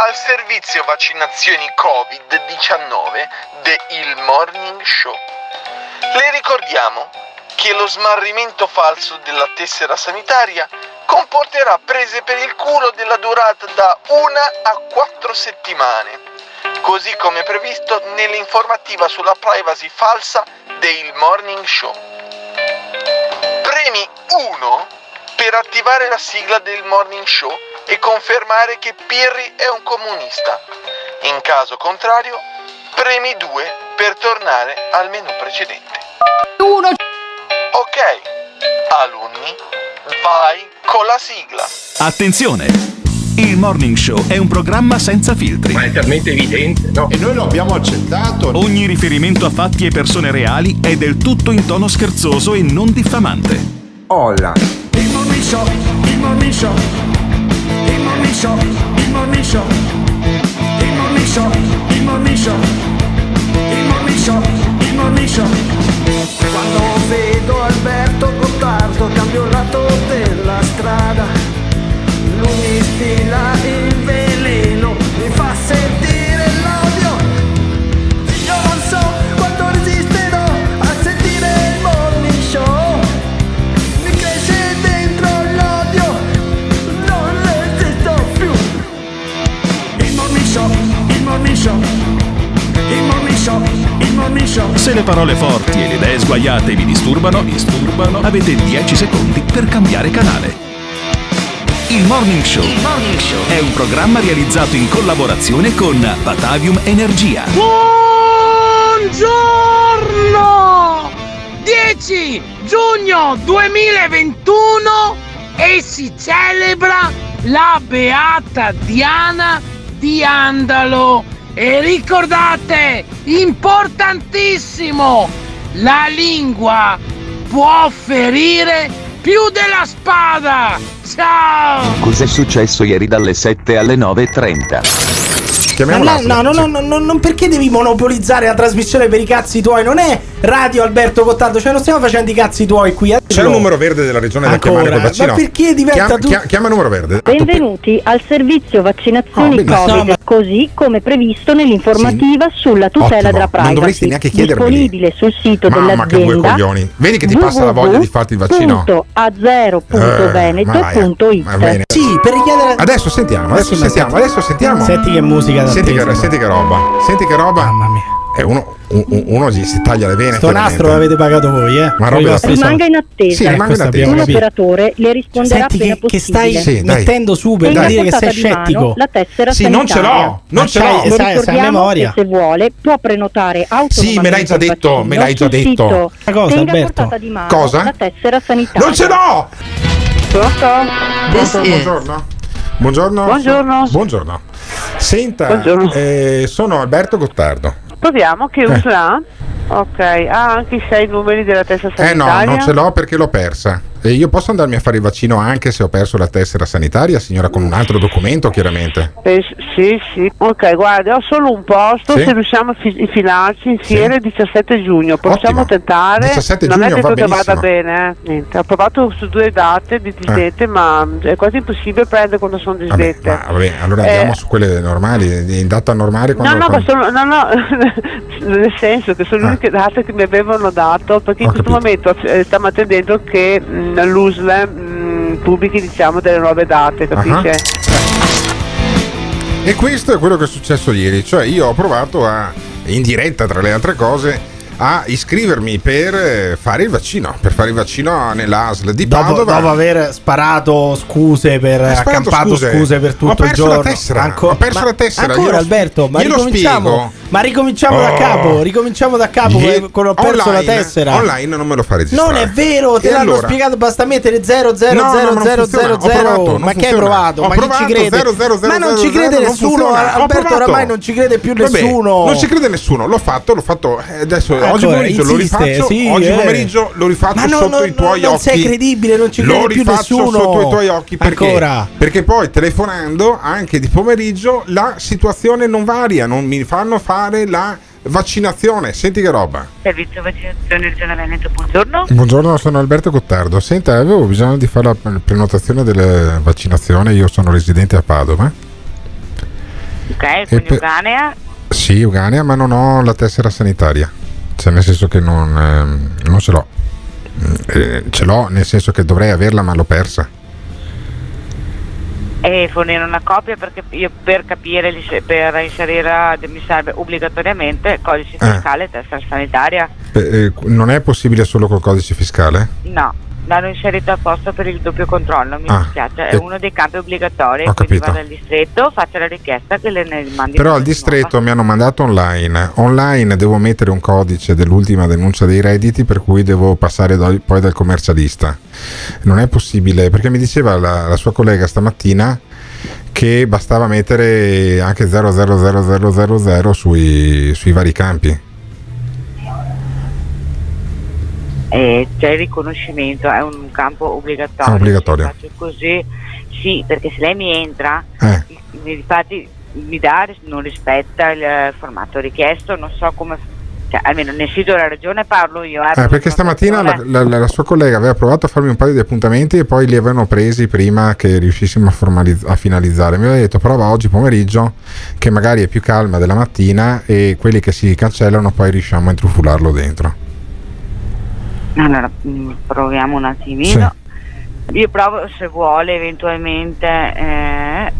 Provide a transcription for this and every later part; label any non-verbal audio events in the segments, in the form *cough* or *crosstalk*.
al servizio vaccinazioni Covid-19 de Il Morning Show. Le ricordiamo che lo smarrimento falso della tessera sanitaria comporterà prese per il culo della durata da una a quattro settimane, così come previsto nell'informativa sulla privacy falsa del Morning Show. Premi 1 per attivare la sigla del Morning Show e confermare che Pirri è un comunista. In caso contrario, premi 2 per tornare al menu precedente. 1 Ok, alunni, vai con la sigla. Attenzione! Il Morning Show è un programma senza filtri. Ma è talmente evidente, no? E noi lo abbiamo accettato. Ogni riferimento a fatti e persone reali è del tutto in tono scherzoso e non diffamante. Olla. Il morning show, il morning show, show, il morning show, il morning show, il morning il morning. Quando vedo Alberto Gottardo cambio il lato della strada, lui mi stila il veleno, Se le parole forti e le idee sguaiate vi disturbano, disturbano, avete 10 secondi per cambiare canale. Il Morning Show è un programma realizzato in collaborazione con Batavium Energia. Buongiorno! 10 giugno 2021 e si celebra la beata Diana di Andalo. E ricordate, importantissimo, la lingua può ferire più della spada. Ciao! Cos'è successo ieri dalle 7 alle 9.30? Ma Chiamiamola. no, no, no, no, no, non perché devi monopolizzare la trasmissione per i cazzi tuoi? Non è Radio Alberto Gottardo, cioè non stiamo facendo i cazzi tuoi qui. eh. C'è un numero verde della regione da Ancora? chiamare col vaccino. Ma perché diventa Chiama, tu- chia- chiama il numero verde. Benvenuti al servizio vaccinazioni Oh, benissimo. Covid, No, ma- così come previsto nell'informativa sulla tutela Ottimo. della Non privacy. dovresti neanche chiedermeli. Disponibile sul sito Mamma che due dell'azienda. coglioni. Vedi che ti passa la voglia di farti il vaccino. Eh, Eh, bene. Sì, per richiedere. Adesso sentiamo, adesso Sì, sentiamo, senti- adesso sentiamo. Senti che musica da Senti che, insomma. senti che roba. Senti che roba. Mamma mia. E uno, un- un- uno gli si taglia le vene. Sto nastro l'avete pagato voi, eh? Ma roba da- Rimanga in attesa. Sì, rimanga in questo attesa. Un operatore le risponderà Senti appena che, che stai. Sì, dai. mettendo su per a dire che sei scettico. La tessera Sì, non ce l'ho, non ce l'ho. Le sai- sai a memoria. se vuole può prenotare autonomamente Sì, me l'hai già detto, me l'hai già detto. cosa, Alberto. portata di mano Cosa? La tessera sanitaria. Non ce l'ho! Pronto? Buongiorno. Buongiorno. Buongiorno. Buongiorno. Senta, Buongiorno. eh, sono Alberto Gottardo. Proviamo, che Eh. uso ha? Ok, ha anche i sei numeri della testa Eh no, sanitaria? non ce l'ho perché l'ho persa. E io posso andarmi a fare il vaccino anche se ho perso la tessera sanitaria, signora, con un altro documento, chiaramente. Eh, sì, sì. Ok, guarda, ho solo un posto, Sì. se riusciamo a fi- infilarci in fiera il 17 giugno. Possiamo Ottimo. tentare. 17 non è giugno detto va che vada bene, eh. Niente. Ho provato su due date di disdette, ma è quasi impossibile prendere quando sono Vabbè, disdette. ma vabbè, allora Eh, andiamo su quelle normali, in data normale quando... No, no, quando- sono, no, no, *laughs* nel senso che sono le uniche date che mi avevano dato perché in. Ho questo momento eh, stiamo attendendo che mh, l'USL mh, pubblichi diciamo delle nuove date, capisce? E questo è quello che è successo ieri, cioè io ho provato a, in diretta tra le altre cose, a iscrivermi per eh, fare il vaccino, per fare il vaccino nell'ASL di Dopo, Padova. dopo aver sparato scuse per sparato accampato scuse, scuse. per tutto Ho perso il la giorno. tessera, Anco- ho perso ma la tessera, Ancora glielo- Alberto, ma ricominciamo. Ma ricominciamo da Oh. capo, ricominciamo da capo. Ieri- Con ho perso online, la tessera. Online non me lo fa registrare. Non è vero, te E l'hanno allora? spiegato, basta mettere 0 0 No, no, 0 non 0 funziona. 0 Ho provato, 0 non Ma che hai provato? Ho Ma chi ci provato, crede? 0, 0, 0, Ma non 0, ci crede 0, non nessuno. Alberto provato. oramai non ci crede più nessuno. non ci crede nessuno, l'ho fatto, l'ho fatto. eh, Adesso Ancora, oggi pomeriggio lo rifaccio. sì, oggi eh. pomeriggio lo rifaccio no, sotto no, i tuoi non occhi. sei credibile, non ci lo crede più rifaccio nessuno. sotto i tuoi occhi perché? Ancora. Perché poi telefonando anche di pomeriggio la situazione non varia, non mi fanno fare la vaccinazione. Senti che roba. Servizio vaccinazione regionale Veneto, buongiorno. Buongiorno, sono Alberto Cottardo. Senta, avevo bisogno di fare la prenotazione della vaccinazione. Io sono residente a Padova. Ok, quindi per- Uganea. Sì, Uganea, ma non ho la tessera sanitaria. Cioè, nel senso che non, ehm, non ce l'ho. Eh, ce l'ho, nel senso che dovrei averla, ma l'ho persa. E fornire una copia perché io per capire, per inserire mi serve obbligatoriamente codice Eh. fiscale e tessera sanitaria. Eh, eh, non è possibile solo col codice fiscale? No, l'hanno inserito apposta per il doppio controllo, mi Ah, dispiace, è eh. uno dei campi obbligatori, Ho quindi capito. vado al distretto, faccio la richiesta che le ne mandi Però al di distretto mi hanno mandato online. Online devo mettere un codice dell'ultima denuncia dei redditi per cui devo passare da- poi dal commercialista. Non è possibile perché mi diceva la, la sua collega stamattina che bastava mettere anche 000000 sui, sui vari campi. E c'è il riconoscimento, è un campo obbligatorio. È obbligatorio. Se faccio così, sì, perché se lei mi entra, Eh. infatti mi dà, non rispetta il formato richiesto, non so come, cioè, almeno nel sito della regione parlo io. eh, Eh, perché stamattina la, la- la- sua collega aveva provato a farmi un paio di appuntamenti e poi li avevano presi prima che riuscissimo a, formalizz- a finalizzare. Mi aveva detto prova oggi pomeriggio che magari è più calma della mattina e quelli che si cancellano poi riusciamo a intrufolarlo dentro. Allora, mm, proviamo un attimino. Io provo se vuole eventualmente. eh,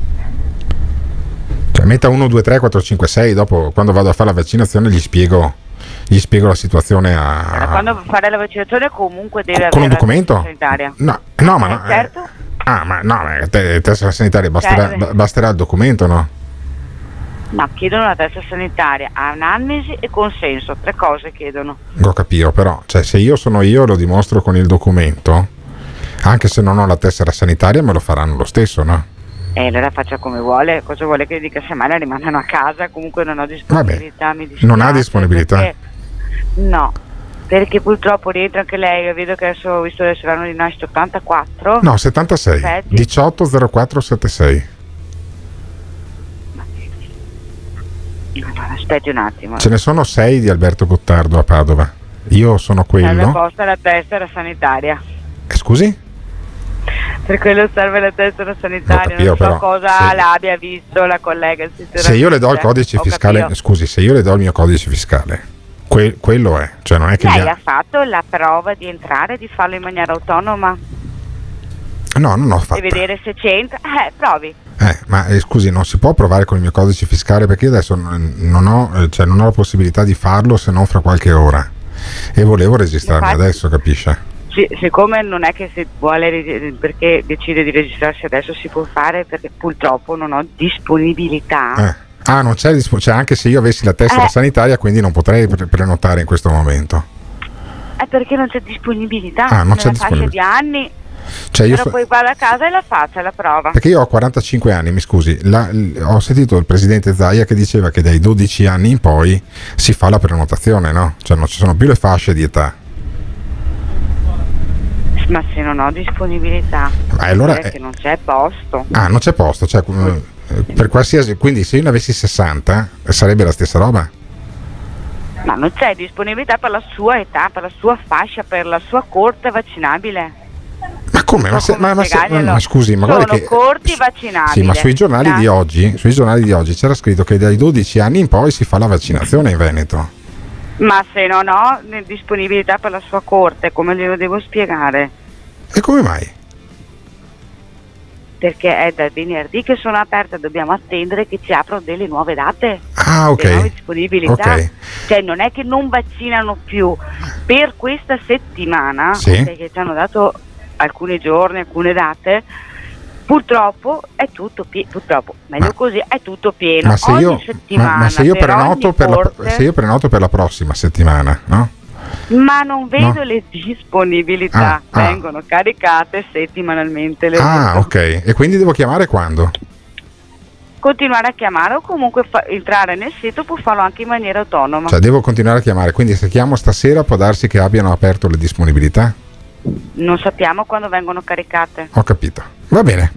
Cioè metta 1, 2, 3, 4, 5, 6, dopo quando vado a fare la vaccinazione gli spiego, gli spiego la situazione a... Quando fare la vaccinazione comunque deve Con un avere la documento? tessera sanitaria. No, no, ma Eh, no, eh, certo. ah, ma no, ma te- tessera sanitaria basterà, ba- basterà il documento, no? Ma chiedono la testa sanitaria, anamnesi e consenso, tre cose chiedono. Ho capito, però, cioè, se io sono io lo dimostro con il documento, anche se non ho la tessera sanitaria me lo faranno lo stesso, no? E allora faccia come vuole, cosa vuole che dica se mai la rimandano a casa, comunque non ho disponibilità, mi dispiace. Non ha disponibilità? perché- No, perché purtroppo rientra anche lei, io vedo che adesso ho visto adesso l'anno di nascita 84. No, 76, Aspetti. 180476. Allora, aspetti un attimo. Ce ne sono 6 di Alberto Gottardo a Padova. Io sono Serve quello. apposta la tessera sanitaria. Eh, Scusi? Per quello serve la tessera sanitaria, capito, non so però, cosa se- l'abbia visto la collega. Se io le do il codice fiscale, capito. scusi, se io le do il mio codice fiscale, que- quello è, cioè non è che Lei ha- ha fatto la prova di entrare, di farlo in maniera autonoma No, non ho fatto. e vedere se c'entra. Eh, provi. Eh, ma eh, scusi, non si può provare con il mio codice fiscale perché io adesso non ho, eh, cioè, non ho la possibilità di farlo se non fra qualche ora. E volevo registrarmi Infatti- adesso, capisce? Sì, siccome non è che se vuole perché decide di registrarsi adesso si può fare perché purtroppo non ho disponibilità. Eh. Ah, non c'è, dispo- cioè, anche se io avessi la tessera Eh. sanitaria, quindi non potrei pre- prenotare in questo momento. È perché non c'è disponibilità. Ah, non Nella c'è disponibilità. di anni. Cioè, io Però so- poi vada a casa e la faccia la prova. Perché io ho 45 anni, mi scusi, la- l- ho sentito il presidente Zaia che diceva che dai 12 anni in poi si fa la prenotazione, no? Cioè non ci sono più le fasce di età. Ma se non ho disponibilità, Ma allora è- che non c'è posto. Ah, non c'è posto, cioè, eh, per qualsiasi, quindi se io ne avessi 60 eh, sarebbe la stessa roba? Ma non c'è disponibilità per la sua età, per la sua fascia, per la sua corte vaccinabile. Come? Ma, se- ma- ma se- ma scusi, ma Sono che corti vaccinabili. Sì, ma sui giornali di oggi, sui giornali di oggi c'era scritto che dai 12 anni in poi si fa la vaccinazione in Veneto. Ma se non ho disponibilità per la sua corte, come glielo devo spiegare? E come mai? Perché è da venerdì che sono aperte, dobbiamo attendere che ci aprono delle nuove date. Ah, delle nuove ok. disponibilità. Ok. Cioè non è che non vaccinano più. Per questa settimana, Sì. ok, che ci hanno dato alcuni giorni, alcune date, Purtroppo è tutto pieno, purtroppo, meglio così, è tutto pieno. Ma se, Ogni io, settimana, ma, ma se io per per la, se io prenoto per la prossima settimana, no? Ma non vedo No. le disponibilità, Ah, ah. vengono caricate settimanalmente le Ah, ok. E quindi devo chiamare quando? Continuare a chiamare o comunque fa- entrare nel sito può farlo anche in maniera autonoma. Cioè, devo continuare a chiamare. Quindi, se chiamo stasera, può darsi che abbiano aperto le disponibilità? Non sappiamo quando vengono caricate. Ho capito. Va bene.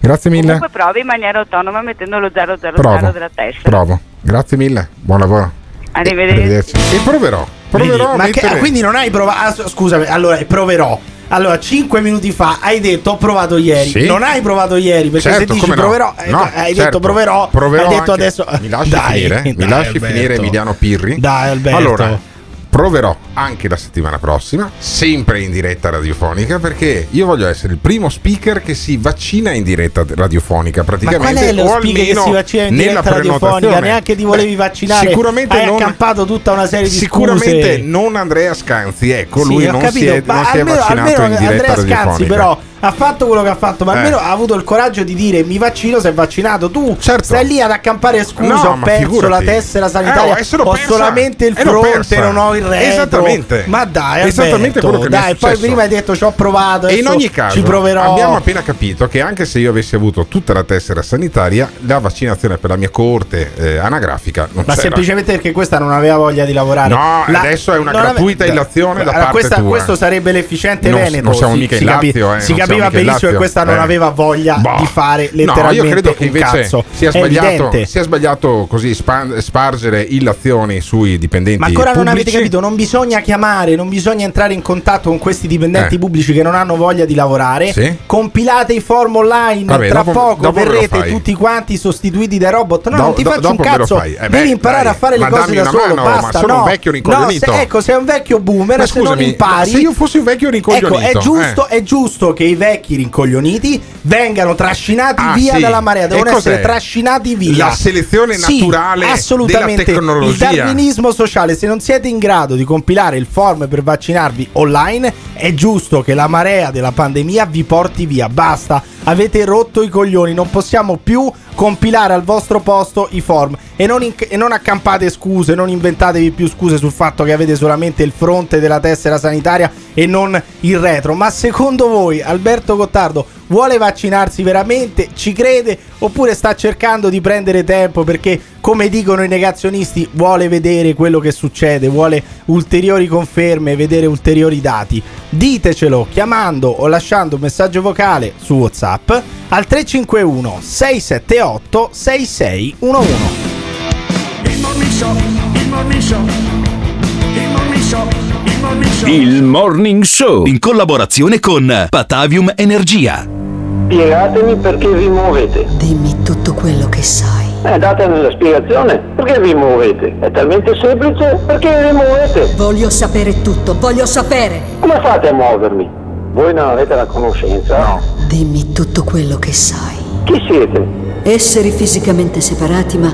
Grazie mille. Comunque provi in maniera autonoma mettendo lo 000 Provo. della testa. Provo. Grazie mille. Buon lavoro. Arrivederci. E proverò. Proverò ma che- mettere- quindi non hai provato. ah, scusami, allora proverò. Allora, 5 minuti fa hai detto ho provato ieri. Sì. Non hai provato ieri perché Certo, se dici no. proverò, eh, No, hai certo. detto proverò, Proverò hai detto anche- adesso Mi lasci Dai, finire? Mi dai, lasci Alberto. finire Emiliano Pirri? Dai, Alberto. Allora, proverò anche la settimana prossima, sempre in diretta radiofonica, perché io voglio essere il primo speaker che si vaccina in diretta radiofonica. Ma Praticamente, qual è lo speaker che si vaccina in diretta radiofonica? Neanche ti volevi Beh, vaccinare. Sicuramente hai non, accampato tutta una serie di Sicuramente scuse. non Andrea Scanzi, ecco, Sì, lui non, capito, si è, ma non si è vaccinato almeno in diretta Andrea Scanzi radiofonica. però ha fatto quello che ha fatto, ma Eh. almeno ha avuto il coraggio di dire mi vaccino se è vaccinato. Tu Certo. stai lì ad accampare scuse, No, ho perso figurati. la tessera sanitaria, Eh, ho persa. solamente il fronte, non ho il retro. Esattamente. Ma dai, Esattamente Alberto, quello che mi è dai, poi prima hai detto ci ho provato, E in ogni caso ci proverò. abbiamo appena capito che anche se io avessi avuto tutta la tessera sanitaria, la vaccinazione per la mia coorte eh, anagrafica non ma c'era. semplicemente perché questa non aveva voglia di lavorare. No, adesso è una non ave- gratuita illazione da Allora, parte questa- tua. Questo sarebbe l'efficiente Non- Veneto. non siamo si, mica si in Lazio, eh, si in benissimo che questa non eh. aveva voglia Boh. di fare No, letteralmente io credo che invece cazzo. sia È sbagliato, sia sbagliato così spargere illazioni sui dipendenti Ma ancora non avete pubblici. capito, non bisogna chiamare, non bisogna entrare in contatto con questi dipendenti Eh. pubblici che non hanno voglia di lavorare. Sì. Compilate i form online, Vabbè, tra dopo- poco dopo verrete tutti quanti sostituiti dai robot. No, Do- non ti do- faccio un cazzo. Eh beh, Devi imparare dai, a fare le cose da solo. mano, ma basta. sono no. un vecchio rincoglionito. No, se- ecco, sei un vecchio boomer, Ma se non impari. se io fossi un vecchio rincoglionito, Ecco, è giusto, eh. è giusto che i vecchi rincoglioniti vengano trascinati Ah, via sì. dalla marea, devono essere trascinati via. La selezione Sì, naturale assolutamente. della tecnologia. Il darwinismo sociale, se non siete in grado di compilare il form per vaccinarvi online, è giusto che la marea della pandemia vi porti via. Basta, avete rotto i coglioni, non possiamo più compilare al vostro posto i form e non, in- e non accampate scuse, non inventatevi più scuse sul fatto che avete solamente il fronte della tessera sanitaria e non il retro. Ma secondo voi Alberto Gottardo vuole vaccinarsi veramente? Ci crede? Oppure sta cercando di prendere tempo perché, come dicono i negazionisti, vuole vedere quello che succede, vuole ulteriori conferme, vedere ulteriori dati? Ditecelo chiamando o lasciando un messaggio vocale su WhatsApp al 351 678 6611. Il morning show, il morning show, il morning show, il morning show. Il Morning Show in collaborazione con Patavium Energia. Spiegatemi perché vi muovete. Dimmi tutto quello che sai. Eh, datemi la spiegazione. Perché vi muovete? È talmente semplice. Perché vi muovete? Voglio sapere tutto, voglio sapere. Come fate a muovermi? Voi non avete la conoscenza? No. Dimmi tutto quello che sai. Chi siete? Esseri fisicamente separati ma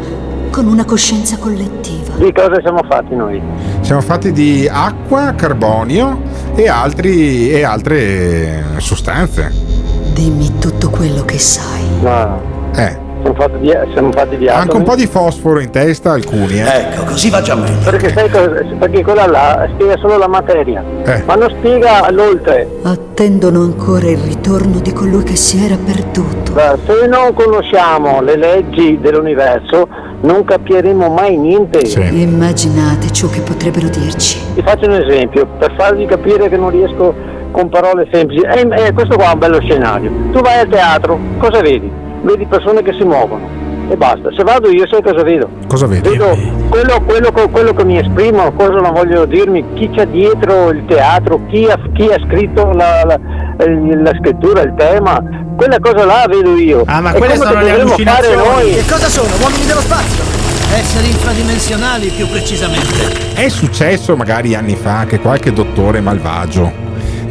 con una coscienza collettiva. Di cosa siamo fatti noi? Siamo fatti di acqua, carbonio e, altri, e altre sostanze. Dimmi tutto quello che sai. No. Eh, Siamo fatti di, siamo fatti di anche un po' di fosforo in testa alcuni. Eh. Ecco, così va già meglio. Perché, sai cosa- perché quella là spiega solo la materia, Eh. ma non spiega l'oltre. Attendono ancora il ritorno di colui che si era perduto. Beh, Se non conosciamo le leggi dell'universo, non capiremo mai niente. Immaginate ciò che potrebbero dirci. Ti faccio un esempio, per farvi capire che non riesco con parole semplici. Eh, eh, questo qua è un bello scenario. Tu vai al teatro, cosa vedi? Vedi persone che si muovono e basta. Se vado io sai cosa vedo? Cosa vedi? Vedo quello, quello, quello che mi esprimo, cosa non voglio dirmi, chi c'è dietro il teatro, chi ha, chi ha scritto la, la- la scrittura, il tema, quella cosa là vedo io. Ah, ma È quelle sono le dovremmo fare allucinazioni. noi. Che cosa sono? Uomini dello spazio? Esseri infradimensionali più precisamente. È successo magari anni fa che qualche dottore malvagio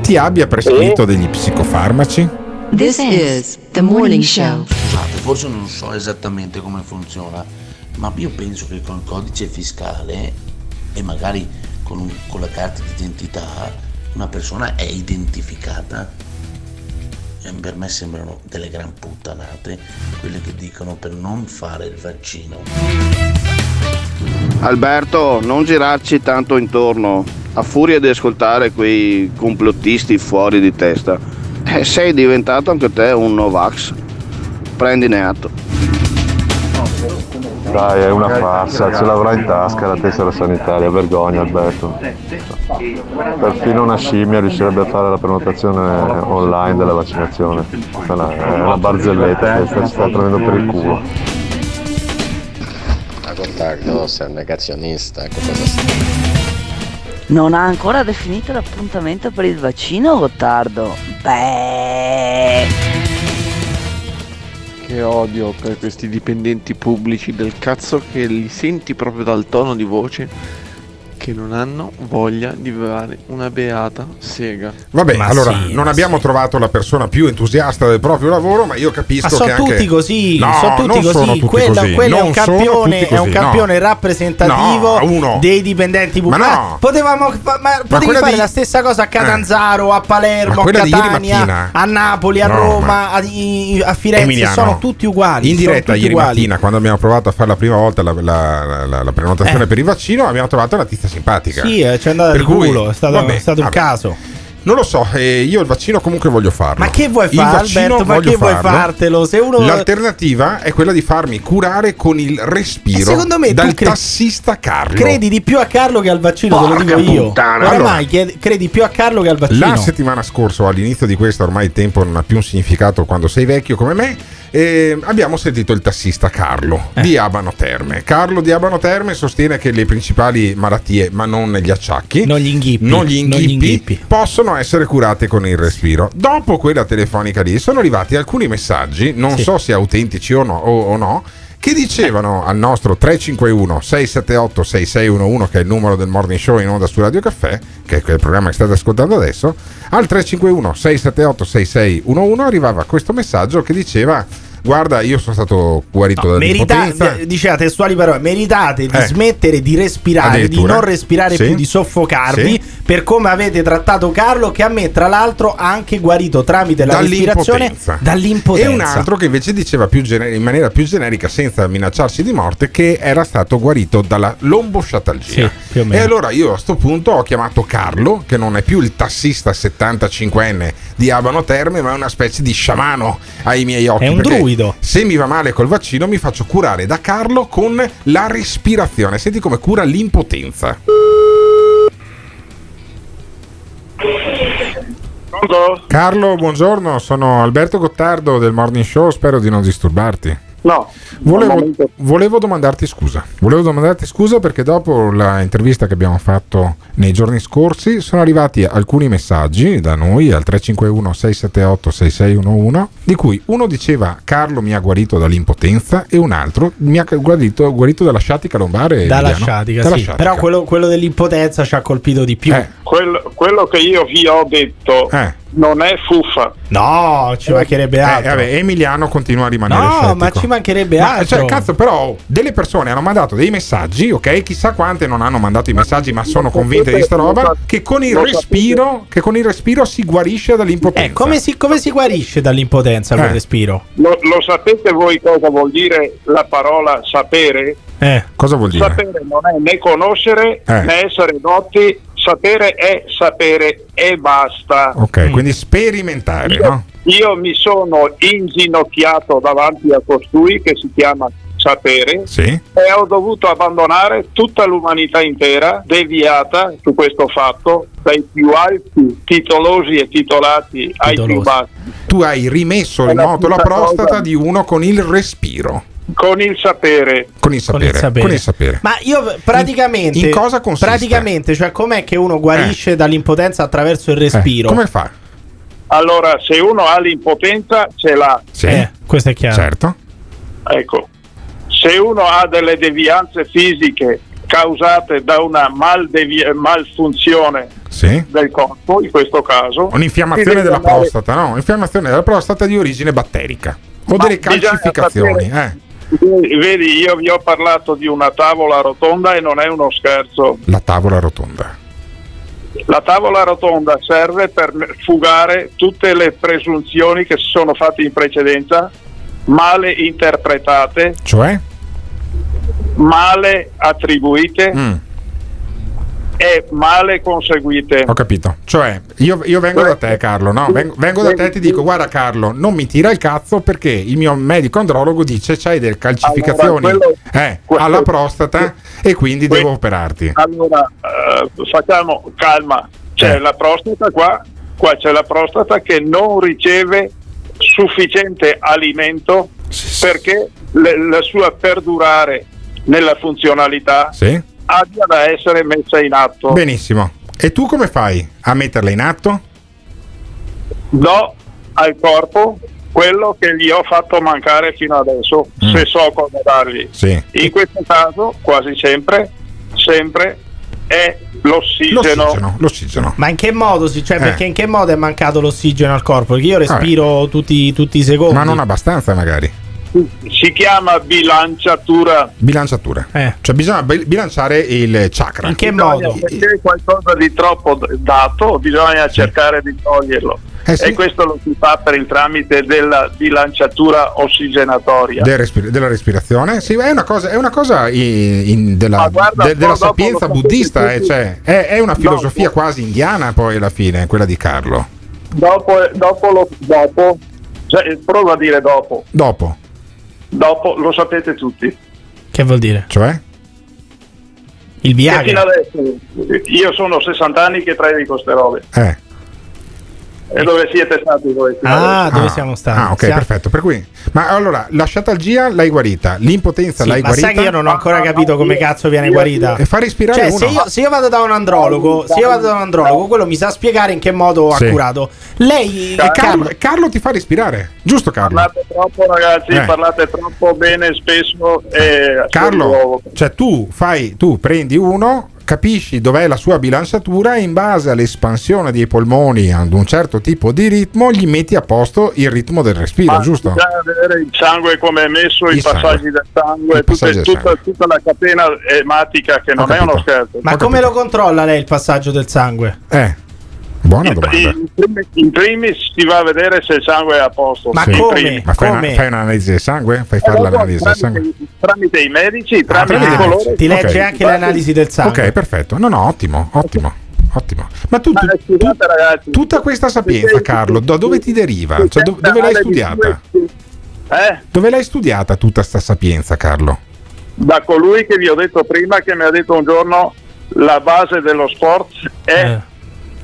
ti abbia prescritto degli psicofarmaci? This is the morning show. Scusate, forse non so esattamente come funziona, ma io penso che con il codice fiscale e magari con, un- con la carta d'identità una persona è identificata eh, per me sembrano delle gran puttanate quelle che dicono per non fare il vaccino. Alberto, non girarci tanto intorno, a furia di ascoltare quei complottisti fuori di testa. Eh, sei diventato anche te un Novax. Prendine atto. Dai, è una farsa, ce l'avrà in tasca la tessera sanitaria, vergogna Alberto. Perfino una scimmia riuscirebbe a fare la prenotazione online della vaccinazione. È una barzelletta sta prendendo per il culo. Ma Gottardo, sei un negazionista, che cosa stai? Non ha ancora definito l'appuntamento per il vaccino, Gottardo? Beh. Che odio per questi dipendenti pubblici del cazzo che li senti proprio dal tono di voce che non hanno voglia di fare una beata sega. Vabbè, Ma allora sì, non ma abbiamo trovato la persona più entusiasta del proprio lavoro, ma io capisco Ma sono che anche tutti così, No, sono tutti non così. sono tutti quello, così, quello è non un sono campione, è un campione no. rappresentativo No, uno. dei dipendenti Ma pubblici. no. Ma potevamo fa- ma potevi quella fare di- la stessa cosa a Catanzaro, a Ma Palermo, a quella Catania, a Napoli, a No, Roma, a, a Firenze, Emiliano, sono tutti uguali. In sono diretta ieri uguali. mattina, quando abbiamo provato a fare la prima volta la, la- la- la prenotazione Eh. per il vaccino, abbiamo trovato una tizia simpatica. Sì, eh, ci è andata Per di cui, culo, è stato, vabbè, è stato un vabbè. caso. Non lo so, eh, io il vaccino comunque voglio farlo. Ma che vuoi Il fare, vaccino Alberto? Ma voglio che vuoi farlo. fartelo? Se uno- L'alternativa è quella di farmi curare con il respiro E secondo me dal cre- tassista Carlo. Credi di più a Carlo che al vaccino, te lo Porca dico io. puttana. Oramai Allora- credi più a Carlo che al vaccino. La settimana scorsa, all'inizio di questa, ormai il tempo non ha più un significato quando sei vecchio come me. eh, abbiamo sentito il tassista Carlo Eh. di Abano Terme. Carlo di Abano Terme sostiene che le principali malattie, ma non gli acciacchi, non gli inghippi, non gli non gli inghippi, inghippi. Essere curate con il respiro. Dopo quella telefonica lì sono arrivati alcuni messaggi, non Sì. so se autentici o no, o- o no che dicevano al nostro 351 678 6611 che è il numero del morning show in onda su Radio Caffè che è il programma che state ascoltando adesso al 351 678 6611 arrivava questo messaggio che diceva guarda io sono stato guarito da Merita- diceva testuali parole, meritate di Eh. smettere di respirare, di non respirare Sì. più, di soffocarvi Sì. per come avete trattato Carlo che a me tra l'altro ha anche guarito tramite la respirazione dall'impotenza. E un altro che invece diceva più gener- in maniera più generica, senza minacciarsi di morte, che era stato guarito dalla lombosciatalgia. Sì, e allora io a questo punto ho chiamato Carlo, che non è più il tassista 75enne di Abano Terme, ma è una specie di sciamano ai miei occhi. È un perché druido. Se mi va male col vaccino, mi faccio curare da Carlo con la respirazione. Senti come cura l'impotenza. Carlo, buongiorno, sono Alberto Gottardo del Morning Show, spero di non disturbarti. No, Volevo, volevo domandarti scusa. Volevo domandarti scusa perché dopo l'intervista che abbiamo fatto nei giorni scorsi sono arrivati alcuni messaggi da noi al 351 678 6611 di cui uno diceva Carlo mi ha guarito dall'impotenza e un altro mi ha guarito, guarito dalla sciatica lombare. Dalla Emiliano. sciatica, Dalla sì. sciatica. Però quello, quello dell'impotenza ci ha colpito di più. Eh. Quello, quello che io vi ho detto non è fuffa. No, ci mancherebbe Eh, altro. vabbè, Emiliano continua a rimanere No, scettico. ma ci mancherebbe Ma, altro. Cioè, cazzo, però, delle persone hanno mandato dei messaggi, ok? Chissà quante non hanno mandato i messaggi, ma sono convinte di sta roba. Che con il respiro, che con il respiro si guarisce dall'impotenza. Eh, come si, come si guarisce dall'impotenza col Eh. respiro? Lo, lo sapete voi cosa vuol dire la parola sapere? Eh. Cosa vuol dire? Sapere non è né conoscere Eh. né essere dotti, sapere è sapere e basta. Ok, quindi sperimentare, no? Io mi sono inginocchiato davanti a costui che si chiama sapere Sì. e ho dovuto abbandonare tutta l'umanità intera deviata su questo fatto dai più alti titolosi e titolati ai più bassi Tu hai rimesso in moto la prostata cosa. di uno con il respiro. Con il sapere Con il sapere. Con il sapere. Ma io praticamente. In- in cosa consiste? Praticamente, cioè, com'è che uno guarisce dall'impotenza attraverso il respiro? Eh, come fa? allora se uno ha l'impotenza ce l'ha Sì. Eh, questo è chiaro. Certo. ecco se uno ha delle devianze fisiche causate da una maldevi- malfunzione Sì. del corpo in questo caso Un'infiammazione della andare- prostata, no? Infiammazione della prostata di origine batterica. O Ma delle sapere- eh. Vedi, io vi ho parlato di una tavola rotonda e non è uno scherzo. La tavola rotonda. La tavola rotonda serve per fugare tutte le presunzioni che si sono fatte in precedenza, male interpretate, Cioè? male attribuite e male conseguite. Ho capito. Cioè, io, io vengo da te, Carlo, no? Vengo, vengo da te e ti dico: guarda, Carlo, non mi tira il cazzo perché il mio medico andrologo dice c'hai delle calcificazioni Allora, quello- eh, quello- alla prostata e quindi devo operarti. Allora, eh, facciamo calma. C'è Eh. la prostata qua, qua c'è la prostata che non riceve sufficiente alimento perché le- la sua perdurare nella funzionalità Sì? Abbia da essere messa in atto. Benissimo. E tu come fai a metterla in atto? Do al corpo quello che gli ho fatto mancare fino adesso, Mm. se so come dargli. Sì. In questo caso, quasi sempre, sempre è l'ossigeno. L'ossigeno, l'ossigeno. Ma in che modo? si- Cioè, Eh. perché in che modo è mancato l'ossigeno al corpo? Perché io respiro tutti, tutti i secondi. Ma non abbastanza, magari. Si chiama bilanciatura. Bilanciatura. Eh. Cioè, bisogna bil- bilanciare il chakra. In che Bisogna- modo? Perché è qualcosa di troppo dato, bisogna cercare di toglierlo. Eh sì. E questo lo si fa per il tramite della bilanciatura ossigenatoria. Del respi- della respirazione? Sì, è una cosa, è una cosa in- in- della, guarda, de- della dopo sapienza buddista, eh, cioè, è, è una No, filosofia quasi indiana poi alla fine, quella di Carlo. Dopo, dopo, lo, dopo cioè, provo a dire dopo, Dopo, dopo lo sapete tutti. Che vuol dire? cioè? Il Viagra. adesso io sono 60 anni che predico ste robe. Eh. E dove siete stati voi? Ah, dove siamo stati? Ah, ok, Siamo- perfetto. Per cui, ma allora, la sciatalgia l'hai guarita, l'impotenza Sì, l'hai ma guarita. sai che io non ho ancora capito come cazzo viene guarita. E fa respirare Cioè, uno. se io, se io vado da un andrologo, se io vado da un andrologo, quello mi sa spiegare in che modo ha Sì. curato. Lei, E Carlo, Carlo ti fa respirare, giusto Carlo? Parlate troppo ragazzi, Eh. parlate troppo bene spesso. E Carlo, cioè tu fai, tu prendi uno, capisci dov'è la sua bilanciatura e in base all'espansione dei polmoni ad un certo tipo di ritmo gli metti a posto il ritmo del respiro, Ma giusto? Bisogna vedere il sangue come è messo, i Il passaggi sangue. del sangue, tutte- del tutta, tutta la catena ematica che non è uno scherzo. Ma come lo controlla lei il passaggio del sangue? Eh, buona In, domanda. in primis- in primis si va a vedere se il sangue è a posto. Ma In come? Ma fai, una- come? fai un'analisi del sangue? Fai fare dopo, l'analisi del sangue? tramite, tramite i medici, tramite tramite il i colore. medici. Ti legge Ok. anche le analisi del sangue. Ok, perfetto. No, no, ottimo, ottimo, ottimo. Ma tu, tu- ragazzi, tutta questa sapienza, Carlo, da dove ti deriva? Cioè, do- dove l'hai studiata? Eh? Dove l'hai studiata tutta sta sapienza, Carlo? da colui che vi ho detto prima che mi ha detto un giorno la base dello sport è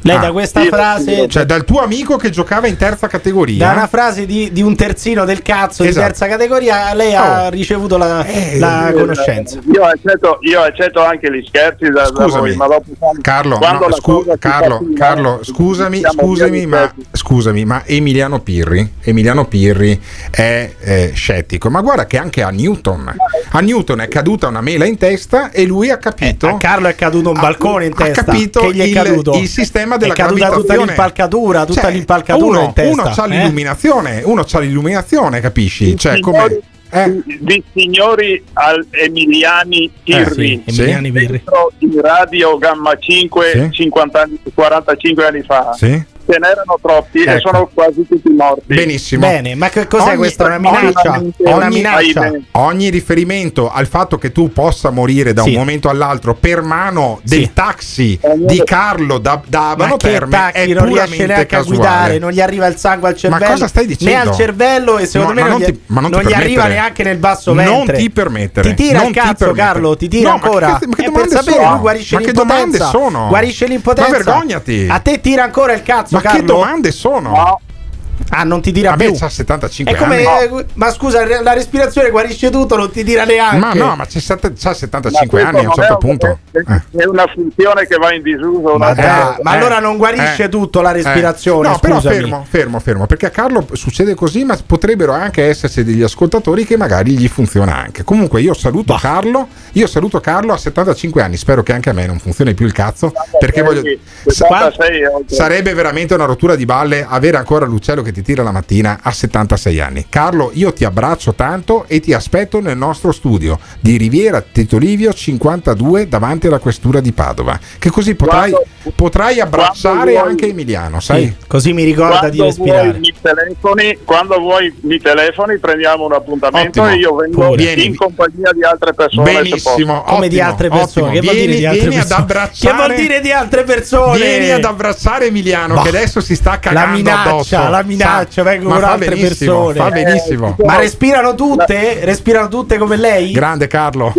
Lei Ah. da questa frase, Cioè, dal tuo amico che giocava in terza categoria. da una frase di, di un terzino del cazzo Esatto. di terza categoria, lei ha Oh. ricevuto la, Eh, la Eh, conoscenza. Io accetto, io accetto anche gli scherzi da, da Scusami. voi, ma dopo quando- Carlo, no, scu- Carlo, fa fino, Carlo, scusami, scusami, ma, scusami, ma Emiliano Pirri, Emiliano Pirri è eh, scettico. Ma guarda che anche a Newton, a Newton è caduta una mela in testa e lui ha capito. A Carlo è caduto un ha- balcone in ha testa. capito che gli è il- caduto. il sistema della è caduta tutta l'impalcatura, tutta Cioè, l'impalcatura uno, in testa. Uno ha eh? l'illuminazione, uno c'ha l'illuminazione, capisci? Cioè, come. di signori al Emiliani Pirri Eh, sì, Emiliani dentro in radio Gamma 5 50 anni, 45 anni fa Sì. Ce n'erano troppi e Ecco. sono quasi tutti morti Benissimo. Bene, ma che cos'è Ogni- questa? Una minaccia? ogni- È una ogni- minaccia. Ogni riferimento al fatto che tu possa morire da Sì. un momento all'altro per mano del Sì. taxi di Carlo da, da Ma Abano che Terme è non riesce puramente neanche a casuale. guidare, non gli arriva il sangue al cervello. cosa stai dicendo? Né al cervello e secondo No, me ma non, non gli, ti- ma non non gli arriva neanche nel basso Non ventre. ti permettere. Ti tira Non il cazzo. Carlo, ti tira No, ma ancora. che- ma che Eh, per domande sapere, sono? lui guarisce Ma che l'impotenza. domande sono? Guarisce l'impotenza. Ma vergognati. A te tira ancora il cazzo, Ma Carlo? che domande sono? Ah, non ti tira Vabbè, più. c'ha 75 È come, anni. eh, ma scusa, la respirazione guarisce tutto, non ti tira neanche. Ma no, ma c'è, c'ha 75 Ma anni a un certo è- punto. Eh. è una funzione che va in disuso Ma, una dai, volta. ma allora non guarisce eh, tutto la respirazione. No, però scusami. fermo, fermo, fermo, perché a Carlo succede così, ma potrebbero anche esserci degli ascoltatori che magari gli funziona anche. Comunque io saluto Carlo, io saluto Carlo a 75 anni, spero che anche a me non funzioni più il cazzo, perché voglio... sa- 76 è oltre. Sarebbe veramente una rottura di balle avere ancora l'uccello che che ti tira la mattina a 76 anni. Carlo, io ti abbraccio tanto e ti aspetto nel nostro studio di Riviera Tito Livio 52 davanti alla questura di Padova, che così potrai, Quando- potrai abbracciare vuoi- anche Emiliano, sai? Sì, così mi ricorda di Quando respirare. vuoi, mi telefoni, quando vuoi mi telefoni, prendiamo un appuntamento Ottimo. e io vengo Pure. Vieni. in compagnia di altre persone. Benissimo, Come di altre persone. ottimo. Che vuol dire Vieni, di altre vieni ad persone? abbracciare. Che vuol dire di altre persone? Vieni ad abbracciare Emiliano Bah. che adesso si sta La cagando minaccia, addosso. la minaccia, Sa- vengono fa altre persone. Fa benissimo. Ma respirano tutte? Respirano tutte come lei? Grande Carlo.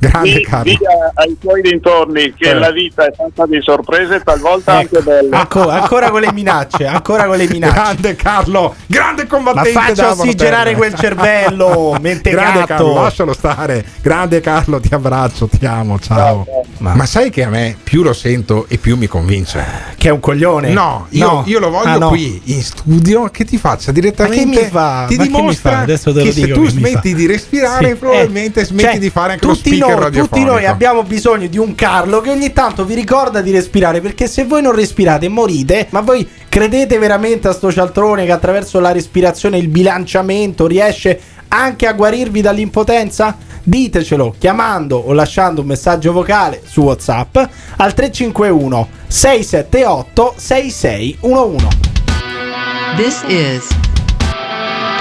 Grande Di, Carlo. di a- ai tuoi dintorni che Eh. la vita è fatta di sorprese, talvolta anche belle. Ecco, ancora con le minacce, ancora con le *laughs* minacce. Grande Carlo, grande Ma combattente. faccia da ossigenare quel cervello, *laughs* mente Grande gatto. Carlo, lascialo stare. Grande Carlo, ti abbraccio, ti amo, ciao. Ma, sai che a me più lo sento e più mi convince? Che è un coglione? No, io, No. io lo voglio Ah, no. qui in studio che ti faccia direttamente. Ma che mi fa? Ti Ma che mi dimostra fa? Adesso te lo che se dico tu che mi smetti fa. di respirare, Sì, probabilmente eh, smetti cioè, di fare anche lo speaker noi. Tutti noi abbiamo bisogno di un Carlo che ogni tanto vi ricorda di respirare perché se voi non respirate morite, ma voi credete veramente a sto cialtrone che attraverso la respirazione e il bilanciamento riesce anche a guarirvi dall'impotenza? Ditecelo chiamando o lasciando un messaggio vocale su WhatsApp al 351 678 6611. This is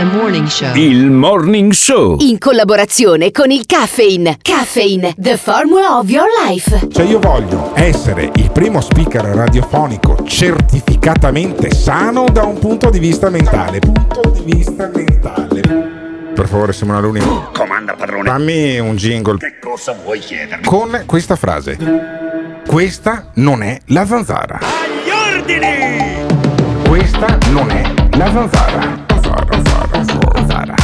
Morning Show. Il Morning Show. In collaborazione con il Caffeine. Caffeine, the formula of your life. Cioè io voglio essere il primo speaker radiofonico certificatamente sano da un punto di vista mentale. Punto di vista mentale. Per favore Simona Luni. Comanda padrone. Fammi un jingle Che cosa vuoi chiedermi? con questa frase. Questa non è la zanzara. Agli ordini! Questa non è la zanzara. Zara.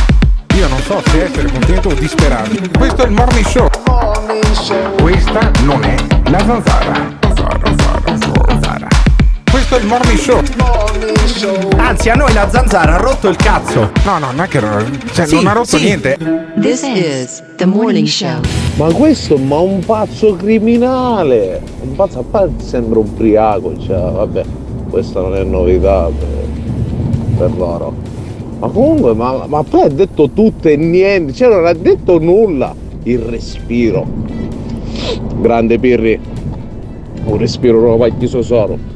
Io non so se essere contento o disperato. Questo è il morning show. Questa non è la zanzara. Zara, zara, zara, zara. Questo è il morning show. Anzi, a noi la zanzara ha rotto il cazzo. No, no, non è che cioè, Sì, non ha rotto sì. niente. This is The Morning Show. Ma questo ma un pazzo criminale! Un pazzo a parte sembra un briaco, cioè vabbè, questa non è novità per, per loro. Ma comunque, ma, ma poi ha detto tutto e niente, cioè non ha detto nulla. Il respiro. Grande Pirri. Un respiro lo fai solo.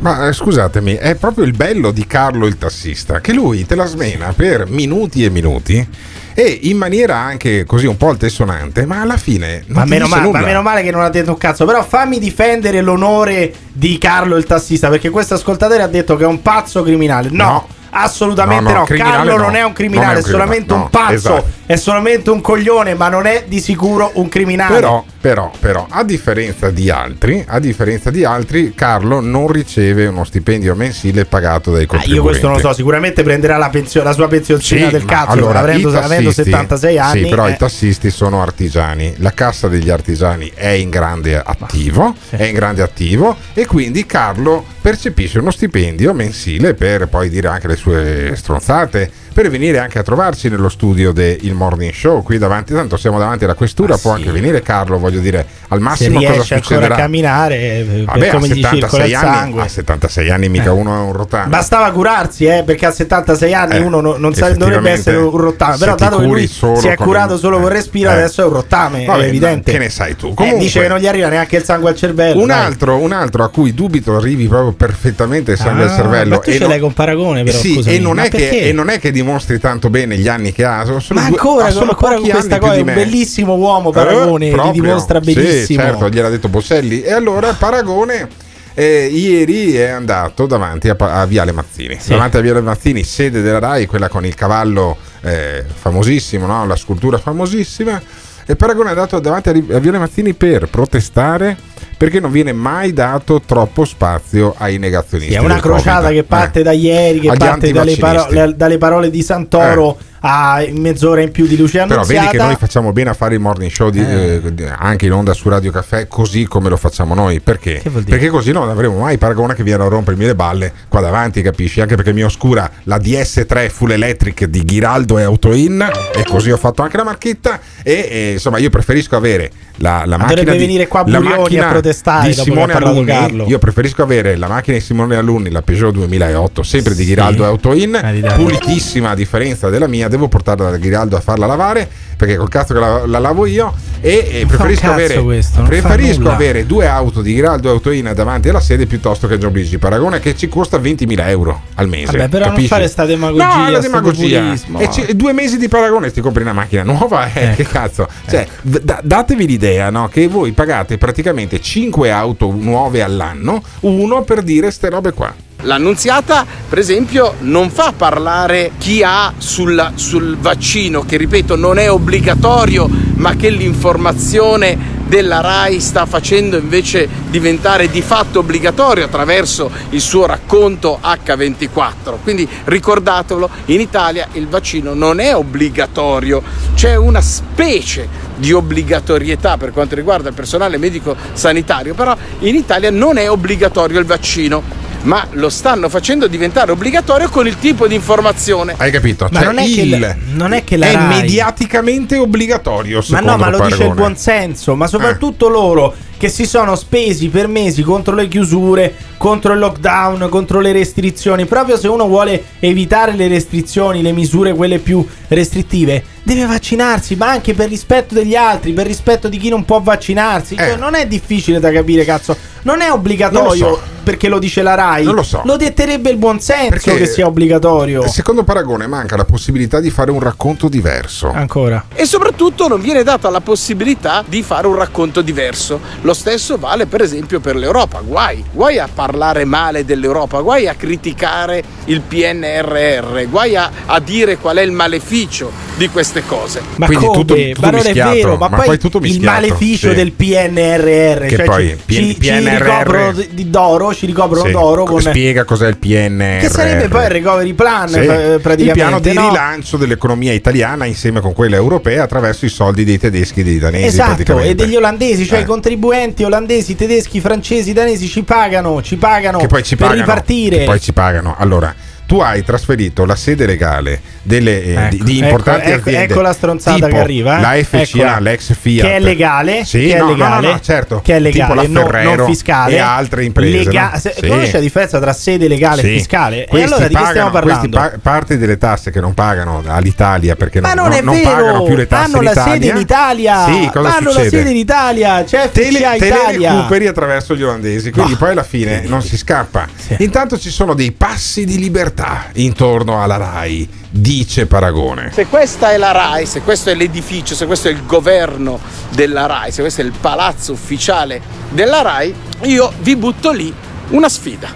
Ma eh, scusatemi, è proprio il bello di Carlo il tassista, che lui te la smena per minuti e minuti e in maniera anche così un po' altessonante, ma alla fine non Ma ti meno, dice male, nulla. ma meno male che non ha detto un cazzo. Però fammi difendere l'onore di Carlo il tassista. Perché questo ascoltatore ha detto che è un pazzo criminale. No. No. Assolutamente No, no, no, criminale Carlo no. non è un criminale, Non è un è solamente criminale, un pazzo, esatto. È solamente un coglione, ma non è di sicuro un criminale. Però, però, però, a differenza di altri, a differenza di altri, Carlo non riceve uno stipendio mensile pagato dai Ah, contribuenti. io questo non lo so, sicuramente prenderà la, pensio- la sua pensioncina Sì, del cazzo, allora, avendo, i avendo tassisti- 76 anni. Sì, però eh. i tassisti sono artigiani. La cassa degli artigiani è in grande attivo, è in grande attivo e quindi Carlo percepisce uno stipendio mensile per poi dire anche le sue stronzate, per venire anche a trovarci nello studio del Morning Show qui davanti, tanto siamo davanti alla questura, può anche venire Carlo, voglio dire, al se massimo cosa riesce ancora succederà? a camminare, eh, Vabbè, a come gli circola 76 il anni, sangue. a 76 anni mica Eh. uno è un rotano. Bastava curarsi, eh, perché a 76 anni Eh, uno non, non sa- dovrebbe essere un rottame. se Però, dato che lui si è curato solo con respiro, eh. adesso è un rottame. Vabbè, è evidente. Che ne sai tu? Eh, Comunque, dice che non gli arriva neanche il sangue al cervello. un altro, un altro a cui dubito arrivi proprio perfettamente il sangue Ah, al cervello. e ce non- l'hai con paragone, però. sì, scusami. e non, è che, e non è che dimostri tanto bene gli anni che ha. Sono Ma due- ancora, solo ancora con questa cosa, è un bellissimo uomo Paragone, Eh, li proprio. dimostra Sì, benissimo. certo, gliel'ha detto Bosselli. E allora Paragone eh, ieri è andato davanti a, a Viale Mazzini. Sì. Davanti a Viale Mazzini, sede della RAI, quella con il cavallo eh, famosissimo, no? la scultura famosissima. E Paragone è andato davanti a, a Viale Mazzini per protestare perché non viene mai dato troppo spazio ai negazionisti. Sì, è una crociata Covid. che parte Eh. da ieri, che Agli parte dalle, paro- le- dalle parole di Santoro a mezz'ora in più di luce Però annunziata. vedi che noi facciamo bene a fare il morning show di- Eh. eh, anche in onda su Radio Caffè così come lo facciamo noi. Perché? Perché così non avremo mai Paragone che viene a rompermi le balle qua davanti, capisci? Anche perché mi oscura la DS3 full electric di Ghiraldo e Autoin e così ho fatto anche la marchetta e, e, insomma io preferisco avere la, la Ma macchina dovrebbe di, venire qua la macchina a protestare di Simone Alunni. Io preferisco avere la macchina di Simone Alunni, la Peugeot 2008, sempre di Ghiraldo e Autoin, pulitissima a differenza della mia, devo portarla da Ghiraldo a farla lavare perché col cazzo che la, la lavo io e, e Non preferisco, avere, questo, non preferisco avere due auto di Ghiraldo e Autoin davanti alla sede piuttosto che John Luigi Paragone che ci costa 20.000 euro al mese. Vabbè, però non capisci? fare sta demagogia, No, la demagogia. E ci- due mesi di Paragone ti compri una macchina nuova, eh, Ecco. che cazzo. Cioè, d- datevi l'idea no, che voi pagate praticamente 5 auto nuove all'anno, uno per dire ste robe qua. L'annunziata, per esempio, non fa parlare chi ha sul, sul vaccino, che ripeto non è obbligatorio, ma che l'informazione della RAI sta facendo invece diventare di fatto obbligatorio attraverso il suo racconto H24. Quindi ricordatelo, in Italia il vaccino non è obbligatorio, c'è una specie di obbligatorietà per quanto riguarda il personale medico sanitario, però in Italia non è obbligatorio il vaccino ma lo stanno facendo diventare obbligatorio con il tipo di informazione. Hai capito? Ma Cioè, non è che il- la- non è che la è Rai- mediaticamente obbligatorio. Ma no, ma lo dice il Paragone. buon senso, Eh. ma soprattutto loro che si sono spesi per mesi contro le chiusure, contro il lockdown, contro le restrizioni. Proprio se uno vuole evitare le restrizioni, le misure quelle più restrittive, deve vaccinarsi, ma anche per rispetto degli altri, per rispetto di chi non può vaccinarsi. Cioè, non è difficile da capire, cazzo. Non è obbligatorio Eh. Non lo so. perché lo dice la Rai. Non lo so. Lo detterebbe il buon senso Perché- che sia obbligatorio. Secondo Paragone manca la possibilità di fare un racconto diverso. Ancora. E soprattutto non viene data la possibilità di fare un racconto diverso. Lo stesso vale per esempio per l'Europa. Guai, guai a parlare male dell'Europa, guai a criticare il PNRR, guai a, a dire qual è il maleficio di queste cose. Ma Quindi come? tutto- tutto ma non è vero, ma, ma poi, poi tutto il maleficio sì. del PNRR, Che cioè poi ci, PN- ci- PNRR ricoprono di, d'oro, ci ricoprono Sì. d'oro con Spiega cos'è il PNR. che sarebbe poi il recovery plan Sì. eh, il praticamente, piano di no? rilancio dell'economia italiana insieme con quella europea attraverso i soldi dei tedeschi e dei danesi Esatto, e degli olandesi, cioè Eh. i contribuenti olandesi, tedeschi, francesi, danesi ci pagano, ci pagano che poi ci per pagano, ripartire. che poi ci pagano. Allora, tu hai trasferito la sede legale delle, eh, di, Ecco, di ecco, importanti ecco, aziende. ecco la stronzata che arriva. La FCA, Eccola. l'ex Fiat. Che è legale, Sì, che è no, no, legale, no, no, certo. che è legale, tipo la non- fiscale e altre imprese. Lega- no? se- Sì. Conosci la differenza tra sede legale Sì. e fiscale? Questi e allora di che stiamo pagano- parlando? pa- parte delle tasse che non pagano all'Italia perché Ma non, non, è non pagano più le tasse hanno la sede in Italia. Sì, cosa hanno succede? la sede in Italia, c'è te le, FCA te Italia. recuperi attraverso gli olandesi, quindi poi alla fine non si scappa. Intanto ci sono dei passi di libertà intorno alla RAI, dice Paragone. Se questa è la RAI, se questo è l'edificio, se questo è il governo della RAI, se questo è il palazzo ufficiale della RAI, io vi butto lì una sfida.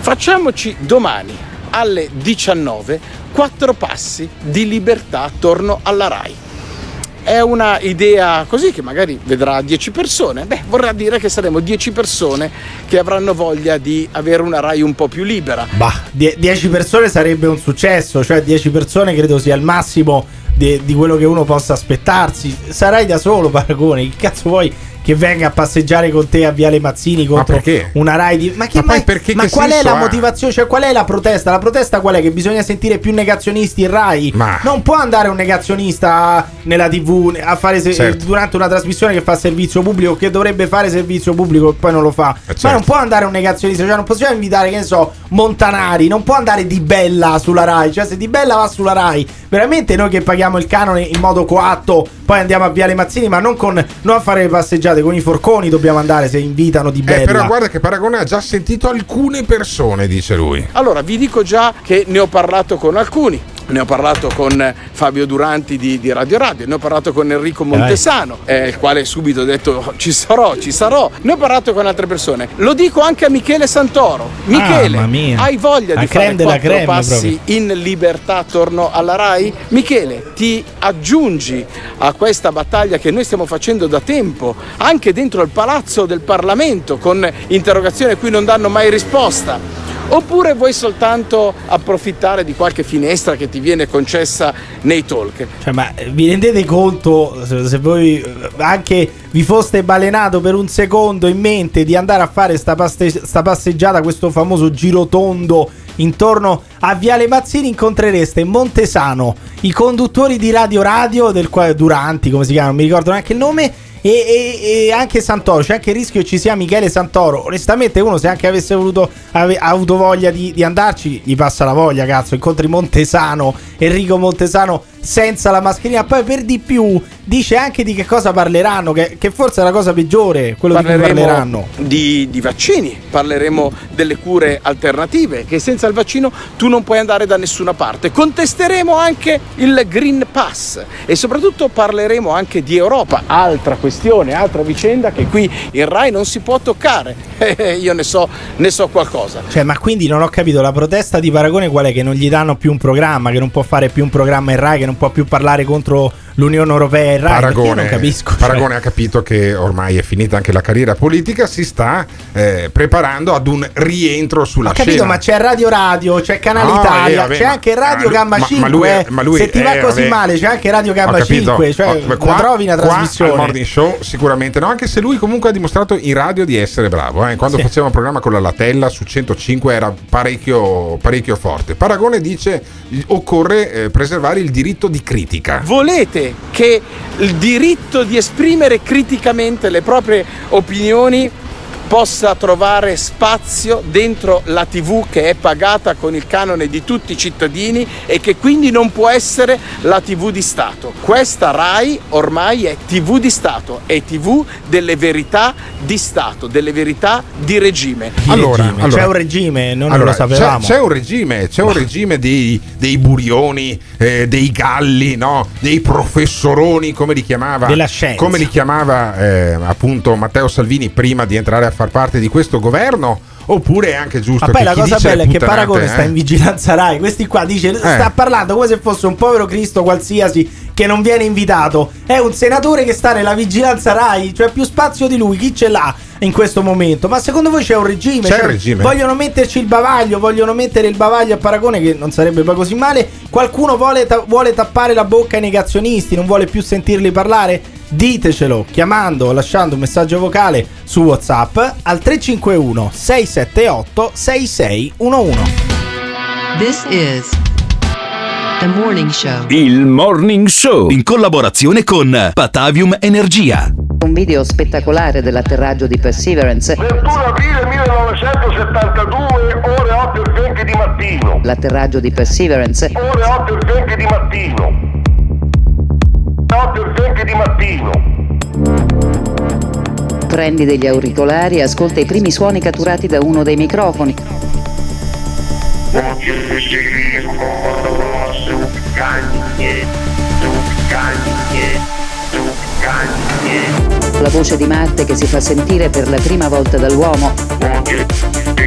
Facciamoci domani alle 19 quattro passi di libertà attorno alla RAI. È una idea così che magari vedrà 10 persone. Beh, vorrà dire che saremo 10 persone che avranno voglia di avere una RAI un po' più libera. Bah, 10 persone sarebbe un successo, cioè 10 persone credo sia il massimo di, di quello che uno possa aspettarsi. Sarai da solo, Paragone. Che cazzo vuoi che venga a passeggiare con te a Viale Mazzini contro perché? una Rai di... Ma, che Ma mai- perché ma che qual è la motivazione? Cioè qual è la protesta? La protesta qual è? Che bisogna sentire più negazionisti in Rai? Ma- Non può andare un negazionista nella tv a fare se- Certo. durante una trasmissione che fa servizio pubblico, che dovrebbe fare servizio pubblico e poi non lo fa. Ma certo. non può andare un negazionista, cioè non possiamo invitare, che ne so, Montanari, non può andare Di Bella sulla Rai, cioè se Di Bella va sulla Rai, veramente noi che paghiamo il canone in modo coatto, poi andiamo a Viale Mazzini, ma non, con, non a fare le passeggiate, con i forconi dobbiamo andare se invitano Di Bella. Eh, però guarda che Paragone ha già sentito alcune persone, dice lui. Allora, vi dico già che ne ho parlato con alcuni. Ne ho parlato con Fabio Duranti di, di Radio Radio, ne ho parlato con Enrico Montesano, eh, il quale subito ha detto "Oh, ci sarò, ci sarò. Ne ho parlato con altre persone. Lo dico anche a Michele Santoro. Michele, mamma mia. hai voglia di fare quattro passi in libertà attorno alla RAI? Michele, ti aggiungi a questa battaglia che noi stiamo facendo da tempo, anche dentro il palazzo del Parlamento, con interrogazioni a cui non danno mai risposta. Oppure vuoi soltanto approfittare di qualche finestra che ti viene concessa nei talk? Cioè, ma eh, vi rendete conto se, voi eh, anche vi foste balenato per un secondo in mente di andare a fare sta, paste- sta passeggiata, questo famoso girotondo intorno a Viale Mazzini, incontrereste in Montesano i conduttori di Radio Radio, del quale Duranti, come si chiama, non mi ricordo neanche il nome. E, e- e anche Santoro, c'è anche il rischio che ci sia Michele Santoro. Onestamente, uno se anche avesse voluto ave- avuto voglia di, di andarci, gli passa la voglia, cazzo. Incontri Montesano, Enrico Montesano senza la mascherina. Poi per di più dice anche di che cosa parleranno, che, che forse è la cosa peggiore, quello di cui parleranno. di, di vaccini, parleremo delle cure alternative, che senza il vaccino tu non puoi andare da nessuna parte. Contesteremo anche il Green Pass e soprattutto parleremo anche di Europa, altra questione, altra vicenda che qui in Rai non si può toccare. *laughs* Eh, Io ne so, ne so qualcosa. Cioè, ma quindi non ho capito la protesta di Paragone qual è? Che non gli danno più un programma, che non può fare più un programma in Rai, che non può più parlare contro l'Unione Europea in Rai. Perché io Paragone, non capisco. cioè. Paragone ha capito che ormai è finita anche la carriera politica, si sta eh, preparando ad un rientro sulla Ho capito, scena. ma c'è Radio Radio, c'è Canale No, Italia, eh, vabbè, c'è ma- anche Radio ma- Gamma ma- 5. ma lui è- eh. ma lui- Se ti va eh, così vabbè. male, c'è anche Radio Ho Gamma capito. 5. Cioè, ma la trovi una qua trasmissione. al Morning Show sicuramente no, anche se lui comunque ha dimostrato in radio di essere bravo. eh. Quando Sì. faceva un programma con la Latella su 105 era parecchio, parecchio forte. Paragone dice occorre eh, preservare il diritto di critica. Volete che il diritto di esprimere criticamente le proprie opinioni possa trovare spazio dentro la TV che è pagata con il canone di tutti i cittadini e che quindi non può essere la TV di Stato. Questa RAI ormai è TV di Stato, è TV delle verità di Stato, delle verità di regime. Di regime. c'è un regime, non Allora, lo sapevamo. C'è, c'è un regime, c'è un regime dei, dei burioni, eh, dei galli, no? dei professoroni, come li chiamava, Della scienza. come li chiamava eh, appunto Matteo Salvini prima di entrare a far parte di questo governo. Oppure è anche giusto Ma poi la cosa bella è che Paragone eh, sta in vigilanza Rai. Questi qua dice: sta parlando come se fosse un povero Cristo qualsiasi che non viene invitato. È un senatore che sta nella vigilanza Rai, cioè più spazio di lui. Chi ce l'ha in questo momento? Ma secondo voi c'è un regime? C'è Cioè, un regime. Vogliono metterci il bavaglio, vogliono mettere il bavaglio a Paragone, che non sarebbe poi così male. Qualcuno vuole, ta- vuole tappare la bocca ai negazionisti, non vuole più sentirli parlare? Ditecelo chiamando o lasciando un messaggio vocale su WhatsApp al 351 678 6611. This is the morning show. Il Morning Show in collaborazione con Patavium Energia. Un video spettacolare dell'atterraggio di Perseverance. 21 aprile 1972, ore 8 e 20 di mattino. L'atterraggio di Perseverance. Ore 8 e 20 di mattino. 8 e 20 di mattino. Prendi degli auricolari e ascolta i primi suoni catturati da uno dei microfoni. La voce di Marte che si fa sentire per la prima volta dall'uomo.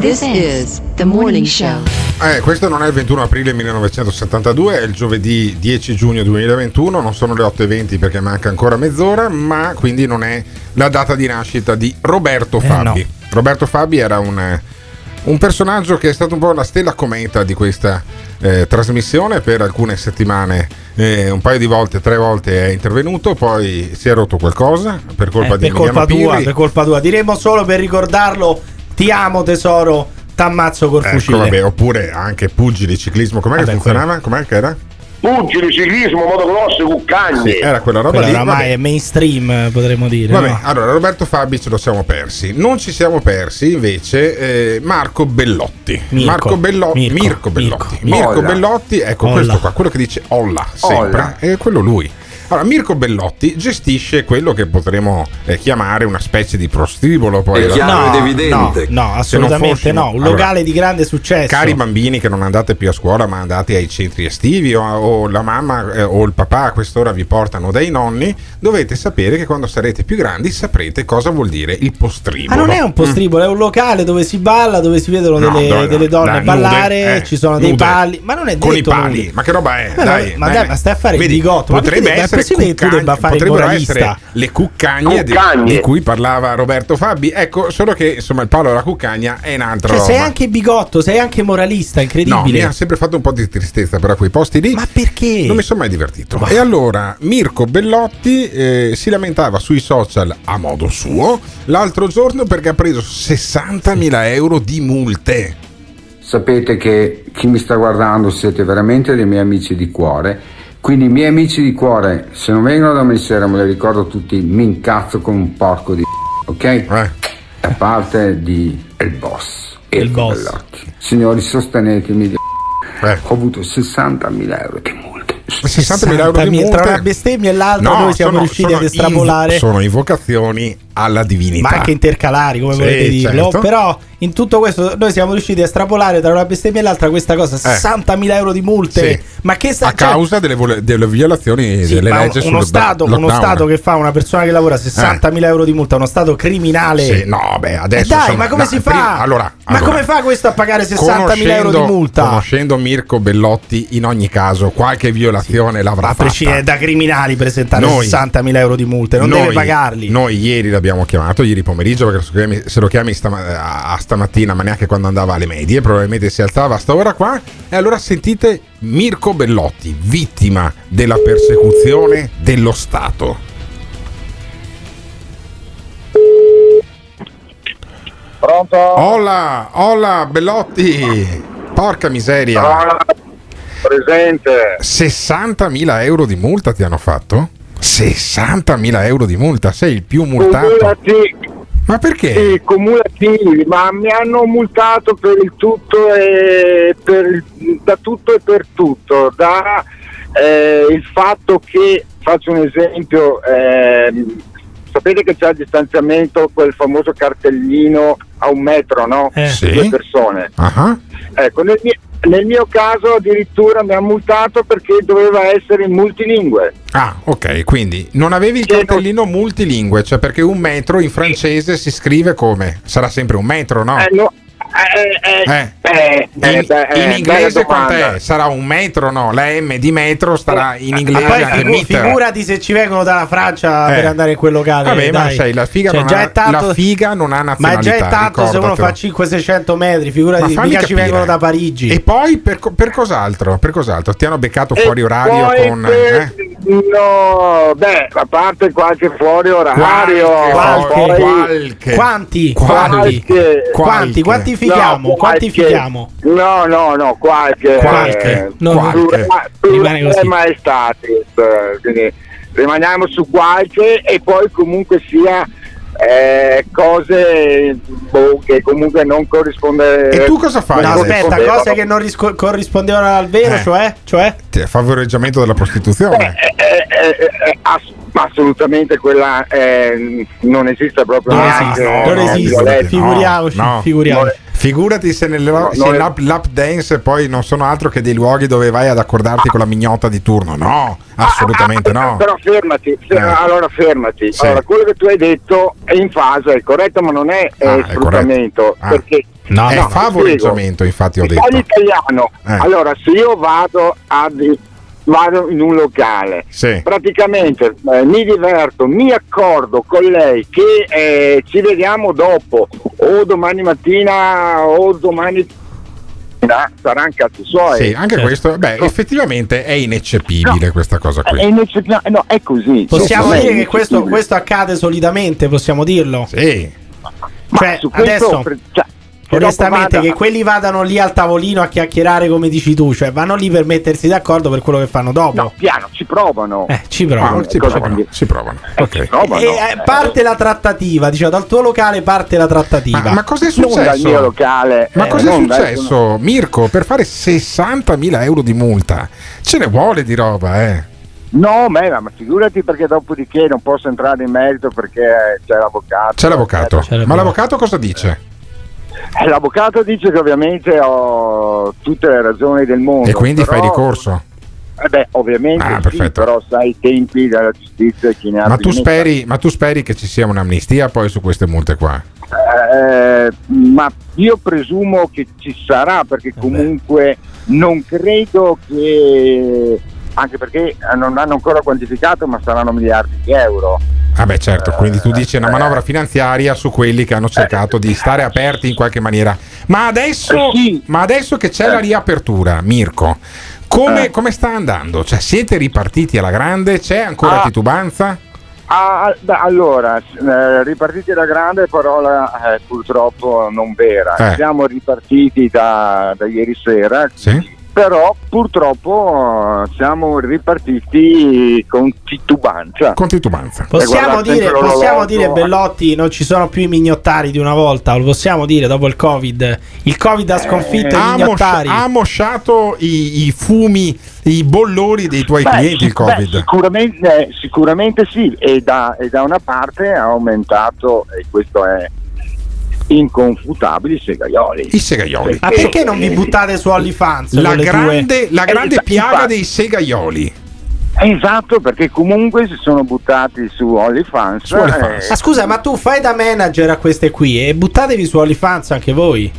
This is the morning show. Eh, questo non è il 21 aprile 1972, è il giovedì 10 giugno 2021, non sono le 8.20 perché manca ancora mezz'ora, ma quindi non è la data di nascita di Roberto Fabi. Roberto Fabi era un, eh, un personaggio che è stato un po' la stella cometa di questa eh, trasmissione per alcune settimane, eh, un paio di volte, tre volte è intervenuto, poi si è rotto qualcosa per colpa Eh, di per colpa tua, per colpa tua. Diremo solo per ricordarlo: Ti amo, tesoro. T'ammazzo col Ecco, fucile. vabbè, oppure anche pugili, ciclismo, com'è che Vabbè, funzionava? Com'è che era? Pugili, ciclismo, motocross, cuccagne. Sì, era quella roba Quella lì. oramai vabbè. è mainstream, eh, potremmo dire. Vabbè, no? allora Roberto Fabi ce lo siamo persi. Non ci siamo persi invece eh, Marco Bellotti. Mirko. Marco Bello- Mirko. Mirko Bellotti. Mirko. Mirko. Bellotti, ecco Olla. questo qua, quello che dice olla sempre, Olla. è quello lui. Allora, Mirko Bellotti gestisce quello che potremmo eh, chiamare una specie di prostibolo. Poi È chiaro fine. ed evidente. No, no, assolutamente no. Un allora, locale di grande successo. Cari bambini che non andate più a scuola ma andate ai centri estivi o, o la mamma eh, o il papà a quest'ora vi portano dai nonni, dovete sapere che quando sarete più grandi saprete cosa vuol dire il Ma postribolo. non è un postribolo, è un locale dove si balla, dove si vedono No, delle, no, no, delle donne dai, ballare, nude, eh, ci sono dei nude. pali. Ma non è Con i detto pali, nude. ma che roba è? Ma, dai, ma dai, ma stai a fare Vedi, il bigotto. Ma Potrebbe è essere il potrebbero essere le cuccagne, di- Cuccagne. Di, cui parlava Roberto Fabi. Ecco, solo che insomma il palo della cuccagna è un'altra Cioè, sei anche bigotto, sei anche moralista, No, mi incredibile. ha sempre fatto un po' di tristezza per quei posti lì. Ma perché? Non mi sono mai divertito. E allora Mirko Bellotti eh, si lamentava sui social a modo suo l'altro giorno perché ha preso 60.000 euro di multe. Sapete che chi mi sta guardando siete veramente dei miei amici di cuore. Quindi i miei amici di cuore, se non vengono da me sera, me li ricordo tutti, mi incazzo come un porco di *laughs* ok? Da parte di il boss. Il boss. Signori, sostenetemi di Ho avuto 60.000 euro di multe. 60.000 euro di multe. Tra una bestemmia e l'altra No, noi siamo sono- riusciti sono ad estrapolare. inv- sono invocazioni alla divinità. ma anche intercalari, come Sì, volete dirlo. certo. Però in tutto questo noi siamo riusciti a estrapolare tra una bestemmia e l'altra questa cosa: 60.000 euro di multe. Eh. Sì. Ma che sta a causa delle, vole- delle violazioni Sì, delle leggi uno, sul stato, lockdown. uno Stato che fa una persona che lavora 60.000 euro di multa, uno Stato criminale. Sì, no, beh, adesso Eh dai, sono- ma come no, si fa? prima- allora, ma allora. come fa questo a pagare 60.000 euro di multa? Conoscendo Mirko Bellotti, in ogni caso, qualche violazione l'avrà A fatta. prescindere da criminali presentare Noi- 60.000 euro di multe, non Noi- deve pagarli. Noi ieri l'abbiamo chiamato, ieri pomeriggio, perché se lo chiami, se lo chiami stama- a stamattina, ma neanche quando andava alle medie, probabilmente si alzava a sta ora qua. E allora sentite Mirko Bellotti, vittima della persecuzione dello Stato. Pronto? Hola, hola Bellotti. Porca miseria. Presente. 60.000 euro di multa ti hanno fatto? 60.000 euro di multa, sei il più multato. Cumulativi. Ma perché? Sì, cumulativi, ma mi hanno multato per il tutto e per da tutto e per tutto, da eh, il fatto che, faccio un esempio, ehm, sapete che c'è il distanziamento, quel famoso cartellino a un metro, no? Eh. Sì. Due persone. Ah, Ecco, nel mio, nel mio caso addirittura mi ha multato perché doveva essere in multilingue. Ah, ok, quindi non avevi il cartellino multilingue, cioè perché un metro in francese si scrive come? Sarà sempre un metro, no? Eh, no, eh, eh, Eh. eh, In, eh, beh, in inglese quant'è? Sarà un metro, no? La M di metro starà in inglese Ma poi anche figu- figurati se ci vengono dalla Francia Eh. per andare in quel locale. Vabbè, ma dai. sai, la figa, Cioè, non, già ha, è tanto- la figa non ha Ma nazionalità. già è tanto se uno fa 500-600 metri, figurati, Ma mica ci vengono da Parigi. E poi per, per cos'altro? Per cos'altro? Ti hanno beccato E fuori orario con. per- eh? No, beh, a parte qualche fuori orario, Qualche, poi- qualche. Quanti? Qualche. Quanti? Quanti? Quantifichiamo? No, qualche. Quantifichiamo? No, no, no, qualche. Qualche. eh, No, no. plurale- Rimane così. maestatis, eh, quindi rimaniamo su qualche e poi comunque sia eh, cose boh, che comunque non corrisponde E tu cosa fai? No, aspetta, cose che non risco- corrispondevano al vero, Eh. cioè? cioè? Cioè, favoreggiamento della prostituzione. Eh, eh, eh, ass- assolutamente quella eh, non esiste proprio Non esiste, non eh, esiste. Figuriamoci, No, figuriamoci. Figurati se, nelle, No, se no, i è- lap, lap dance poi non sono altro che dei luoghi dove vai ad accordarti con la mignotta di turno. No, assolutamente no. Però fermati, fer- Eh. allora fermati. Sì. Allora, quello che tu hai detto è in fase, è corretto, ma non è, eh, Ah, è sfruttamento. Ah. Perché No, è no, favoreggiamento, infatti ho detto. Italiano, Eh. allora se io vado ad vado in un locale Sì. praticamente eh, mi diverto mi accordo con lei che eh, ci vediamo dopo o domani mattina o domani saranno cazzi suoi Sì, anche Certo. questo, beh, effettivamente è ineccepibile questa cosa qui. è ineccepibile- no, è così Possiamo Sì, dire che questo, questo accade solitamente, possiamo dirlo? Sì. Cioè, su questo, adesso, cioè, onestamente, dopo che vada- quelli vadano lì al tavolino a chiacchierare come dici tu, cioè vanno lì per mettersi d'accordo per quello che fanno dopo. No, piano, ci provano. Eh, ci provano. Ah, ci provano, ci provano. Ok. provano. E eh, parte la trattativa, diciamo, dal tuo locale parte la trattativa. Ma, ma cosa è Non dal successo? mio locale. Ma eh, cosa è non dal- successo, Mirko? Per fare 60.000 euro di multa ce ne vuole di roba, eh. No, ma, ma figurati perché dopodiché non posso entrare in merito perché c'è l'avvocato. C'è l'avvocato. Ma l'avvocato cosa dice? Eh, L'avvocato dice che ovviamente ho tutte le ragioni del mondo. E quindi fai però- ricorso. Eh beh, ovviamente Ah, sì, però sai i tempi della giustizia e chi ne ha Ma tu, speri, ma tu speri che ci sia un'amnistia poi su queste multe qua? Eh, ma io presumo che ci sarà perché comunque non credo che anche perché non hanno ancora quantificato ma saranno miliardi di euro Ah beh certo, quindi tu dici una manovra finanziaria su quelli che hanno cercato di stare aperti in qualche maniera. Ma adesso, ma adesso che c'è la riapertura, Mirko, come, come sta andando? Cioè siete ripartiti alla grande? C'è ancora Ah. titubanza? Ah, beh, allora, eh, ripartiti da grande parola eh, purtroppo non vera. Eh. Siamo ripartiti da, da ieri sera, però purtroppo eh, siamo ripartiti con titubanza. Con titubanza. Possiamo, dire, possiamo dire, Bellotti, non ci sono più i mignottari di una volta, lo possiamo dire dopo il Covid. Il Covid ha sconfitto i ha, mosci- mignottari. ha mosciato i, i fumi, i bollori dei tuoi Beh, clienti il sì, beh, Covid. sicuramente, eh, sicuramente sì, e da, e da una parte ha aumentato, e questo è inconfutabile, i segaioli. I segaioli. Ma perché non vi buttate su OnlyFans? La grande, la grande Esatto, piaga infatti. dei segaioli. Esatto, perché comunque si sono buttati su OnlyFans. Su OnlyFans. eh, Ma scusa, ma tu fai da manager a queste qui e buttatevi su OnlyFans anche voi.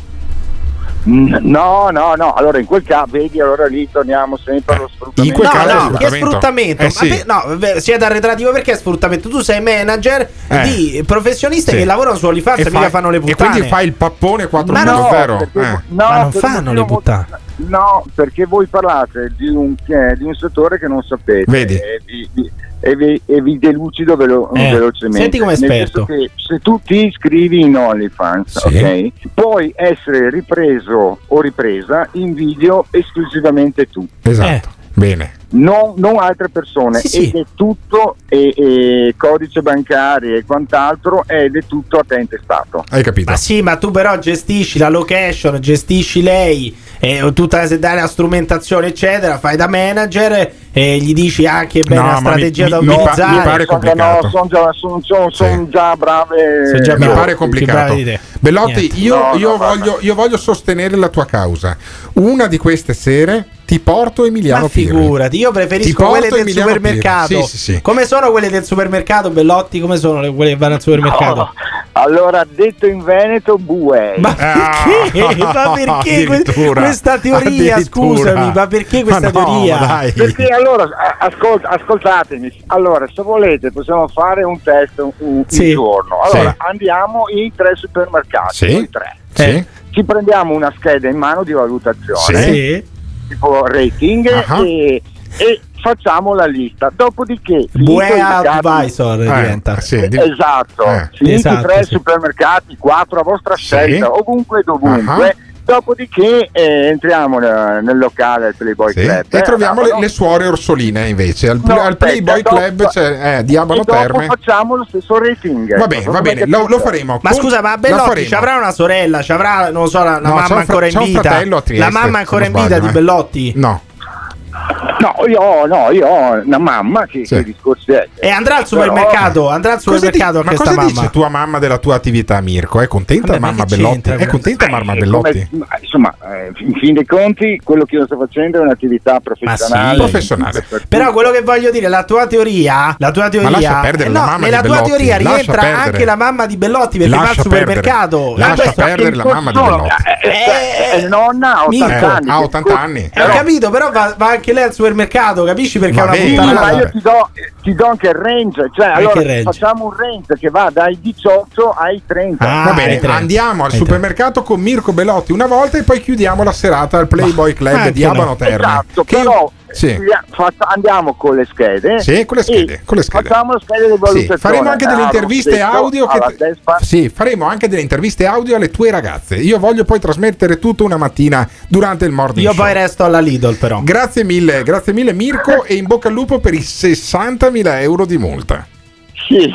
N- no, no, no, allora in quel caso, vedi, allora lì torniamo sempre allo sfruttamento. no, no, che sfruttamento? Eh, Ma sì. no, siete arretrati voi perché è sfruttamento? Tu sei manager Eh. di professionisti Sì. che lavorano su OnlyFans e, E mica fai- fanno le e puttane. quindi fai il pappone 4.0. Ma no, perché- Eh. no, Ma non fanno le puttane. No, perché voi parlate di un, eh, di un settore che non sapete Vedi. E, vi, vi- e vi- e vi delucido velo- Eh, velocemente. senti come esperto. se tu ti iscrivi in OnlyFans, Sì. ok, puoi essere ripreso o ripresa in video esclusivamente tu. Esatto. Bene. Non, non altre persone Sì, sì. ed è tutto e, e codice bancario e quant'altro ed è tutto a te intestato. Hai capito? Ma sì, ma tu però gestisci la location, gestisci lei, e tutta la, se dai la strumentazione, eccetera, fai da manager e gli dici anche bene No, la ma mi- strategia da mi- mi pa- utilizzare. mi pare Sono- complicato. No, sono già, sono- sono- sono già brave. Già Mi bravo. pare complicato. Bellotti, io, No, no, io voglio, io voglio sostenere la tua causa. Una di queste sere ti porto Emiliano Ma figurati, io preferisco quelle del Emiliano supermercato. Sì, sì, sì. Come sono quelle del supermercato, Bellotti? Come sono le- quelle che vanno al supermercato? Allora, detto in Veneto, bue. Ma perché? ma perché que- questa teoria? Scusami, ma perché questa Ma no, teoria? Perché allora, a- ascol- ascoltatemi, allora se volete possiamo fare un test un, un Sì. giorno. Allora Sì. andiamo in tre supermercati, Sì. noi tre. Sì. Ci prendiamo una scheda in mano di valutazione, Sì. tipo rating, Ah. e, e facciamo la lista. Dopodiché, finito Bue i mercati- Advisor diventa. sì, di- Esatto, Eh. finiti Esatto, tre sì. supermercati, quattro a vostra Sì. scelta, ovunque e dovunque. Ah. Dopodiché eh, entriamo nel, nel locale del Playboy Sì. Club E eh, troviamo le, le suore orsoline invece. Al, No, al Playboy aspetta, Club dopo- c'è eh, Diabolo e dopo Terme. facciamo lo stesso rating. Va bene, va bene, lo, lo faremo. Ma Con- scusa, ma Bellotti ci avrà una sorella, ci avrà, non so, la, la No, c'è mamma un fra- ancora c'è in un vita. fratello a Trieste, la mamma ancora in vita sbaglio, di eh. Bellotti? No. No, io ho, no, io ho una mamma che, Sì. che discorsi è. E andrà al Però- supermercato, andrà al Cosa supermercato di- ma questa cosa mamma. dice tua mamma della tua attività, Mirko? È contenta Vabbè, ma mamma Bellotti? È contenta mamma Eh, Bellotti? come- ma, insomma, eh, in fin dei conti, quello che io sto facendo è un'attività professionale. Professionale. Però quello che voglio dire, la tua teoria, la tua teoria, lascia perdere eh la no, mamma nella tua teoria lascia rientra anche la mamma di Bellotti perché va al Lascia supermercato. Ma Lascia perdere la mamma di Bellotti. eh, eh, eh, nonna ha 80 Mirko, anni. ha che- 80 anni. Ho capito, però va, va anche lei al supermercato, capisci perché Ma è una puttanata. ma io ti do, ti do anche il range, cioè allora che range? facciamo un range che va dai 18 ai 30. Ah, Va bene, hai tre. andiamo al supermercato con Mirko Bellotti una volta e poi chiudiamo la serata al Playboy Club anche di Abano no. Terme. Esatto, Che io- però Sì. andiamo con le schede. Sì, con le schede, con le schede. Facciamo le schede di Sì, valutazione. faremo anche delle interviste audio che sì, faremo anche delle interviste audio alle tue ragazze. Io voglio poi trasmettere tutto una mattina durante il morning Io show. poi resto alla Lidl però. Grazie mille, grazie mille Mirko e in bocca al lupo per i 60.000 euro di multa. Sì,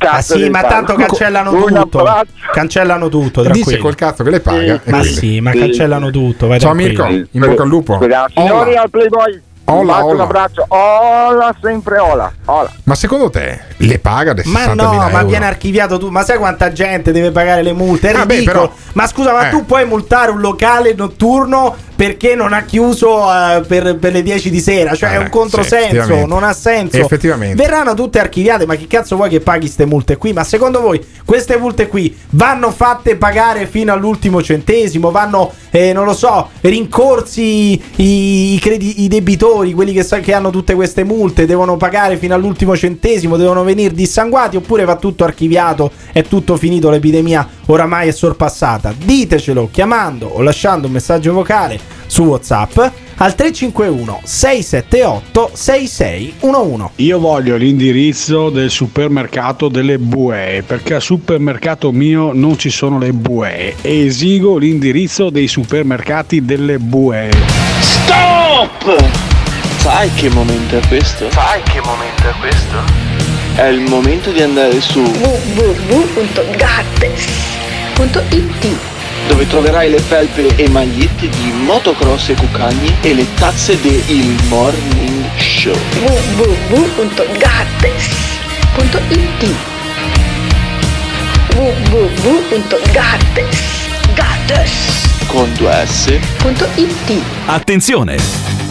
Ah sì, ma tanto cancellano Un tutto. Cancellano tutto, Dice col cazzo che le paga. e Ma quindi. sì, ma Sì. cancellano tutto, vai Ciao tranquillo. Mirko, in bocca al lupo. Signori al Playboy Ola, un bacio, un ola. abbraccio, ola, sempre ola, ola. Ma secondo te le paga 60.000 Ma no, ma euro? viene archiviato tu. Ma sai quanta gente deve pagare le multe? È Vabbè, ridicolo. però- ma scusa, ma Eh. tu puoi multare un locale notturno perché non ha chiuso eh, per, per le 10 di sera? Cioè, è Eh, un sì, controsenso, effettivamente. non ha senso. Effettivamente. Verranno tutte archiviate, ma chi cazzo vuoi che paghi queste multe qui? Ma secondo voi queste multe qui vanno fatte pagare fino all'ultimo centesimo? Vanno, eh, non lo so, rincorsi i, i credi- i debitori, quelli che, sa- che hanno tutte queste multe, devono pagare fino all'ultimo centesimo, devono venire dissanguati oppure va tutto archiviato, è tutto finito, l'epidemia oramai è sorpassata? Ditecelo chiamando o lasciando un messaggio vocale su WhatsApp al 351 678 6611. Io voglio l'indirizzo del supermercato delle bue perché al supermercato mio non ci sono le bue e esigo l'indirizzo dei supermercati delle bue. Stop! Sai che momento è questo? Sai che momento è questo? È il momento di andare su www.gattes.it dove troverai le felpe e magliette di motocross e cucagni e le tazze del Morning Show. www.gattes.it www.gattes.it Con 2S. Attenzione!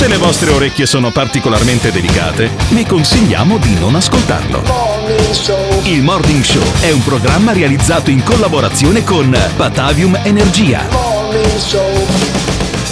Se le vostre orecchie sono particolarmente delicate, vi consigliamo di non ascoltarlo. Il Morning Show è un programma realizzato in collaborazione con Batavium Energia.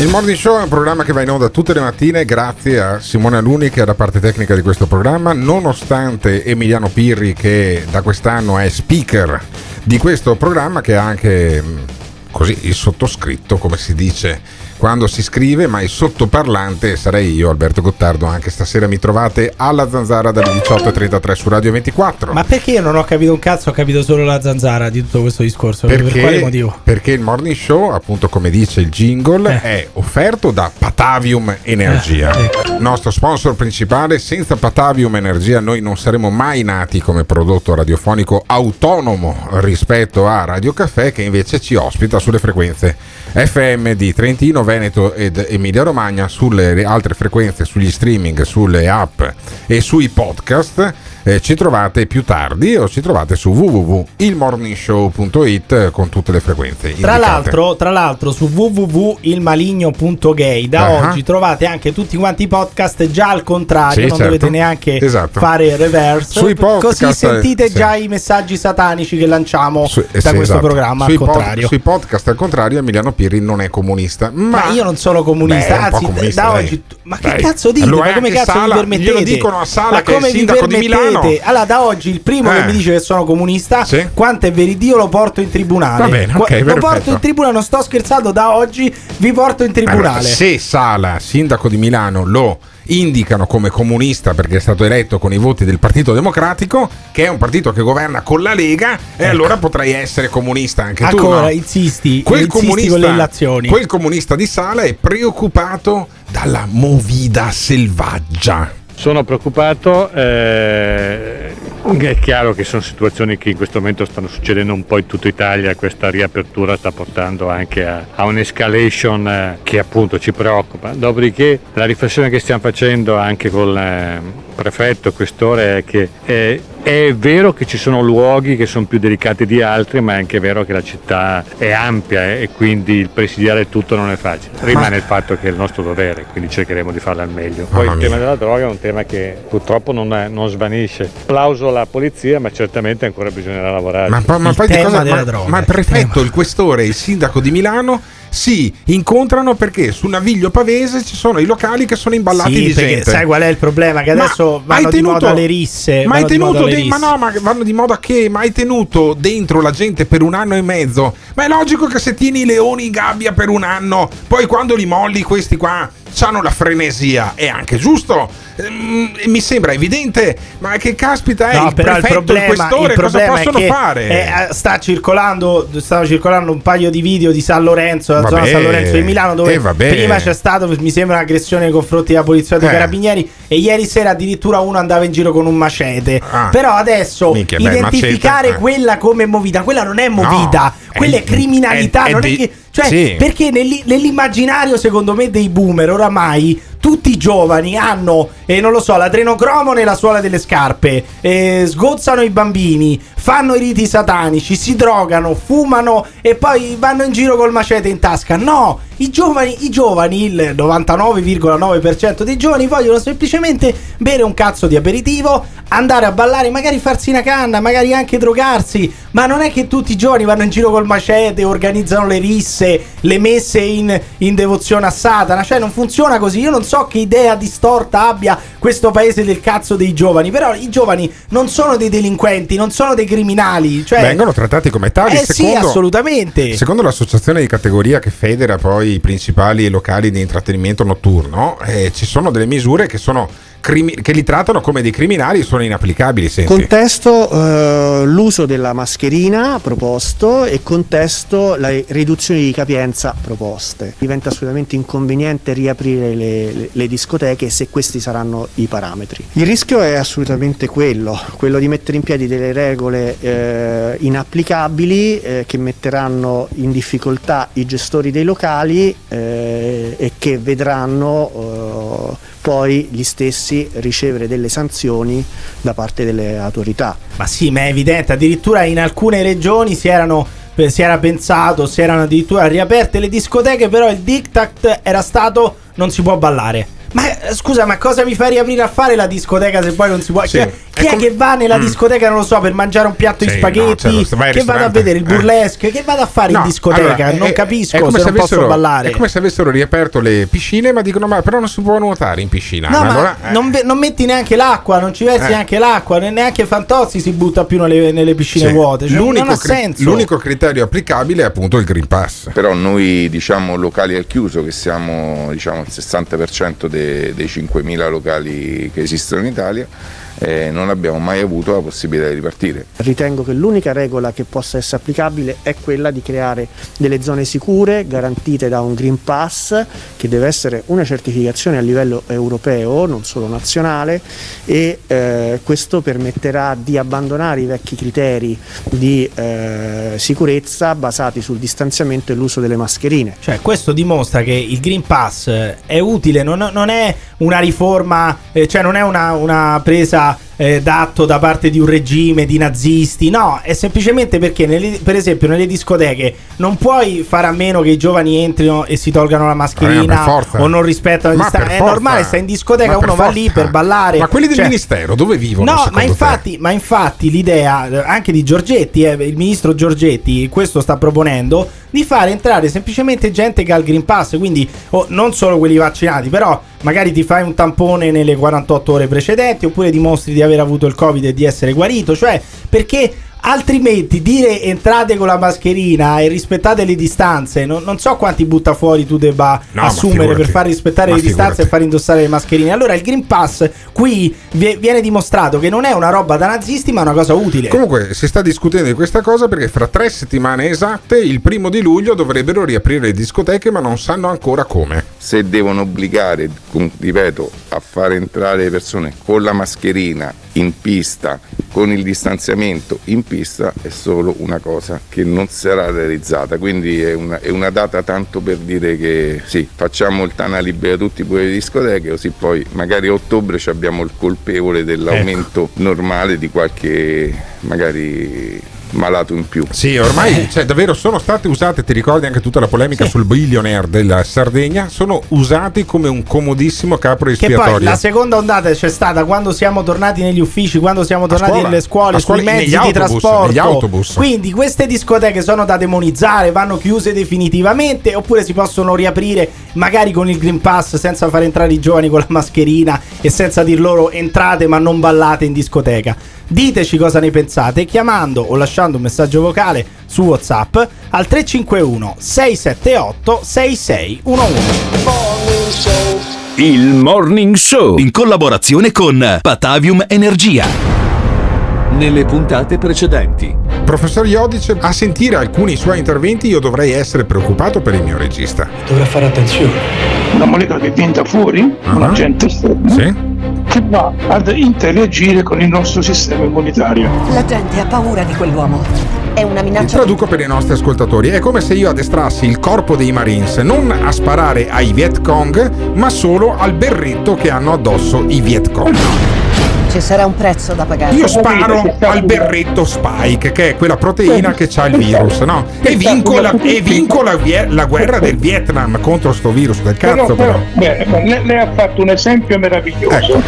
Il Morning Show è un programma che va in onda tutte le mattine grazie a Simone Aluni che è la parte tecnica di questo programma, nonostante Emiliano Pirri che da quest'anno è speaker di questo programma che ha anche mh, così il sottoscritto, come si dice quando si scrive, ma il sottoparlante sarei io, Alberto Gottardo. Anche stasera mi trovate alla zanzara dalle 18.33 su Radio 24. Ma perché io non ho capito un cazzo, ho capito solo la zanzara di tutto questo discorso? per quale motivo? Perché il morning show, appunto come dice il jingle, è offerto da Patavium Energia, Eh, ecco. nostro sponsor principale. Senza Patavium Energia noi non saremmo mai nati come prodotto radiofonico autonomo rispetto a Radio Caffè che invece ci ospita sulle frequenze FM di Trentino, Veneto ed Emilia Romagna, sulle altre frequenze, sugli streaming, sulle app e sui podcast. Eh, ci trovate più tardi o ci trovate su www.ilmorningshow.it con tutte le frequenze. Tra l'altro, tra l'altro su www.ilmaligno.gay da Ah. oggi trovate anche tutti quanti i podcast già al contrario, Sì, non certo. dovete neanche Esatto. fare reverse. Sui podcast, così sentite sì. già i messaggi satanici che lanciamo Su- eh, da sì, questo esatto. programma sui al pod- sui podcast al contrario Emiliano Pirri non è comunista ma, Ma io non sono comunista, Beh, anzi, comunista, da dai. oggi. Ma che Dai. cazzo dite? Ma come cazzo Sala, vi permettete? glielo dicono a Sala Ma che è il sindaco di Milano. Allora, da oggi il primo Eh. che mi dice che sono comunista, quanto è veritiero lo porto in tribunale. Va bene, ok, Qua- lo perfetto. porto in tribunale, non sto scherzando, da oggi vi porto in Allora, tribunale. se Sala, sindaco di Milano, lo indicano come comunista perché è stato eletto con i voti del Partito Democratico, che è un partito che governa con la Lega, e allora potrai essere comunista anche tu. Ancora, no? insisti, Quel insisti comunista, con le illazioni. quel comunista di Sala è preoccupato dalla movida selvaggia. Sono preoccupato, eh, è chiaro che sono situazioni che in questo momento stanno succedendo un po' in tutta Italia, questa riapertura sta portando anche a, a un'escalation eh, che appunto ci preoccupa. Dopodiché la riflessione che stiamo facendo anche con il prefetto, questore, è che eh, è vero che ci sono luoghi che sono più delicati di altri, ma è anche vero che la città è ampia eh, e quindi il presidiare tutto non è facile. Rimane il fatto che è il nostro dovere, quindi cercheremo di farlo al meglio. Poi il tema della droga è un tema che purtroppo non, è- non svanisce. Applauso alla polizia, ma certamente ancora bisognerà lavorare. Ma, poi- ma poi di cosa? Ma, ma il prefetto, il questore e il sindaco di Milano si incontrano perché su Naviglio Pavese ci sono i locali che sono imballati Sì, di perché gente. sai qual è il problema? Che Ma adesso hai vanno di moda le risse. Ma hai tenuto de- ma no, ma vanno di moda che? Ma hai tenuto dentro la gente per un anno e mezzo. Ma è logico che se tieni i leoni in gabbia per un anno, poi quando li molli questi qua hanno la frenesia. È anche giusto ehm, mi sembra evidente, ma che caspita è No, il il prefetto, il, problema, questore, il cosa è possono che fare? eh, sta circolando stanno circolando un paio di video di San Lorenzo, la Vabbè, zona San Lorenzo di Milano, dove eh, prima c'è stato, mi sembra, un'aggressione nei confronti della polizia dei Eh. carabinieri. E ieri sera addirittura uno andava in giro con un macete. Ah. Però adesso Minchia, beh, identificare macete, eh. quella come movita, quella non è movita, è- quella è, criminalità. è- è non è che, cioè, sì. perché nell'i- nell'immaginario, secondo me, dei boomer oramai. Tutti i giovani hanno, eh, non lo so, l'adrenocromo nella suola delle scarpe, eh, sgozzano i bambini, fanno i riti satanici, si drogano, fumano e poi vanno in giro col macete in tasca. No, i giovani, i giovani, il 99,9% dei giovani vogliono semplicemente bere un cazzo di aperitivo, andare a ballare, magari farsi una canna, magari anche drogarsi. Ma non è che tutti i giovani vanno in giro col macete, organizzano le risse, le messe in, in devozione a Satana. Cioè, non funziona così. Io non so che idea distorta abbia questo paese del cazzo dei giovani. Però i giovani non sono dei delinquenti, non sono dei criminali. Cioè, Vengono trattati come tali. Eh sì, assolutamente. Secondo l'associazione di categoria che federa poi i principali locali di intrattenimento notturno, eh, ci sono delle misure che, sono crimi- che li trattano come dei criminali sono inapplicabili. Senti. Contesto eh, l'uso della mascherina proposto e contesto le riduzioni di capienza proposte. Diventa assolutamente inconveniente riaprire le, le- le discoteche se questi saranno i parametri. Il rischio è assolutamente quello, quello di mettere in piedi delle regole eh, inapplicabili eh, che metteranno in difficoltà i gestori dei locali eh, e che vedranno eh, poi gli stessi ricevere delle sanzioni da parte delle autorità. Ma sì, ma è evidente, addirittura in alcune regioni si erano eh, si era pensato, si erano addirittura riaperte le discoteche, però il diktat era stato non si può ballare. Ma eh, scusa, ma cosa mi fa riaprire a fare la discoteca se poi non si può? Sì. Chi, chi è, com- che va nella Mm. discoteca, non lo so, per mangiare un piatto di Sì, no, spaghetti? certo, vai al che vada a vedere il Eh. burlesque? Che vada a fare No, in discoteca? allora, non è- capisco è come se non posso avessero- ballare. È come se avessero riaperto le piscine, ma dicono: Ma però non si può nuotare in piscina. No, ma allora, eh, non, ve- non metti neanche l'acqua, non ci versi Eh. neanche l'acqua, ne- neanche Fantozzi si butta più nelle, nelle piscine sì. vuote. Cioè, l'unico, non ha cri- senso. l'unico criterio applicabile è appunto il Green Pass. Però noi diciamo locali al chiuso che siamo diciamo il 60% de- dei 5.000 locali che esistono in Italia eh, non abbiamo mai avuto la possibilità di ripartire. Ritengo che l'unica regola che possa essere applicabile è quella di creare delle zone sicure garantite da un Green Pass che deve essere una certificazione a livello europeo, non solo nazionale e eh, questo permetterà di abbandonare i vecchi criteri di eh, sicurezza basati sul distanziamento e l'uso delle mascherine. Cioè, questo dimostra che il Green Pass è utile, non, non è una riforma, eh, cioè non è una, una presa eh, d'atto da parte di un regime di nazisti, no, è semplicemente perché, nelle- per esempio, nelle discoteche non puoi fare a meno che i giovani entrino e si tolgano la Eh, mascherina per forza. o non rispettano la distanza. È normale, stai in discoteca, uno va lì per ballare. Ma quelli del Cioè, ministero dove vivono? No, ma infatti, ma infatti l'idea eh, anche di Giorgetti, eh, il ministro Giorgetti, questo sta proponendo di fare entrare semplicemente gente che ha il Green Pass, quindi oh, non solo quelli vaccinati, però magari ti fai un tampone nelle 48 ore precedenti oppure dimostri di aver avuto il Covid e di essere guarito, cioè perché altrimenti dire entrate con la mascherina e rispettate le distanze, non, non so quanti butta fuori tu debba No, assumere per far rispettare Ma le distanze figurati. e far indossare le mascherine. Allora il Green Pass qui vi- viene dimostrato che non è una roba da nazisti, ma una cosa utile. Comunque si sta discutendo di questa cosa perché fra tre settimane esatte, il primo di luglio, dovrebbero riaprire le discoteche, ma non sanno ancora come. Se devono obbligare, ripeto, a far entrare le persone con la mascherina in pista, con il distanziamento in pista, è solo una cosa che non sarà realizzata. Quindi è una, è una data tanto per dire che sì, facciamo il Tana libera tutti pure le discoteche, così poi magari a ottobre ci abbiamo il colpevole dell'aumento normale di qualche magari malato in più. Sì, ormai cioè, davvero sono state usate, ti ricordi anche tutta la polemica sul billionaire della Sardegna, sono usati come un comodissimo capro Che poi espiatorio. la seconda ondata c'è stata quando siamo tornati negli uffici, quando siamo tornati scuola, nelle scuole, scuola, sui mezzi negli di autobus, trasporto. autobus. Quindi queste discoteche sono da demonizzare, vanno chiuse definitivamente oppure si possono riaprire magari con il Green Pass senza far entrare i giovani con la mascherina e senza dir loro entrate ma non ballate in discoteca. Diteci cosa ne pensate chiamando o lasciando un messaggio vocale su WhatsApp al 351 678 6611. Il Morning Show in collaborazione con Patavium Energia. Nelle puntate precedenti. Professor Iodice, a sentire alcuni suoi interventi io dovrei essere preoccupato per il mio regista. Dovrà fare attenzione. Una molecola che viene da fuori, un agente esterno, che va ad interagire con il nostro sistema immunitario. La gente ha paura di quell'uomo. È una minaccia. Traduco per i nostri ascoltatori, è come se io addestrassi il corpo dei Marines non a sparare ai Viet Cong, ma solo al berretto che hanno addosso i Viet Cong. Ci sarà un prezzo da pagare. Io sparo al berretto Spike, che è quella proteina che ha il virus, no? E vinco, la, e vinco la, guerra del Vietnam contro sto virus del cazzo, però. beh, lei, lei ha fatto un esempio meraviglioso. Ecco.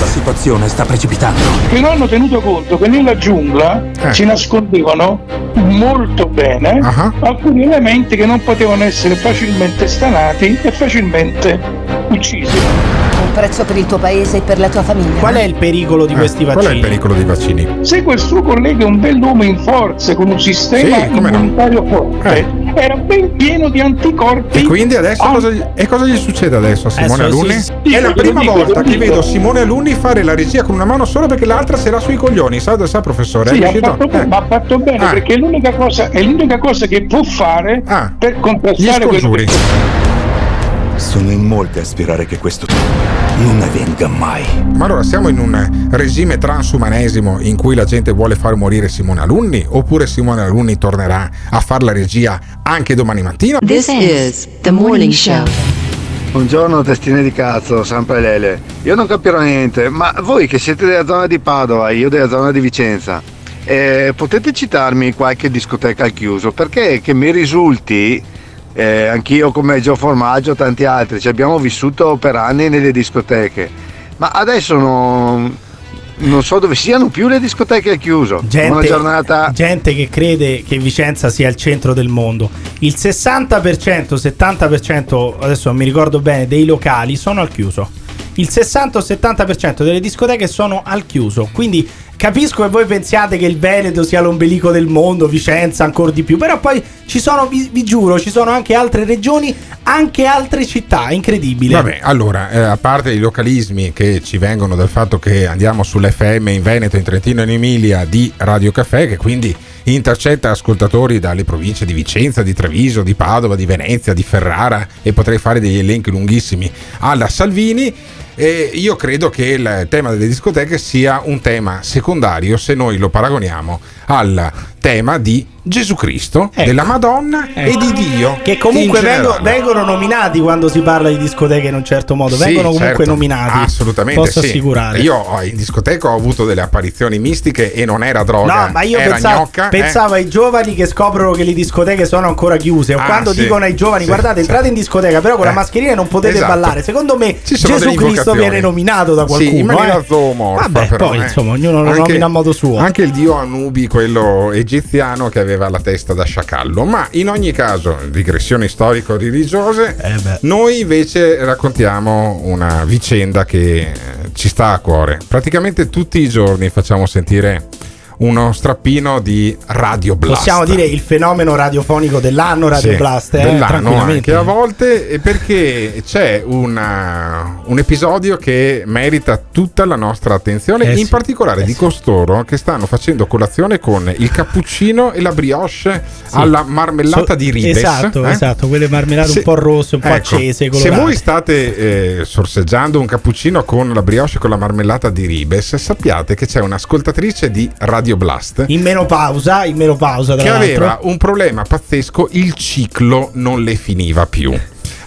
La situazione sta precipitando. Però hanno tenuto conto che nella giungla Eh. si nascondevano molto bene alcuni elementi che non potevano essere facilmente stanati e facilmente uccisi. Prezzo per il tuo paese e per la tua famiglia. Qual è il pericolo di questi Qual è vaccini? il pericolo dei vaccini? Se quel suo collega è un bell'uomo in forze con un sistema Sì, come no. immunitario forte, era ben pieno di anticorpi. E quindi adesso cosa gli, e cosa gli succede adesso a Simone Adesso Alunni? sì, è la prima dico, volta che vedo Simone Alunni fare la regia con una mano sola perché l'altra se l'ha sui coglioni. Sa, sa professore? Sì, è ha riuscito? fatto, bene, Eh. ma ha fatto bene Ah. perché è l'unica, cosa, è l'unica cosa che può fare per Gli contrastare scongiuri. che Sono in molti a sperare che questo non avvenga mai. Ma allora siamo in un regime transumanesimo in cui la gente vuole far morire Simone Alunni? Oppure Simone Alunni tornerà a fare la regia anche domani mattina? This is the morning show. Buongiorno testine di cazzo, sempre Lele. Io non capirò niente, ma voi che siete della zona di Padova, io della zona di Vicenza, eh, potete citarmi qualche discoteca al chiuso? Perché che mi risulti, eh, anch'io come Gio Formaggio, tanti altri, ci abbiamo vissuto per anni nelle discoteche, ma adesso non, non so dove siano più le discoteche al chiuso. Buona giornata. gente che crede che Vicenza sia il centro del mondo. Il 60%, 70%, adesso non mi ricordo bene, dei locali sono al chiuso. Il 60-70% delle discoteche sono al chiuso. Quindi capisco che voi pensiate che il Veneto sia l'ombelico del mondo, Vicenza ancora di più. Però poi ci sono, vi, vi giuro, ci sono anche altre regioni, anche altre città. Incredibile. Vabbè, allora, eh, a parte i localismi che ci vengono dal fatto che andiamo sull'FM in Veneto, in Trentino e in Emilia di Radio Caffè, che quindi intercetta ascoltatori dalle province di Vicenza, di Treviso, di Padova, di Venezia, di Ferrara e potrei fare degli elenchi lunghissimi alla Salvini. E io credo che il tema delle discoteche sia un tema secondario se noi lo paragoniamo al tema di Gesù Cristo, della Madonna e di Dio. Ecco. Che comunque in vengo- generale. vengono nominati quando si parla di discoteche in un certo modo. Sì, vengono comunque certo, nominati. Assolutamente. Posso sì. assicurare. Io ho- in discoteca ho avuto delle apparizioni mistiche e non era droga. No, ma io era pensavo, gnocca, eh. pensavo ai giovani che scoprono che le discoteche sono ancora chiuse. O Ah, quando sì. dicono ai giovani, Sì, guardate, sì. entrate in discoteca, però con Eh, la mascherina non potete esatto. ballare. Secondo me Gesù Cristo viene nominato da Sì, qualcuno. in maniera eh. zoomorfa, Vabbè, però, poi eh. insomma, ognuno lo Anche- nomina a modo suo. Anche il dio Anubi, quello egiziano che aveva la testa da sciacallo. Ma in ogni caso, digressioni storico-religiose, Eh noi invece raccontiamo una vicenda che eh, ci sta a cuore. Praticamente tutti i giorni facciamo sentire uno strappino di Radio Blast. Possiamo dire il fenomeno radiofonico dell'anno Radio Sì, Blast, eh, dell'anno anche a volte perché c'è una- un episodio che merita tutta la nostra attenzione Eh in sì, particolare di costoro che stanno facendo colazione con il cappuccino e la brioche alla marmellata So- di ribes Esatto, eh? esatto, quelle marmellate Se- un po' rosse, un po' ecco, accese, se colorate. voi state eh, sorseggiando un cappuccino con la brioche e con la marmellata di ribes sappiate che c'è un'ascoltatrice di Radio Blast in menopausa, in menopausa che aveva un problema pazzesco, il ciclo non le finiva più.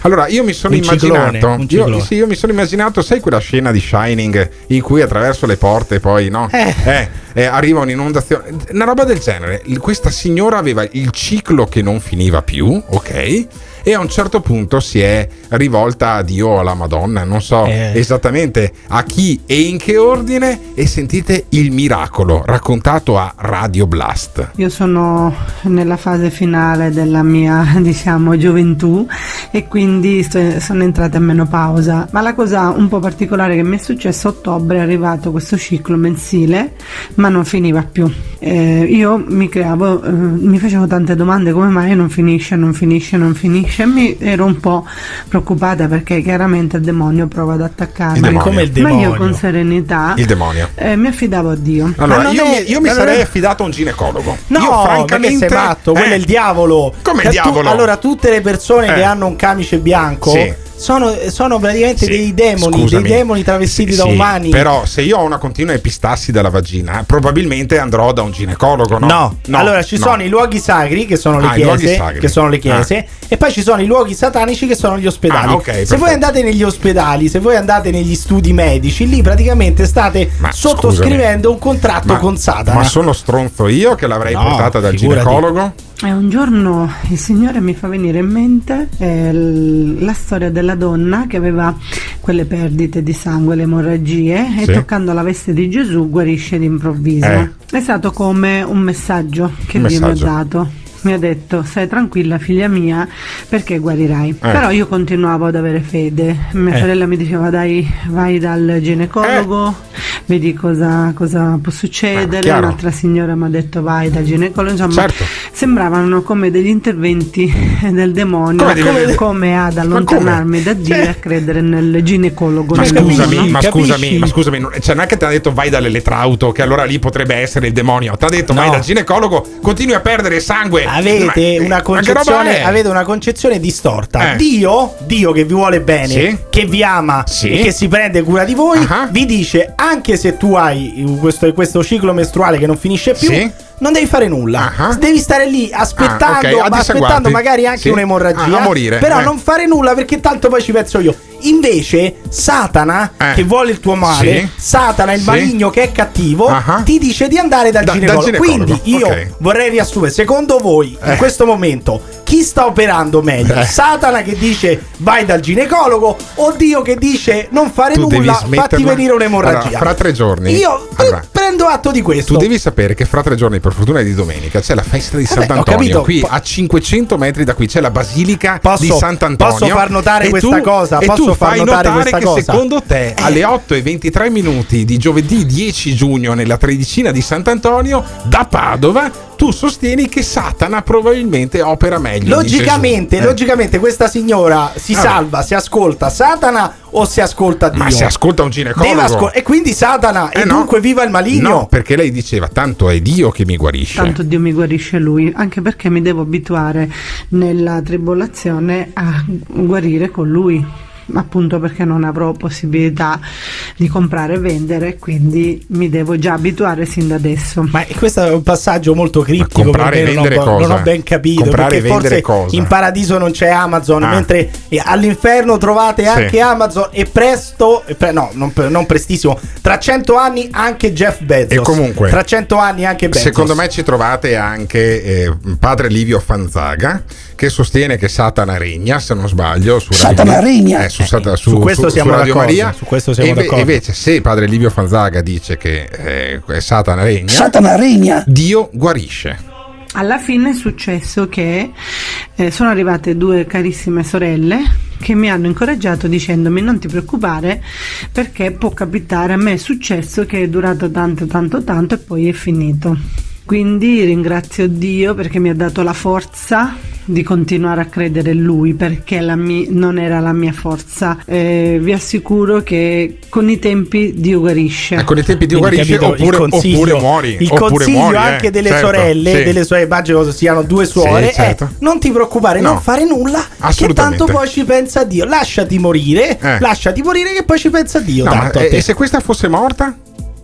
Allora, io mi sono Un immaginato, ciclone, io, sì, io mi sono immaginato, sai quella scena di Shining in cui attraverso le porte poi, no? Eh, eh, arriva un'inondazione, una roba del genere. Questa signora aveva il ciclo che non finiva più, ok? E a un certo punto si è rivolta a Dio o alla Madonna, non so Eh. esattamente a chi e in che ordine, e sentite il miracolo raccontato a Radio Blast. Io sono nella fase finale della mia, *laughs* diciamo, gioventù e quindi sto- sono entrata in menopausa. Ma la cosa un po' particolare che mi è successa a ottobre è arrivato questo ciclo mensile, ma non finiva più. eh, io mi creavo, eh, mi facevo tante domande come mai non finisce, non finisce, non finisce. E mi ero un po' preoccupata perché chiaramente il demonio prova ad attaccarmi. Demonio. come il Ma io demonio? con serenità Il demonio. eh, mi affidavo a Dio. Allora, Ma io, è- mi, io mi ma sarei è- affidato a un ginecologo. No, io francamente. sei matto, quello eh, è il diavolo. Come il tu- diavolo? allora, tutte le persone Eh. che hanno un camice bianco Sì. Sono, sono praticamente Sì, dei demoni, scusami. dei demoni travestiti Sì, da umani. Però se io ho una continua epistassi dalla vagina, probabilmente andrò da un ginecologo, no? No. allora ci no. sono i luoghi sacri che sono le Ah, i luoghi chiese, che sono le chiese e poi ci sono i luoghi satanici che sono gli ospedali. Ah, ok, se perfetto. voi andate negli ospedali, se voi andate negli studi medici, lì praticamente state Ma sottoscrivendo un contratto Ma- con Satana. Ma sono stronzo io che l'avrei No, portata dal figurati. ginecologo? E un giorno il Signore mi fa venire in mente eh, la storia della donna che aveva quelle perdite di sangue, le emorragie, Sì. e toccando la veste di Gesù guarisce d'improvviso. Eh. È stato come un messaggio che Un Dio mi ha messaggio. dato. Mi ha detto, stai tranquilla figlia mia, perché guarirai. Eh. Però io continuavo ad avere fede. Mia Eh. sorella mi diceva, dai, vai dal ginecologo, vedi cosa, cosa può succedere. Eh. Un'altra signora mi ha detto, vai dal ginecologo. Insomma, Certo. sembravano come degli interventi del demonio, Come come, come ad allontanarmi da Dio e a credere nel ginecologo. Ma nel scusami, ma scusami, ma scusami, non- cioè non è che ti ha detto vai dall'elettrauto, che allora lì potrebbe essere il demonio. Ti ha detto vai No. dal ginecologo, continui a perdere sangue. Avete una, avete una concezione distorta. Eh. Dio, Dio che vi vuole bene, Sì. che vi ama Sì. e che si prende cura di voi, Ah. vi dice anche se tu hai questo, questo ciclo mestruale che non finisce più. Sì. Non devi fare nulla, Ah. devi stare lì aspettando, Ah, ok, a ma aspettando magari anche Sì. un'emorragia. Ah, a morire, Però eh. non fare nulla perché tanto poi ci penso io. Invece, Satana, Eh. che vuole il tuo male, Sì. Satana, il Sì. maligno che è cattivo, Ah. ti dice di andare dal Da- ginecologo. ginecologo, Quindi io ok. vorrei riassumere, secondo voi, in Eh. questo momento, chi sta operando meglio? Eh. Satana che dice vai dal ginecologo o Dio che dice non fare Tu nulla, fatti venire un'emorragia? Allora, fra tre giorni. Io eh, Allora, prendo atto di questo. Tu devi sapere che fra tre giorni, per fortuna è di domenica, c'è la festa di ho Sant'Antonio. Qui a 500 metri da qui c'è la basilica Posso- di Sant'Antonio. posso far notare questa tu- cosa? E Posso tu far fai notare notare che cosa? secondo te alle 8 e 23 minuti di giovedì 10 giugno nella tredicina di Sant'Antonio da Padova tu sostieni che Satana probabilmente opera meglio. di Logicamente. Eh. logicamente questa signora si Vabbè. salva se ascolta Satana o se ascolta Dio. Ma se ascolta un ginecologo. Ascol- e quindi Satana Eh e no. dunque viva il maligno. No, perché lei diceva tanto è Dio che mi guarisce. Tanto Dio mi guarisce lui, anche perché mi devo abituare nella tribolazione a guarire con lui. Appunto perché non avrò possibilità di comprare e vendere, quindi mi devo già abituare sin da adesso. Ma questo è un passaggio molto criptico. comprare e non ho- vendere non, cosa? ho ben capito. Comprare perché e vendere forse cosa? in paradiso non c'è Amazon, Ah. mentre all'inferno trovate Sì. anche Amazon e presto, pre- no, non, non prestissimo, tra cento anni anche Jeff Bezos. E comunque, tra cento anni anche Bezos. Secondo me ci trovate anche eh, padre Livio Fanzaga che sostiene che Satana regna, se non sbaglio, su Satana regna? eh, su, Eh, su- su questo su- siamo su Radio d'accordo, Maria. su questo siamo e inve- d'accordo. invece se padre Livio Fanzaga dice che eh, Satana regna, Satana regna. Dio guarisce. Alla fine è successo che eh, sono arrivate due carissime sorelle che mi hanno incoraggiato dicendomi non ti preoccupare perché può capitare, a me è successo che è durato tanto tanto tanto e poi è finito. Quindi ringrazio Dio perché mi ha dato la forza di continuare a credere in Lui perché la mi- non era la mia forza. Eh, vi assicuro che con i tempi Dio guarisce. Eh, con i tempi Dio Quindi, guarisce capito, oppure, oppure muori. Il oppure consiglio muori, eh. anche delle Certo, sorelle, sì. delle sue immagino siano due suore, Sì, certo. è non ti preoccupare, No. non fare nulla, che tanto poi ci pensa Dio. Lasciati morire, Eh. lasciati morire che poi ci pensa Dio. No, ma- tanto a e, te. e se questa fosse morta?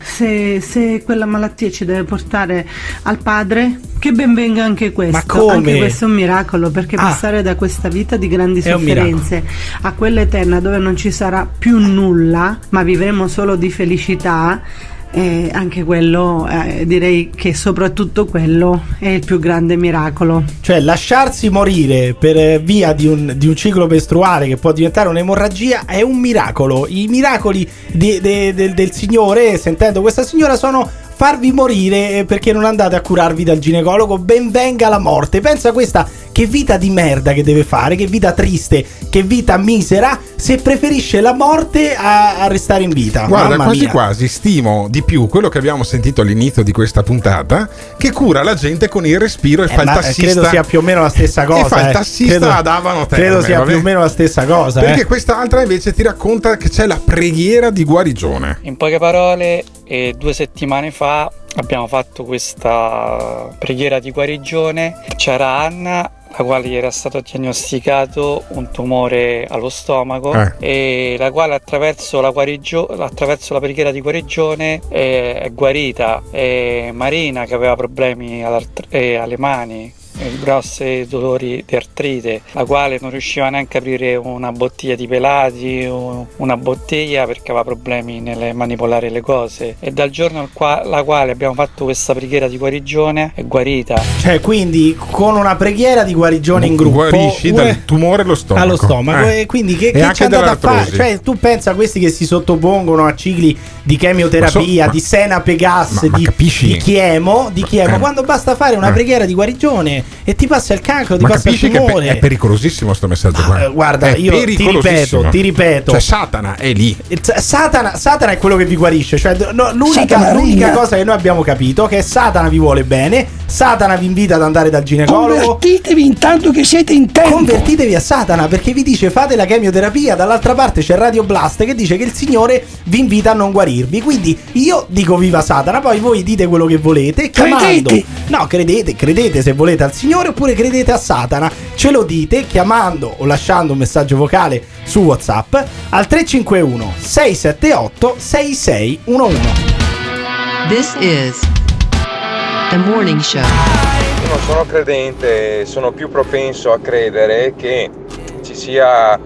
Se, se quella malattia ci deve portare al padre, che ben venga anche questo. Ma come? Anche questo è un miracolo, perché Ah. passare da questa vita di grandi sofferenze a quella eterna dove non ci sarà più nulla, ma vivremo solo di felicità. Eh, anche quello, eh, direi che soprattutto quello è il più grande miracolo. Cioè, lasciarsi morire per via di un, di un ciclo mestruale che può diventare un'emorragia è un miracolo. I miracoli di- de- del- del Signore, sentendo questa signora, sono farvi morire eh, perché non andate a curarvi dal ginecologo. Ben venga la morte. Pensa a questa che vita di merda che deve fare, che vita triste, che vita misera, se preferisce la morte a, a restare in vita. Guarda, Mamma quasi mia. quasi stimo di più quello che abbiamo sentito all'inizio di questa puntata, che cura la gente con il respiro e fa Eh, il ma tassista. credo sia più o meno la stessa cosa. E fa il eh. tassista credo, ad Avano Terme, Credo sia vabbè. più o meno la stessa cosa. Perché eh. quest'altra invece ti racconta che c'è la preghiera di guarigione. In poche parole, eh, due settimane fa abbiamo fatto questa preghiera di guarigione. C'era Anna, la quale gli era stato diagnosticato un tumore allo stomaco Eh. e la quale attraverso la, guarigio- attraverso la preghiera di guarigione eh, è guarita. E Marina che aveva problemi eh, alle mani grossi dolori di artrite, la quale non riusciva neanche a aprire una bottiglia di pelati o una bottiglia perché aveva problemi nel manipolare le cose. E dal giorno al qua- alla quale abbiamo fatto questa preghiera di guarigione è guarita. Cioè, quindi con una preghiera di guarigione in gruppo. Guarisci dal tumore allo stomaco. allo stomaco. Eh. E quindi che, E che ci andate a fare? Cioè, tu pensa a questi che si sottopongono a cicli di chemioterapia, Ma so- ma- di senape gas, Ma- ma di, di chiemo, di chiemo, Eh. quando basta fare una Eh. preghiera di guarigione e ti passa il cancro, ti Ma passa il capisci che è, tumore. è pericolosissimo sto messaggio qua. Ah, eh, guarda, È io ti ripeto, ti ripeto. Cioè Satana è lì. Satana, Satana è quello che vi guarisce. Cioè, no, l'unica, l'unica cosa che noi abbiamo capito è che Satana vi vuole bene. Satana vi invita ad andare dal ginecologo. Convertitevi intanto che siete in tempo. Convertitevi a Satana perché vi dice fate la chemioterapia. Dall'altra parte c'è Radio Blast che dice che il Signore vi invita a non guarirvi. Quindi io dico viva Satana. Poi voi dite quello che volete. Chiamando. Credete. No, credete, credete se volete al Signore oppure credete a Satana. Ce lo dite chiamando o lasciando un messaggio vocale su WhatsApp al 351 678 6611. This is the morning show. Io non sono credente, sono più propenso a credere che ci sia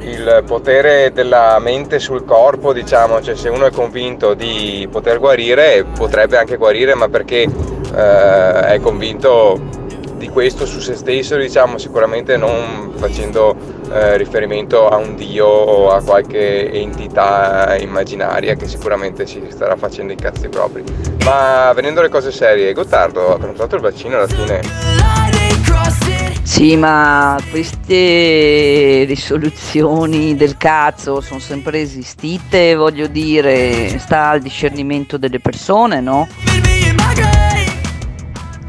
il potere della mente sul corpo, diciamo, cioè se uno è convinto di poter guarire, potrebbe anche guarire, ma perché eh, è convinto di questo su se stesso, diciamo, sicuramente non facendo eh, riferimento a un dio o a qualche entità immaginaria che sicuramente si starà facendo i cazzi propri. Ma venendo alle cose serie, Gottardo ha prenotato il vaccino alla fine. Sì, ma queste risoluzioni del cazzo sono sempre esistite, voglio dire, sta al discernimento delle persone, no?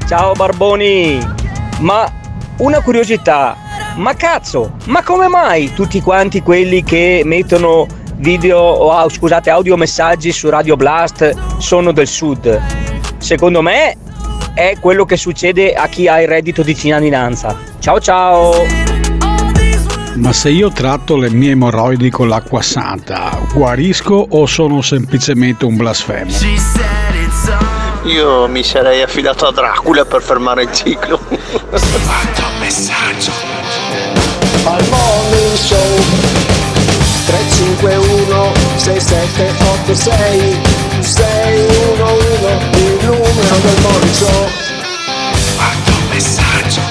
Ciao Barboni, ma una curiosità, ma cazzo, ma come mai tutti quanti quelli che mettono video o au- scusate audiomessaggi su Radio Blast sono del sud? Secondo me è quello che succede a chi ha il reddito di cittadinanza. Ciao ciao! Ma se io tratto le mie emorroidi con l'acqua santa, guarisco o sono semplicemente un blasfemo? Io mi sarei affidato a Dracula per fermare il ciclo. messaggio. Al morning show. 351 6786 611 il numero del morning show. Quanto messaggio.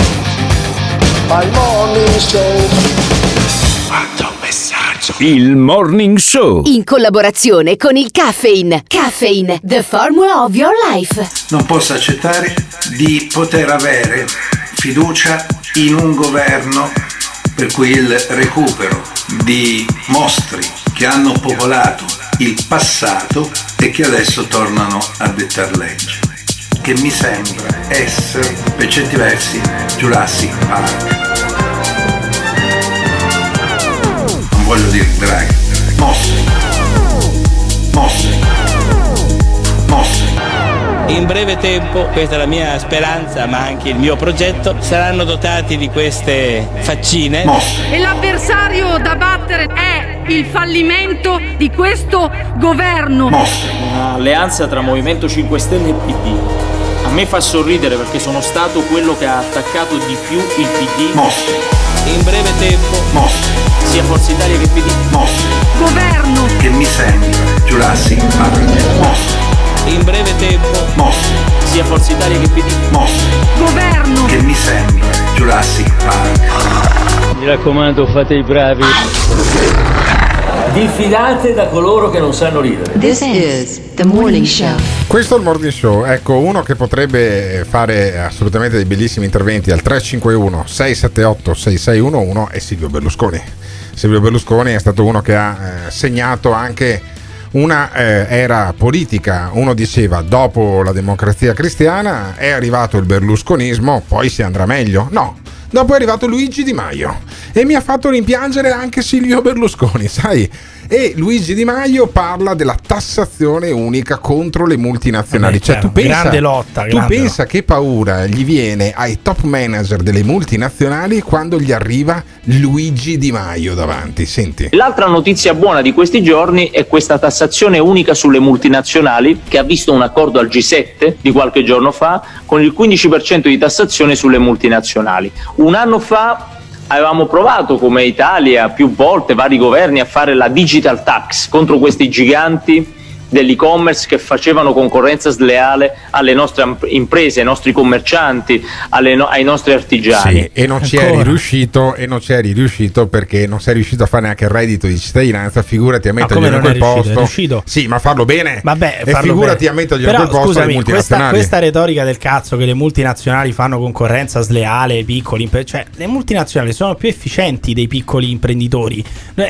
Al morning show. Quanto Il Morning Show. In collaborazione con il Caffeine. Caffeine, the formula of your life. Non posso accettare di poter avere fiducia in un governo per cui il recupero di mostri che hanno popolato il passato e che adesso tornano a dettar legge. Che mi sembra essere, per certi versi, Jurassic Park. Voglio dire draghi, mostri, mostri, mostri. In breve tempo, questa è la mia speranza, ma anche il mio progetto, saranno dotati di queste faccine. E l'avversario da battere è il fallimento di questo governo. Un'alleanza tra Movimento 5 Stelle e PD. A me fa sorridere perché sono stato quello che ha attaccato di più il PD. In breve tempo, sia Forza Italia che PD. Governo. Che mi sembra Jurassic Park. Mostri, in breve tempo, sia Forza Italia che PD. Governo. che mi sembra Jurassic Park. Mi raccomando, fate i bravi. Diffidate da coloro che non sanno ridere. This is the morning show. Questo è il Morning Show, ecco uno che potrebbe fare assolutamente dei bellissimi interventi al 351 678 6611 è Silvio Berlusconi. Silvio Berlusconi è stato uno che ha eh, segnato anche una eh, era politica. Uno diceva dopo la democrazia cristiana è arrivato il berlusconismo, poi si andrà meglio. No, dopo è arrivato Luigi Di Maio e mi ha fatto rimpiangere anche Silvio Berlusconi, sai? E Luigi Di Maio parla della tassazione unica contro le multinazionali. Vabbè, cioè, tu chiaro, pensa, grande lotta, tu grande pensa che paura gli viene ai top manager delle multinazionali quando gli arriva Luigi Di Maio davanti. Senti. L'altra notizia buona di questi giorni è questa tassazione unica sulle multinazionali che ha visto un accordo al G7 di qualche giorno fa con il 15% di tassazione sulle multinazionali. Un anno fa avevamo provato come Italia più volte, vari governi, a fare la digital tax contro questi giganti dell'e-commerce che facevano concorrenza sleale alle nostre imprese, ai nostri commercianti, alle no- ai nostri artigiani. Sì, e non ci eri riuscito e non ci eri riuscito perché non sei riuscito a fare neanche il reddito di cittadinanza figurati a Ma mettergli come in quel riuscito? È posto riuscito. sì ma farlo bene Vabbè, e farlo figurati bene. a mettergli in quel posto alle scusami, questa, multinazionali questa retorica del cazzo che le multinazionali fanno concorrenza sleale ai piccoli cioè le multinazionali sono più efficienti dei piccoli imprenditori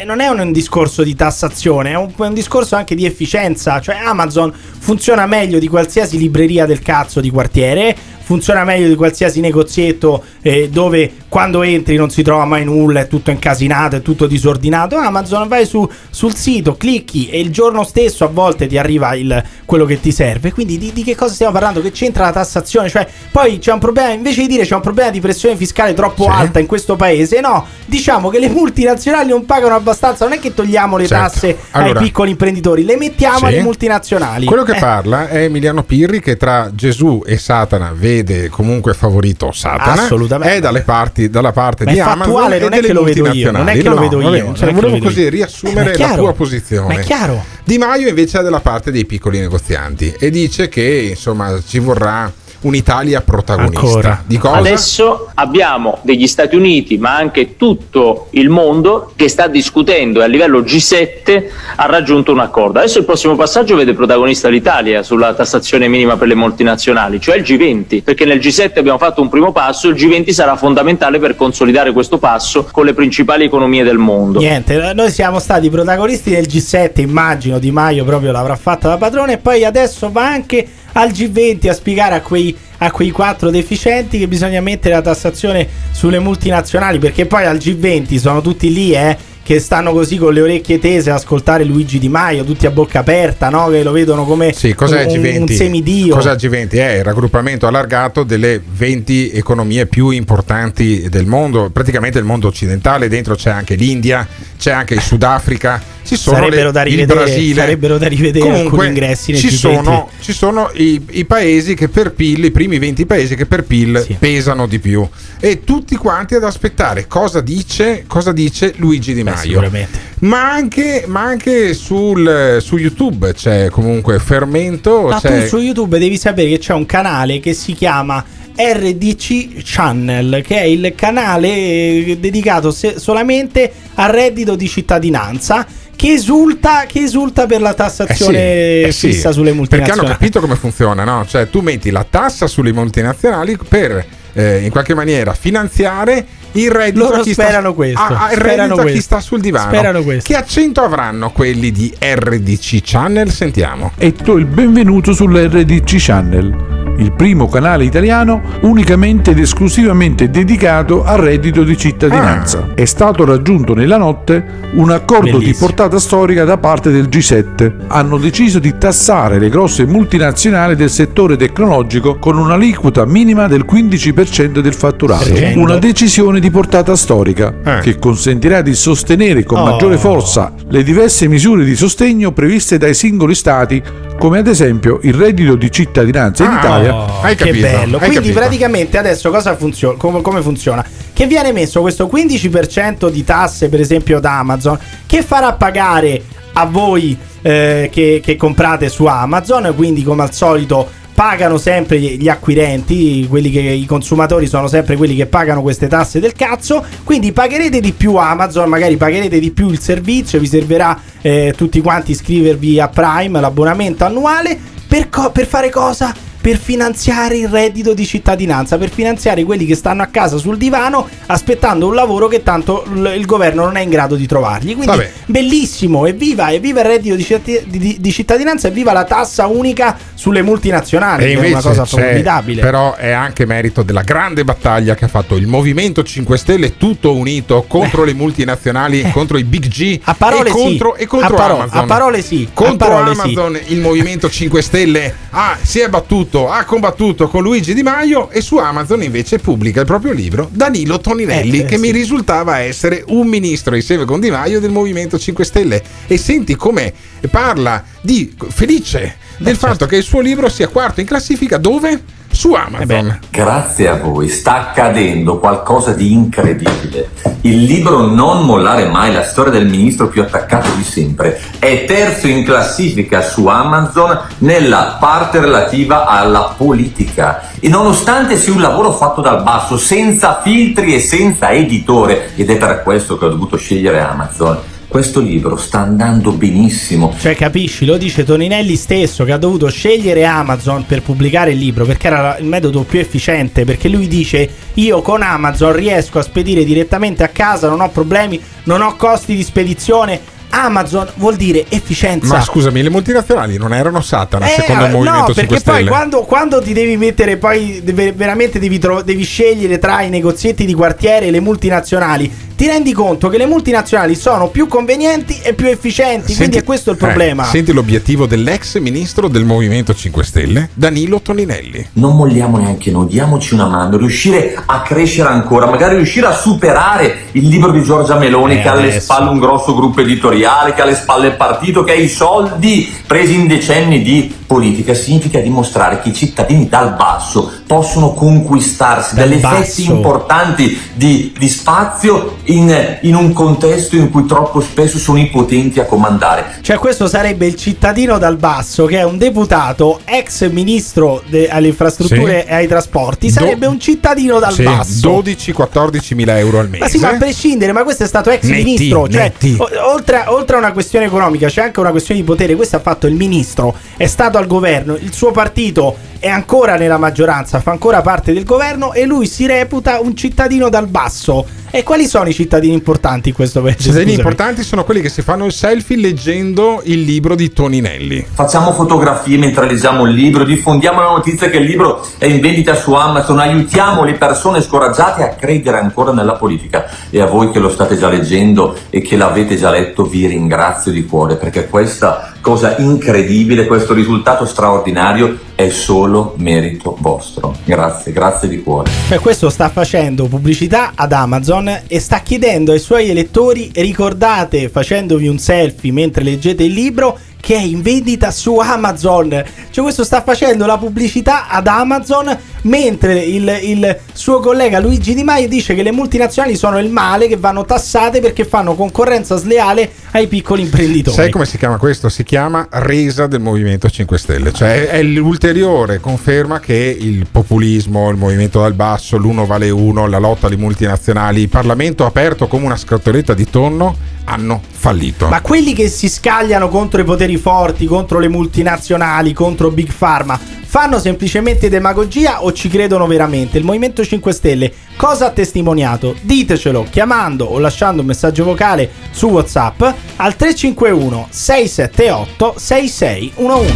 non è un, un discorso di tassazione è un, è un discorso anche di efficienza cioè Amazon funziona meglio di qualsiasi libreria del cazzo di quartiere funziona meglio di qualsiasi negozietto eh, dove quando entri non si trova mai nulla, è tutto incasinato, è tutto disordinato. Amazon vai su, sul sito, clicchi e il giorno stesso a volte ti arriva il, quello che ti serve. Quindi di, di che cosa stiamo parlando? Che c'entra la tassazione? Cioè, poi c'è un problema, invece di dire c'è un problema di pressione fiscale troppo Sì. alta in questo paese, no, diciamo che le multinazionali non pagano abbastanza, non è che togliamo le Certo. tasse Allora- ai piccoli imprenditori, le mettiamo Sì. alle multinazionali. Quello che Eh. parla è Emiliano Pirri che tra Gesù e Satana vede comunque favorito Satana. Assolutamente. È dalle parti, dalla parte Ma di Amazon e non è delle lo vedo io, multinazionali. non è che lo No, vedo vabbè, io, cioè, lo volevo vedo così io. riassumere Eh, la tua posizione. Ma è chiaro. Di Maio invece è dalla parte dei piccoli negozianti e dice che insomma ci vorrà un'Italia protagonista. Ancora. Di cosa? Adesso abbiamo degli Stati Uniti, ma anche tutto il mondo che sta discutendo e a livello G7 ha raggiunto un accordo. Adesso il prossimo passaggio vede protagonista l'Italia sulla tassazione minima per le multinazionali, cioè il G20, perché nel G7 abbiamo fatto un primo passo, il G20 sarà fondamentale per consolidare questo passo con le principali economie del mondo. Niente, noi siamo stati protagonisti del G7, immagino Di Maio proprio l'avrà fatta da padrone e poi adesso va anche al G20 a spiegare a quei, a quei quattro deficienti che bisogna mettere la tassazione sulle multinazionali perché poi al G20 sono tutti lì eh, che stanno così con le orecchie tese a ascoltare Luigi Di Maio, tutti a bocca aperta, no? che lo vedono come Sì, cos'è un, G20? un semidio. Cos'è G20? È il raggruppamento allargato delle 20 economie più importanti del mondo, praticamente il mondo occidentale, dentro c'è anche l'India, c'è anche il Sudafrica, ci sono Sarebbero le- da il rivedere- Brasile. sarebbero da rivedere alcuni Comunque, ingressi nei ci G20. sono, ci sono i, i paesi che per PIL, i primi 20 paesi che per PIL pesano di più e tutti quanti ad aspettare cosa dice, cosa dice Luigi Di Maio. Sicuramente. Ma anche, ma anche sul, su YouTube c'è comunque fermento. Ma c'è... tu su YouTube devi sapere che c'è un canale che si chiama RDC Channel, che è il canale eh, dedicato se- solamente al reddito di cittadinanza. Che esulta, che esulta per la tassazione Eh sì, eh sì, fissa sulle Perché hanno multinazionali. capito come funziona, no? Cioè tu metti la tassa sulle multinazionali per eh, in qualche maniera finanziare il reddito Loro a chi sperano sta, questo, a- a- il sperano reddito a chi questo. sta sul divano. Sperano questo. Che accento avranno quelli di RDC Channel? Sentiamo. e do il benvenuto sull'RDC Channel, il primo canale italiano unicamente ed esclusivamente dedicato al reddito di cittadinanza. È stato raggiunto nella notte un accordo di Bellissimo. portata storica da parte del G7. Hanno deciso di tassare le grosse multinazionali del settore tecnologico con un'aliquota minima del 15% del fatturato. Tremendo. Una decisione di portata storica Eh. che consentirà di sostenere con Oh. maggiore forza le diverse misure di sostegno previste dai singoli stati, come ad esempio il reddito di cittadinanza in Ah, Italia. hai che capito, bello. hai Quindi capito. praticamente adesso cosa funziona? Come, come funziona? Che viene messo questo 15% di tasse, per esempio, da Amazon, che farà pagare a voi eh, che, che comprate su Amazon, quindi come al solito pagano sempre gli gli acquirenti, quelli che i consumatori sono sempre quelli che pagano queste tasse del cazzo, quindi pagherete di più Amazon, magari pagherete di più il servizio, vi servirà eh, tutti quanti iscrivervi a Prime, l'abbonamento annuale, per, co- per fare cosa? Per finanziare il reddito di cittadinanza, per finanziare quelli che stanno a casa sul divano aspettando un lavoro che tanto l- il governo non è in grado di trovargli. Quindi Vabbè. bellissimo, evviva, evviva il reddito di, citt- di- di cittadinanza, evviva la tassa unica sulle multinazionali, E che è una cosa c'è- formidabile. però è anche merito della grande battaglia che ha fatto il Movimento 5 Stelle tutto unito contro le multinazionali, contro i Big G Eh. A parole e sì. contro, e contro A paro- Amazon. a parole sì. Contro A parole sì. Amazon il Movimento 5 Stelle ah, si è battuto, ha combattuto con Luigi Di Maio e su Amazon invece pubblica il proprio libro Danilo Toninelli Eh, eh, che sì. mi risultava essere un ministro insieme con Di Maio del Movimento 5 Stelle e senti come parla di felice del fatto che il suo libro sia quarto in classifica dove? Su Amazon. Grazie a voi sta accadendo qualcosa di incredibile. Il libro Non mollare mai, la storia del ministro più attaccato di sempre, è terzo in classifica su Amazon nella parte relativa alla politica. E nonostante sia un lavoro fatto dal basso, senza filtri e senza editore, ed è per questo che ho dovuto scegliere Amazon, questo libro sta andando benissimo. Cioè, capisci, lo dice Toninelli stesso che ha dovuto scegliere Amazon per pubblicare il libro perché era il metodo più efficiente. Perché lui dice: Io con Amazon riesco a spedire direttamente a casa, non ho problemi, non ho costi di spedizione. Amazon vuol dire efficienza. Ma scusami, le multinazionali non erano Satana Eh, secondo il Movimento no, 5 perché Stelle? poi quando, quando ti devi mettere, poi veramente devi, tro- devi scegliere tra i negozietti di quartiere e le multinazionali, ti rendi conto che le multinazionali sono più convenienti e più efficienti. quindi è questo il eh, problema. senti l'obiettivo dell'ex ministro del Movimento 5 Stelle, Danilo Toninelli. Non molliamo neanche noi, diamoci una mano, riuscire a crescere ancora, magari riuscire a superare il libro di Giorgia Meloni Eh, che ha alle spalle un grosso gruppo editoriale, che ha alle spalle il partito, che ha i soldi presi in decenni di politica. Significa dimostrare che i cittadini dal basso possono conquistarsi Dal delle basso. fette importanti di, di spazio in, in un contesto in cui troppo spesso sono i potenti a comandare. Cioè, questo sarebbe il cittadino dal basso, che è un deputato, ex ministro de- alle infrastrutture Sì. e ai trasporti. Do- Sarebbe un cittadino dal Sì, basso. 12-14 mila euro al mese. Ma sì, ma a prescindere, ma questo è stato ex Netti, ministro. Cioè, o- oltre, a, oltre a una questione economica, c'è anche una questione di potere. Questo ha fatto il ministro, è stato al governo, il suo partito è ancora nella maggioranza, fa ancora parte del governo e lui si reputa un cittadino dal basso. E quali sono i cittadini importanti in questo paese? I cittadini Scusami. importanti sono quelli che si fanno il selfie leggendo il libro di Toninelli. Facciamo fotografie mentre leggiamo il libro, diffondiamo la notizia che il libro è in vendita su Amazon, aiutiamo le persone scoraggiate a credere ancora nella politica. E a voi che lo state già leggendo e che l'avete già letto, vi ringrazio di cuore perché questa cosa incredibile, questo risultato straordinario è solo merito vostro. Grazie, grazie di cuore. Cioè, questo sta facendo pubblicità ad Amazon e sta chiedendo ai suoi elettori: ricordate facendovi un selfie mentre leggete il libro che è in vendita su Amazon. Cioè, questo sta facendo la pubblicità ad Amazon mentre il, il suo collega Luigi Di Maio dice che le multinazionali sono il male che vanno tassate perché fanno concorrenza sleale ai piccoli imprenditori. Sai come si chiama questo? Si chiama resa del Movimento 5 Stelle, cioè è l'ulteriore conferma che il populismo, il movimento dal basso, l'uno vale uno, la lotta alle multinazionali, il Parlamento aperto come una scatoletta di tonno hanno fallito. Ma quelli che si scagliano contro i poteri forti, contro le multinazionali, contro Big Pharma, fanno semplicemente demagogia o ci credono veramente? Il Movimento 5 Stelle cosa ha testimoniato? Ditecelo chiamando o lasciando un messaggio vocale su WhatsApp al 351 678 6611.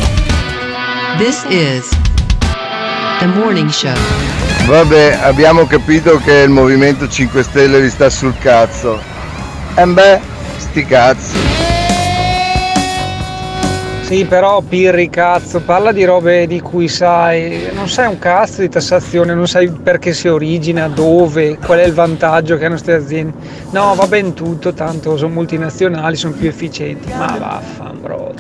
This is the morning show. Vabbè, abbiamo capito che il Movimento 5 Stelle vi sta sul cazzo. E beh, sti cazzi. Sì, però Pirri, cazzo, parla di robe di cui sai, non sai un cazzo di tassazione, non sai perché si origina, dove, qual è il vantaggio che hanno queste aziende. No, va ben tutto, tanto sono multinazionali, sono più efficienti. Ma vaffan, bro.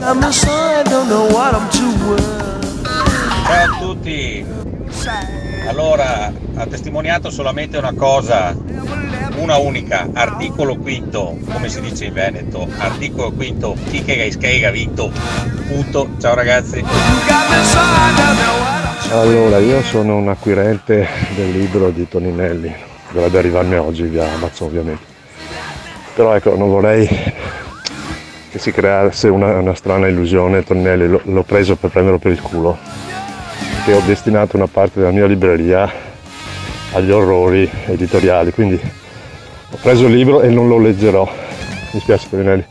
Ciao a tutti. Allora, ha testimoniato solamente una cosa, una unica, articolo quinto, come si dice in Veneto, articolo quinto, chi che schega vinto, punto, ciao ragazzi. Allora, io sono un acquirente del libro di Toninelli, dovrebbe arrivarmi oggi via Amazon ovviamente. Però ecco, non vorrei che si creasse una, una strana illusione, Toninelli l'ho preso per prenderlo per il culo, che ho destinato una parte della mia libreria agli orrori editoriali, quindi ho preso il libro e non lo leggerò, mi spiace Toninelli,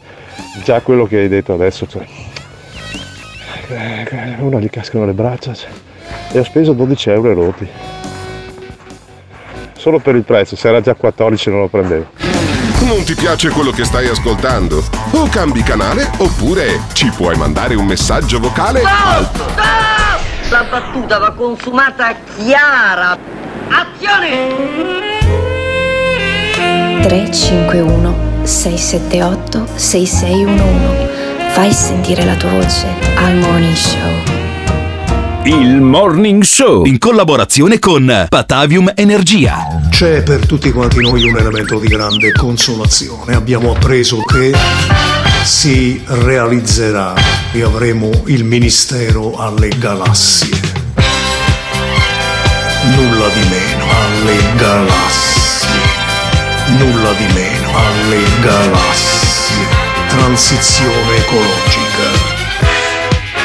già quello che hai detto adesso, cioè, eh, uno gli cascano le braccia cioè, e ho speso 12 euro e roti. Solo per il prezzo, se era già 14 non lo prendevo. Non ti piace quello che stai ascoltando? O cambi canale oppure ci puoi mandare un messaggio vocale al La battuta va consumata chiara. Azione! 351 678 6611. Fai sentire la tua voce al Morning Show. Il Morning Show in collaborazione con Patavium Energia. C'è per tutti quanti noi un elemento di grande consolazione. Abbiamo appreso che si realizzerà e avremo il ministero alle galassie. Nulla di meno alle galassie. Nulla di meno alle galassie. Transizione ecologica.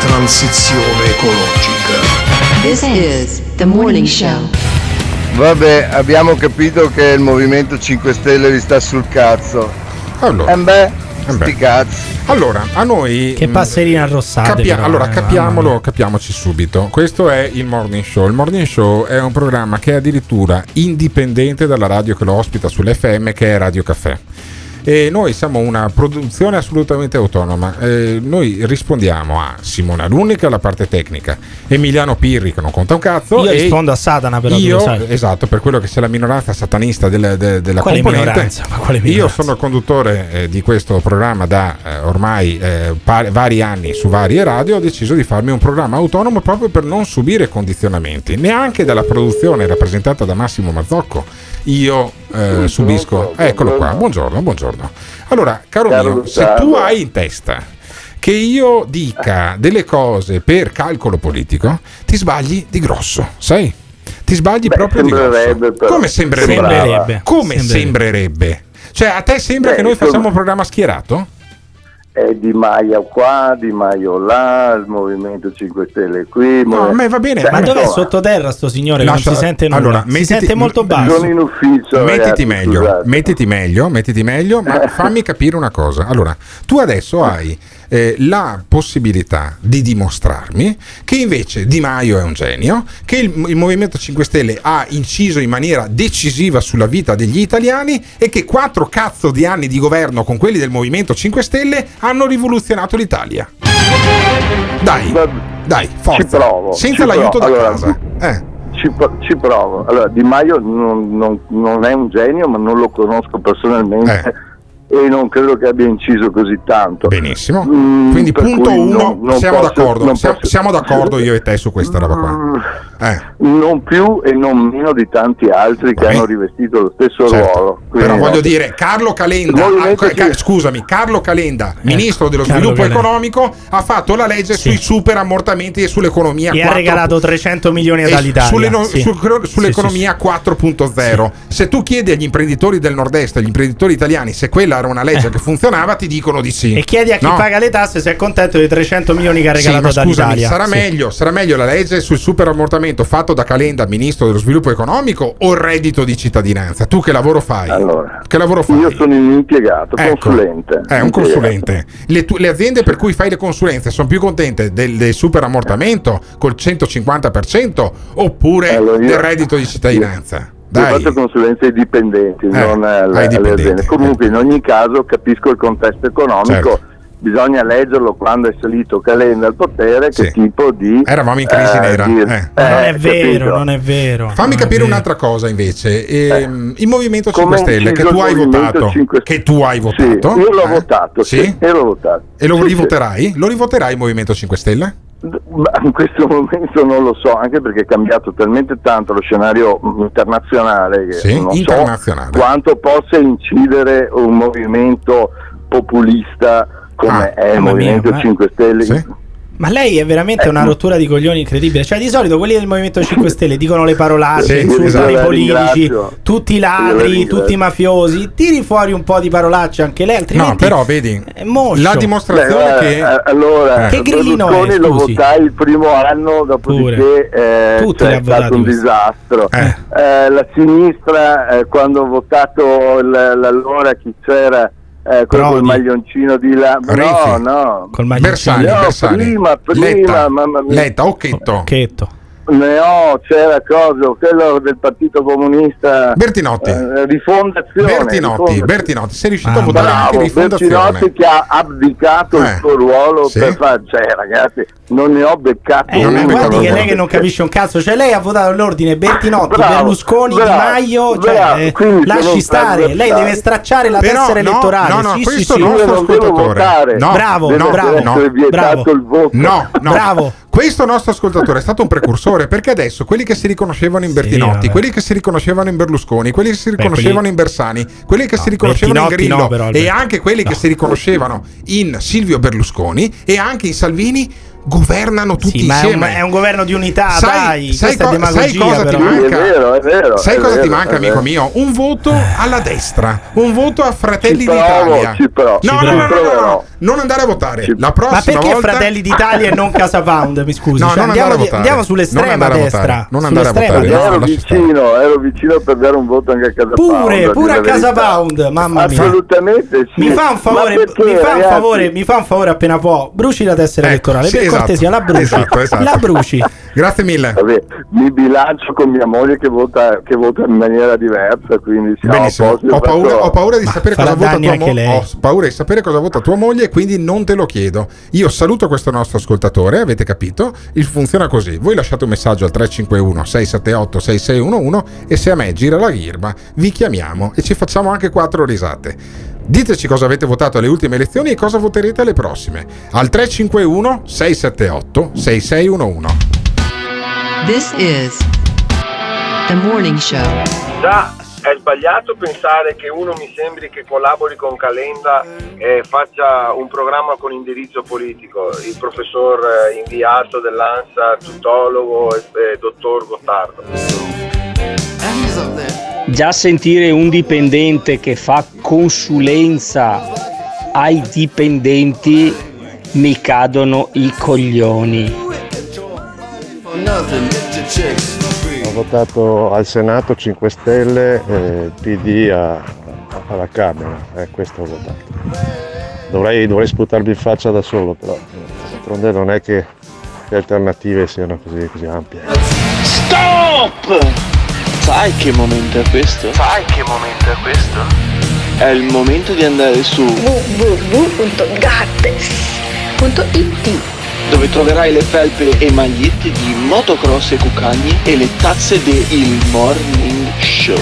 Transizione ecologica. This is the morning show. Vabbè, abbiamo capito che il Movimento 5 Stelle vi sta sul cazzo. Allora. E beh, Eh beh. sti cazzi. Allora, a noi. Che mh, passerina arrossate. Capia- però, allora, eh, capiamolo, capiamoci subito. Questo è il Morning Show. Il Morning Show è un programma che è addirittura indipendente dalla radio che lo ospita sull'FM, che è Radio Caffè. E noi siamo una produzione assolutamente autonoma. Eh, noi rispondiamo a Simona Lunni, che è la parte tecnica, Emiliano Pirri, che non conta un cazzo. Io e rispondo a Satana, però, Io, esatto, per quello che c'è la minoranza satanista del- de- della Quale componente. minoranza? Quale Io minoranza? sono il conduttore eh, di questo programma da eh, ormai eh, par- vari anni su varie radio. Ho deciso di farmi un programma autonomo proprio per non subire condizionamenti, neanche dalla produzione rappresentata da Massimo Mazzocco. Io eh, subisco. Eccolo qua, buongiorno, buongiorno. Allora, caro Caro mio, se tu hai in testa che io dica delle cose per calcolo politico, ti sbagli di grosso, sai? Ti sbagli proprio di grosso. Come sembrerebbe? Sembrava. Come Sembrerebbe. sembrerebbe? Cioè, a te sembra Beh, che noi facciamo un programma schierato? È Di Maio qua, Di Maio là, il Movimento 5 Stelle qui. No, a me va bene, Cioè, Ma dov'è insomma, sottoterra sto signore? Lascia- non si sente nulla. allora, si mettiti- sente molto basso. Sono in ufficio. mettiti ragazzi, meglio, scusate. mettiti meglio, mettiti meglio, ma *laughs* fammi capire una cosa. Allora, tu adesso hai eh, la possibilità di dimostrarmi che invece Di Maio è un genio, che il, il Movimento 5 Stelle ha inciso in maniera decisiva sulla vita degli italiani e che quattro cazzo di anni di governo con quelli del Movimento 5 Stelle hanno rivoluzionato l'Italia. Dai, dai, forza. Ci provo. Senza ci l'aiuto provo. da Allora, casa. Eh. Ci, ci provo. Allora, Di Maio non, non- non è un genio, ma non lo conosco personalmente. E non credo che abbia inciso così tanto. Eh. Benissimo. Mm, Quindi punto cui uno, non- non siamo posso- d'accordo. Siamo, siamo d'accordo io e te su questa roba qua. Eh. Non più e non meno di tanti altri che hanno rivestito lo stesso Certo. ruolo. Però Quindi, voglio no. dire, Carlo Calenda, ah, ca- sì. scusami, Carlo Calenda, ministro dello Carlo sviluppo Calenda. economico, ha fatto la legge sui super ammortamenti e sull'economia. E ha 4 regalato 300 milioni all'Italia. sulle no- Sì. su- cro- Sì, sull'economia 4.0. Se tu chiedi agli imprenditori del nord-est, agli imprenditori italiani, se quella era una legge che funzionava, ti dicono di sì. Eh. E chiedi a chi No? paga le tasse se è contento dei 300 milioni che ha Sì, regalato ma scusami, dall'Italia. sarà, Sì. meglio, sarà meglio la legge sul superammortamento fatto da Calenda, ministro dello sviluppo economico, o il reddito di cittadinanza? Tu che lavoro fai? che lavoro fai? Io sono un impiegato, Ecco, consulente. È un Impiegato. consulente. Le, tu- le aziende per cui fai le consulenze sono più contente del, del superammortamento col 150% oppure Allora, io- del reddito di cittadinanza? Io Dai. faccio consulenza ai dipendenti, Eh, non alle, aziende. Comunque, in ogni caso, capisco il contesto economico Certo. Bisogna leggerlo quando è salito Calenda al potere, che Sì. tipo di... Eravamo in crisi eh, nera. di- eh. non è vero, capito? non è vero. Fammi capire vero. un'altra cosa invece. Ehm, il Movimento 5 Come Stelle che tu votato, 5 che tu hai Sì, votato, io l'ho eh? votato, sì, Sì? io l'ho votato. E lo Sì, sì. rivoterai? Lo rivoterai il Movimento 5 Stelle? Ma in questo *laughs* momento non lo so, anche perché è cambiato talmente tanto lo scenario mm, internazionale che Sì, non internazionale. so quanto possa incidere un movimento populista come Ah, è il mamma mia, Movimento ma- 5 Stelle. Sì. Ma lei è veramente una rottura di coglioni incredibile. Cioè, di solito quelli del Movimento 5 *laughs* Stelle dicono le parolacce, Sì, insultano esatto. i politici, tutti i ladri, tutti i mafiosi. Tiri fuori un po' di parolacce anche lei, altrimenti No, però vedi, è moscio. la Beh, dimostrazione eh, che... eh, allora, Che grillino Berlusconi è, lo scusi? votai il primo anno, dopodiché eh, cioè, è stato un disastro. Eh. Eh, la sinistra, eh, quando ho votato l'allora chi c'era, eh, col Prodi. maglioncino di là, no, Renzi. no, Col Bersani, No, Bersani. prima, prima, Letta, mamma mia. Letta, Occhetto, Occhetto. Ne ho, c'era cosa, quello del Partito Comunista, Bertinotti. eh, rifondazione. Bertinotti, rifondazione. Bertinotti, sei riuscito Ah, a votare anche Bravo, rifondazione. Bertinotti che ha abdicato Eh, il suo ruolo sì. per fare, cioè ragazzi, non ne ho beccato Eh, Non uno. guardi che lei che non capisce un cazzo, cioè lei ha votato l'ordine Bertinotti, Bravo, Berlusconi, bravo, Di Maio, cioè bravo, eh, lasci stare, lei deve stracciare la Però tessera no, elettorale. no, no, sì, questo sì, sì. non devo votare. No, Bravo, Deve no, bravo, no. bravo. il voto. No, no. Bravo. Questo nostro ascoltatore è stato un precursore perché adesso quelli che si riconoscevano in Sì, Bertinotti, vabbè. quelli che si riconoscevano in Berlusconi, quelli che si riconoscevano quelli- in Bersani, quelli che No, si riconoscevano in Bertinotti Grillo no, però, e anche quelli che No. si riconoscevano in Silvio Berlusconi e anche in Salvini governano tutti Sì, ma è un, insieme. è un governo di unità, Sai- dai, sai co- sai cosa ti però. manca? Sì, è vero, è vero, Sai è cosa ti vero, manca, è amico vero. mio? Un voto alla destra, un voto a Fratelli Ci provo, d'Italia. ci provo, no, ci no, no, no, no, proverò. no, non andare a votare. Ci- La Ma prossima perché volta Fratelli d'Italia e non Casa Pound? Mi scusi, No, Cioè, non andiamo, di- andiamo Non sull'estrema andare a destra. votare. Non andare a votare, destra. no, ero vicino, ero vicino per dare un voto anche a Casa Pure, Pound, pure a Casa verità. Pound, mamma mia. Assolutamente sì. Mi fa un Ma favore, perché, mi fa un favore, mi fa un favore appena può. Bruci la tessera Ecco, elettorale. sì, per esatto. cortesia, la bruci. Esatto, esatto. La bruci. *laughs* Grazie mille. Vabbè, mi bilancio con mia moglie che vota, che vota in maniera diversa, quindi siamo Benissimo, posto. Ho paura, ho paura di Ma sapere cosa vota tua moglie. Ho paura di sapere cosa vota tua moglie, quindi non te lo chiedo. Io saluto questo nostro ascoltatore, avete capito? Il funziona così: voi lasciate un messaggio al 351 678 6611 e se a me gira la ghirba, vi chiamiamo e ci facciamo anche quattro risate. Diteci cosa avete votato alle ultime elezioni e cosa voterete alle prossime. Al 351 678 6611. This is the morning show. Già è sbagliato pensare che uno mi sembri che collabori con Calenda e faccia un programma con indirizzo politico, il professor eh, inviato dell'ANSA, tutologo e e dottor Gottardo. Già sentire un dipendente che fa consulenza ai dipendenti mi cadono i coglioni. Ho votato al Senato 5 Stelle e PD a- alla Camera, eh, questo ho votato. Dovrei, dovrei sputarmi in faccia da solo, però d'altronde non è che le alternative siano così, così ampie. Stop! Sai che momento è questo? Sai che momento è questo? È il momento di andare su www.gattes.it dove troverai le felpe e magliette di motocross e cucagni e le tazze del Morning Show.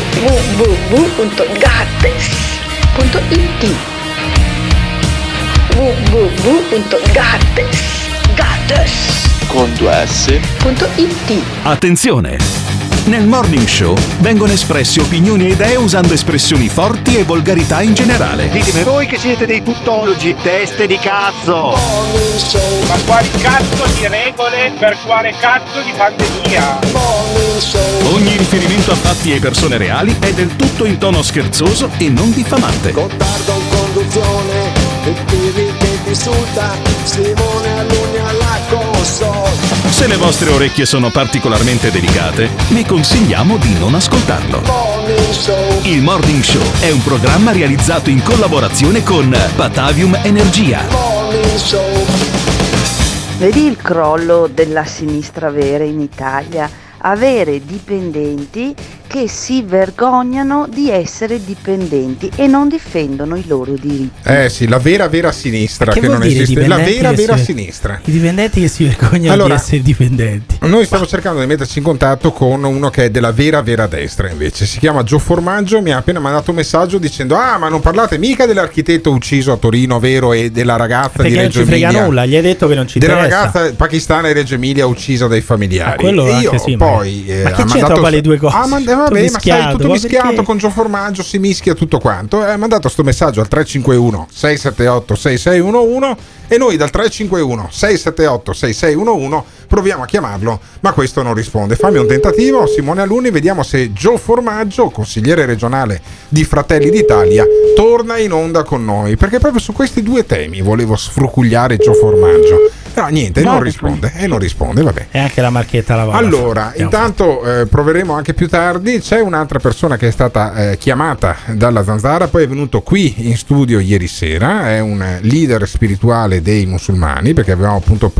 www.gattes.it www.gattes.it Con due S. Attenzione! Nel Morning Show vengono espresse opinioni e idee usando espressioni forti e volgarità in generale. Ditemi voi che siete dei tuttologi, teste di cazzo! Ma quali cazzo di regole per quale cazzo di pandemia? Ogni riferimento a fatti e persone reali è del tutto in tono scherzoso e non diffamante. Gottardo in conduzione, che ti insulta, Simone console. Se le vostre orecchie sono particolarmente delicate, vi consigliamo di non ascoltarlo. Il Morning Show è un programma realizzato in collaborazione con Batavium Energia. Vedi il crollo della sinistra vera in Italia? Avere dipendenti che si vergognano di essere dipendenti e non difendono i loro diritti. Eh sì, la vera vera sinistra Che che, vuol non dire esiste. La vera vera si- sinistra. I dipendenti che si vergognano Allora- di essere dipendenti. Noi stiamo cercando di metterci in contatto con uno che è della vera vera destra invece. Si chiama Gio Formaggio, mi ha appena mandato un messaggio dicendo "Ah, ma non parlate mica dell'architetto ucciso a Torino, vero? E della ragazza di Perché non Reggio ci frega Emilia". nulla, gli hai detto che non ci della interessa. ragazza pakistana di Reggio Emilia uccisa dai familiari. Ma quello e anche io sì, poi ma- eh, ma che ha c'entra mandato- poi le due cose? Ah, ma, eh, Tutto vabbè, ma sai, tutto mischiato perché? con Gio Formaggio, si mischia tutto quanto. Ha mandato sto messaggio al 351 678 6611 e noi dal 351 678 6611 proviamo a chiamarlo, ma questo non risponde. Fammi un tentativo, Simone Aluni, vediamo se Gio Formaggio, consigliere regionale di Fratelli d'Italia, torna in onda con noi, perché proprio su questi due temi volevo sfrucugliare Gio Formaggio. Però niente, non risponde, e non risponde, vabbè. E anche la marchetta la Allora, intanto eh, proveremo anche più tardi. C'è un'altra persona che è stata eh, chiamata dalla Zanzara, poi è venuto qui in studio ieri sera. È un eh, leader spirituale dei musulmani, perché avevamo appunto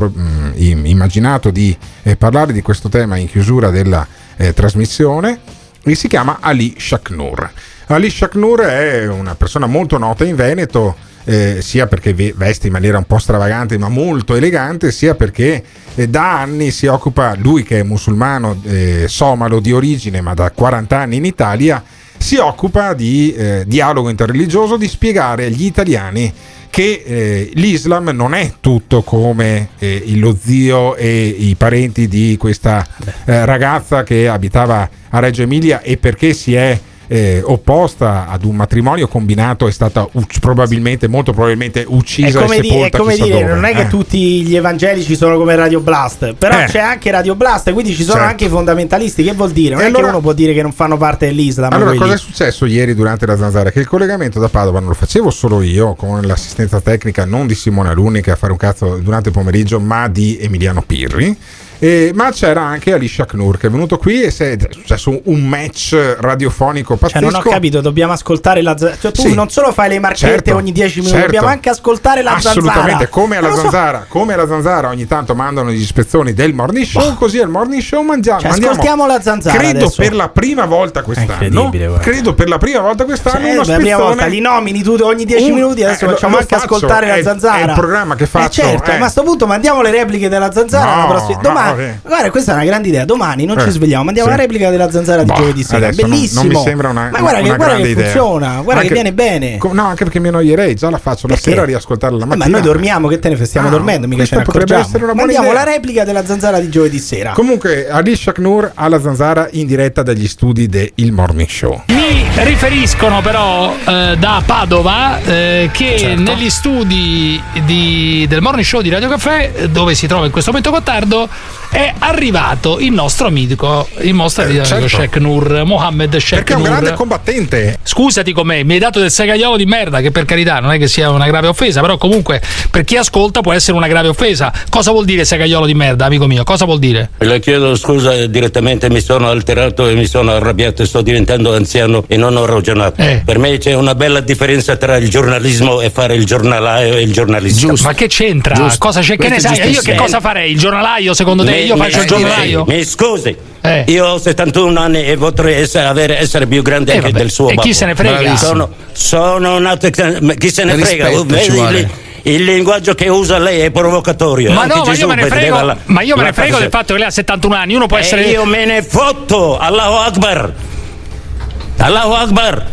im- immaginato di eh, parlare di questo tema in chiusura della eh, trasmissione. E si chiama Ali Shaknur. Ali Shaknur è una persona molto nota in Veneto eh, sia perché ve- veste in maniera un po' stravagante ma molto elegante, sia perché eh, da anni si occupa, lui che è musulmano eh, somalo di origine ma da 40 anni in Italia, si occupa di eh, dialogo interreligioso, di spiegare agli italiani che eh, l'Islam non è tutto come eh, lo zio e i parenti di questa eh, ragazza che abitava a Reggio Emilia e perché si è eh, opposta ad un matrimonio combinato è stata uc- probabilmente, molto probabilmente È uccisa come, e di- è come dire, dove. non è che Eh. tutti gli evangelici sono come Radio Blast, però Eh. c'è anche Radio Blast, quindi ci sono Certo. anche i fondamentalisti. Che vuol dire? Non E è allora- che uno può dire che non fanno parte dell'Islam. Allora, cosa è successo ieri durante la zanzara? Che il collegamento da Padova non lo facevo solo io, con l'assistenza tecnica non di Simone Aluni che a fare un cazzo durante il pomeriggio, ma di Emiliano Pirri. Eh, ma c'era anche Alicia Knur che è venuto qui e si è successo un match radiofonico Cioè, pazzesco. non ho capito, dobbiamo ascoltare la zanzara. Cioè, tu Sì. non solo fai le marchette Certo, ogni 10 minuti, certo. dobbiamo anche ascoltare la Assolutamente, zanzara. come alla lo so. zanzara, come alla zanzara ogni tanto mandano gli spezzoni del morning show, così al morning show mangiamo. Cioè, mandiamo, ascoltiamo la zanzara Credo adesso. per la prima volta quest'anno. Credo per la prima volta quest'anno Cioè, uno la prima volta spezzone li nomini tu ogni 10 Un- minuti, adesso eh, facciamo anche faccio, ascoltare è- la zanzara. è il programma che faccio, Eh certo, eh. ma a sto punto mandiamo le repliche della zanzara No, prossima- no, vabbè. guarda, questa è una grande idea. Domani non Eh, ci svegliamo, mandiamo sì. la replica della zanzara di Boh, giovedì sera. adesso non- Bellissimo. Non, mi sembra una, ma guarda una che, guarda che idea. funziona, guarda Anche- che viene bene. co- No, anche perché mi annoierei, già la faccio la Perché? sera a riascoltarla la Eh, ma mattina. noi dormiamo, che te ne? Stiamo Ah, dormendo, mica ce ne potrebbe accorgiamo. essere una buona Mandiamo idea. la replica della zanzara di giovedì sera. Comunque, Ali Shaknur alla zanzara in diretta dagli studi del Morning Show. Mi riferiscono però eh, da Padova eh, che Certo. negli studi di- del morning show di Radio Caffè, dove si trova in questo momento Gottardo, è arrivato il nostro amico, il nostro amico certo. Sheikh Nur, Mohammed Sheikh Perché è un Nur. grande combattente. Scusati con me, mi hai dato del segaiolo di merda, che per carità non è che sia una grave offesa, però comunque per chi ascolta può essere una grave offesa. Cosa vuol dire segaiolo di merda, amico mio? Cosa vuol dire? Le chiedo scusa eh, direttamente, mi sono alterato e mi sono arrabbiato e sto diventando anziano e non ho ragionato. Eh. Per me c'è una bella differenza tra il giornalismo e fare il giornalaio e il giornalista. Ma che c'entra? Giusto. Cosa c'è? Che ne sai? Io che cosa farei? Il giornalaio secondo te? Mi- Io faccio il eh, giornalaio? Mi scusi, Eh. io ho 71 anni e potrei essere, avere- essere più grande Eh, anche vabbè. del suo E chi se ne frega? Sono, sono nato, chi se ne frega? Rispetto Vedi il, linguaggio che usa lei è provocatorio. Ma Anche no, ma Gesù io me ne frego, la- ma io me ne frego del fatto che lei ha 71 anni. Uno può e essere. io me ne fotto, Allahu Akbar. Allahu Akbar.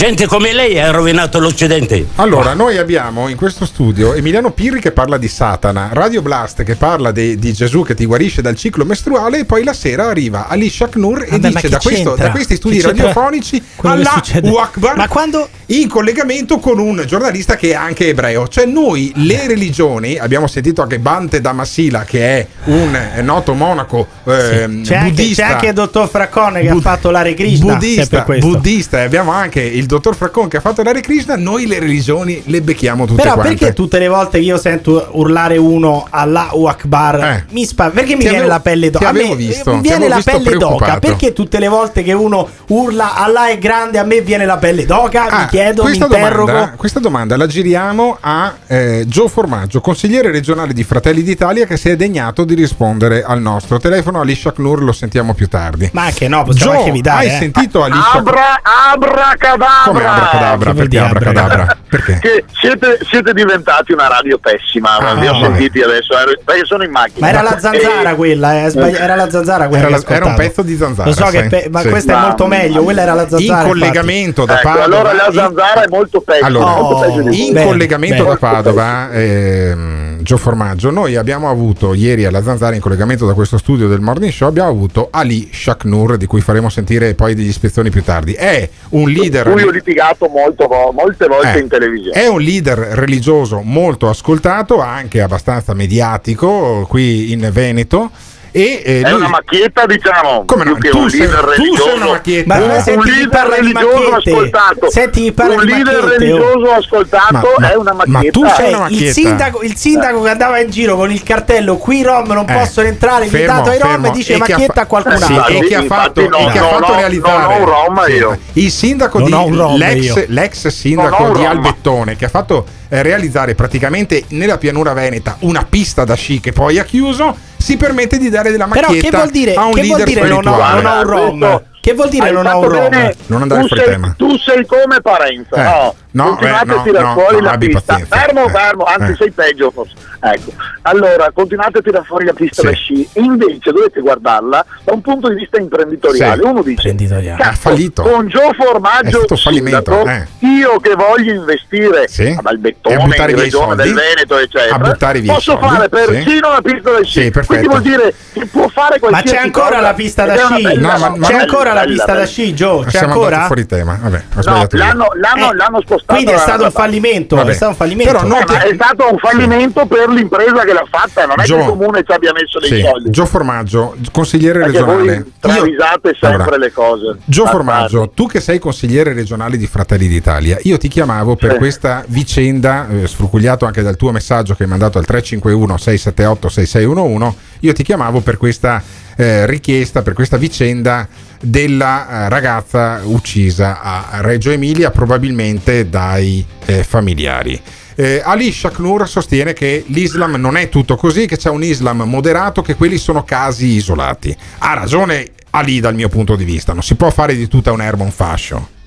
Gente come lei ha rovinato l'Occidente. Allora, noi abbiamo in questo studio Emiliano Pirri che parla di Satana, Radio Blast che parla di, di Gesù che ti guarisce dal ciclo mestruale e poi la sera arriva Ali Shaknur e Vabbè, dice da, questo- da questi studi c'entra radiofonici *laughs* quello che Allah succede? Akbar Ma quando in collegamento con un giornalista che è anche ebreo. Cioè noi le religioni, abbiamo sentito anche Bante Damasila che è un eh, noto monaco ehm, C'è anche, buddista. c'è anche il dottor Fraccone che ha fatto l'Are Krishna. se è buddista, buddista e abbiamo anche il dottor Fraccon che ha fatto l'Are Krishna noi le religioni le becchiamo tutte Però quante perché tutte le volte che io sento urlare uno Allahu Akbar mi spa- perché mi Ti viene avevo- la pelle d'oca? A avevo me visto, mi viene la pelle d'oca. Perché tutte le volte che uno urla Allah è grande a me viene la pelle d'oca? Mi Ah, chiedo chiedo, questa mi interrogo. domanda, questa domanda la giriamo a eh, Gio Formaggio, consigliere regionale di Fratelli d'Italia, che si è degnato di rispondere al nostro telefono. Ali Shaknur lo sentiamo più tardi. Ma anche no, possiamo Gio, anche evitare. hai eh. sentito Ali Shaknur? Abra, abracadabra! Come abracadabra? Perché abracadabra? Perché? Che siete, siete diventati una radio pessima, Ah, vi ho vabbè. sentiti adesso, perché sono in macchina. Ma era la zanzara E- quella, eh, sbagli- era la zanzara quella. Era che la- era un pezzo di zanzara, Lo so che pe- ma sì. questa è Ma- molto meglio. Quella era la zanzara. in infatti. collegamento da Ecco, Padova. allora la zanzara è molto peggio, Allora, molto peggio di in voi. collegamento Bene, da Padova, ehm, Gio Formaggio, noi abbiamo avuto ieri alla Zanzara, in collegamento da questo studio del Morning Show, abbiamo avuto Ali Shaknur, di cui faremo sentire poi degli ispezioni più tardi. È un leader. Ho litigato molto molte volte Eh, in televisione. È un leader religioso molto ascoltato, anche abbastanza mediatico qui in Veneto. E, eh, È lui- una macchietta, diciamo, Come no? che Tu un sei- leader tu sei religioso. una macchietta. Ma Ma un, senti chi leader religioso ascoltato. Senti parla un di leader macchiette, oh. religioso ascoltato Ma- ma- è una ma macchietta. tu sei una il macchietta. sindaco, il sindaco che andava in giro con il cartello qui Rom non Eh, possono entrare, fermo, vietato ai Rom fermo. dice E macchietta fa- a qualcun Sì, altro. e che ha fatto, no, che ha non fatto ho- realizzare non ho un Rom io. il sindaco Non di un l'ex, Non sindaco un di. Albettone che ha fatto eh, realizzare praticamente nella pianura veneta una pista da sci che poi ha chiuso si permette di dare della Però macchietta che vuol dire, a un che vuol leader dire non, ho, spirituale non ho un Rom? Che vuol dire Hai non ho un Rom? Non andare tu fuori sei, tema. Tu sei come Parenza, Eh, no? No, continuate eh, no, a tirare no, fuori no, la pista. pazienza. Fermo, Eh, fermo, anzi eh. sei peggio forse. Ecco. Allora, continuate a tirare fuori la pista Sì. da sci invece dovete guardarla da un punto di vista imprenditoriale. Sì. Uno dice, Imprenditoriale. "Cazzo, Ha fallito. con Gio Formaggio sindaco, eh. io che voglio investire Sì. ad E a Albettone, buttare in regione del soldi? Veneto, eccetera, A buttare via i posso soldi? fare persino Sì. la pista da sci. Sì, perfetto. Quindi vuol dire che può fare Ma qualsiasi c'è ancora cosa la pista da sci? bella No, ma- ma C'è ancora la Bella, pista da sci, Gio? C'è siamo ancora? fuori tema vabbè ho No, sbagliato io. l'hanno, l'hanno, Spostato. Quindi è stato un fallimento, Vabbè. è stato un fallimento. Però non Eh, ma ti- è stato un fallimento per l'impresa che l'ha fatta, non è Gio- che il comune ci abbia messo dei Sì, soldi. Gio Formaggio, consigliere Perché regionale. travisate sempre Allora, le cose. Gio. Formaggio, tu che sei consigliere regionale di Fratelli d'Italia, io ti chiamavo per Sì. questa vicenda, eh, sfrucugliato anche dal tuo messaggio che hai mandato al 351 678 6611, io ti chiamavo per questa eh, richiesta, per questa vicenda della eh, ragazza uccisa a Reggio Emilia, probabilmente dai eh, familiari. Eh, Ali Shaknur sostiene che l'Islam non è tutto così, che c'è un Islam moderato, che quelli sono casi isolati. Ha ragione Ali dal mio punto di vista, non si può fare di tutta un'erba un fascio.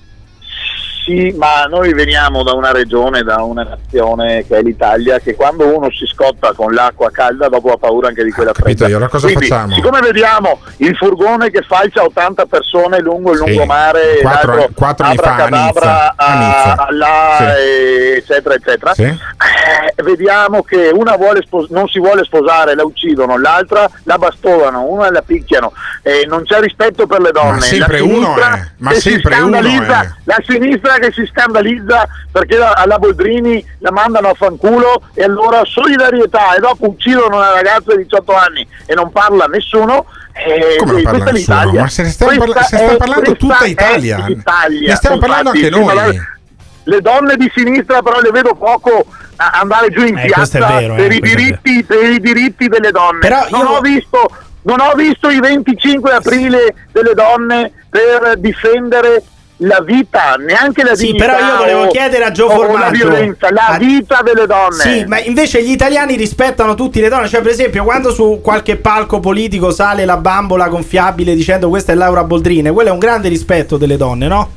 Sì, ma noi veniamo da una regione, da una nazione che è l'Italia, che quando uno si scotta con l'acqua calda dopo ha paura anche di quella capito fredda. io, allora cosa Quindi, facciamo? Siccome vediamo il furgone che falcia 80 persone lungo il Sì, lungomare, quattro- l'altro quattro anni fa a abracadabra Nizza, a là, Sì. eccetera, eccetera, Sì? eh, vediamo che una vuole spos- non si vuole sposare, la uccidono, l'altra la bastonano, una la picchiano, eh, non c'è rispetto per le donne. Ma sempre la uno è, ma sempre uno è. la sinistra che si scandalizza perché la- alla Boldrini la mandano a fanculo e allora solidarietà e dopo uccidono una ragazza di 18 anni e non parla nessuno. eh, Come non eh, parla questa è nessuno? l'Italia. Ma se ne stiamo parla- se ne sta parlando tutta Italia. l'Italia. Ne stiamo parlando anche noi. Le donne di sinistra però le vedo poco andare giù in Eh, piazza vero, eh, per, i questo è diritti, per i diritti delle donne. Però non, io- ho visto, non ho visto i 25 aprile delle donne per difendere la vita, neanche la Sì, dignità però io volevo o- chiedere a Gio la Formaggio. violenza, la A- vita delle donne. Sì, ma invece gli italiani rispettano tutte le donne. Cioè, per esempio, quando su qualche palco politico sale la bambola gonfiabile dicendo questa è Laura Boldrine, quello è un grande rispetto delle donne, no?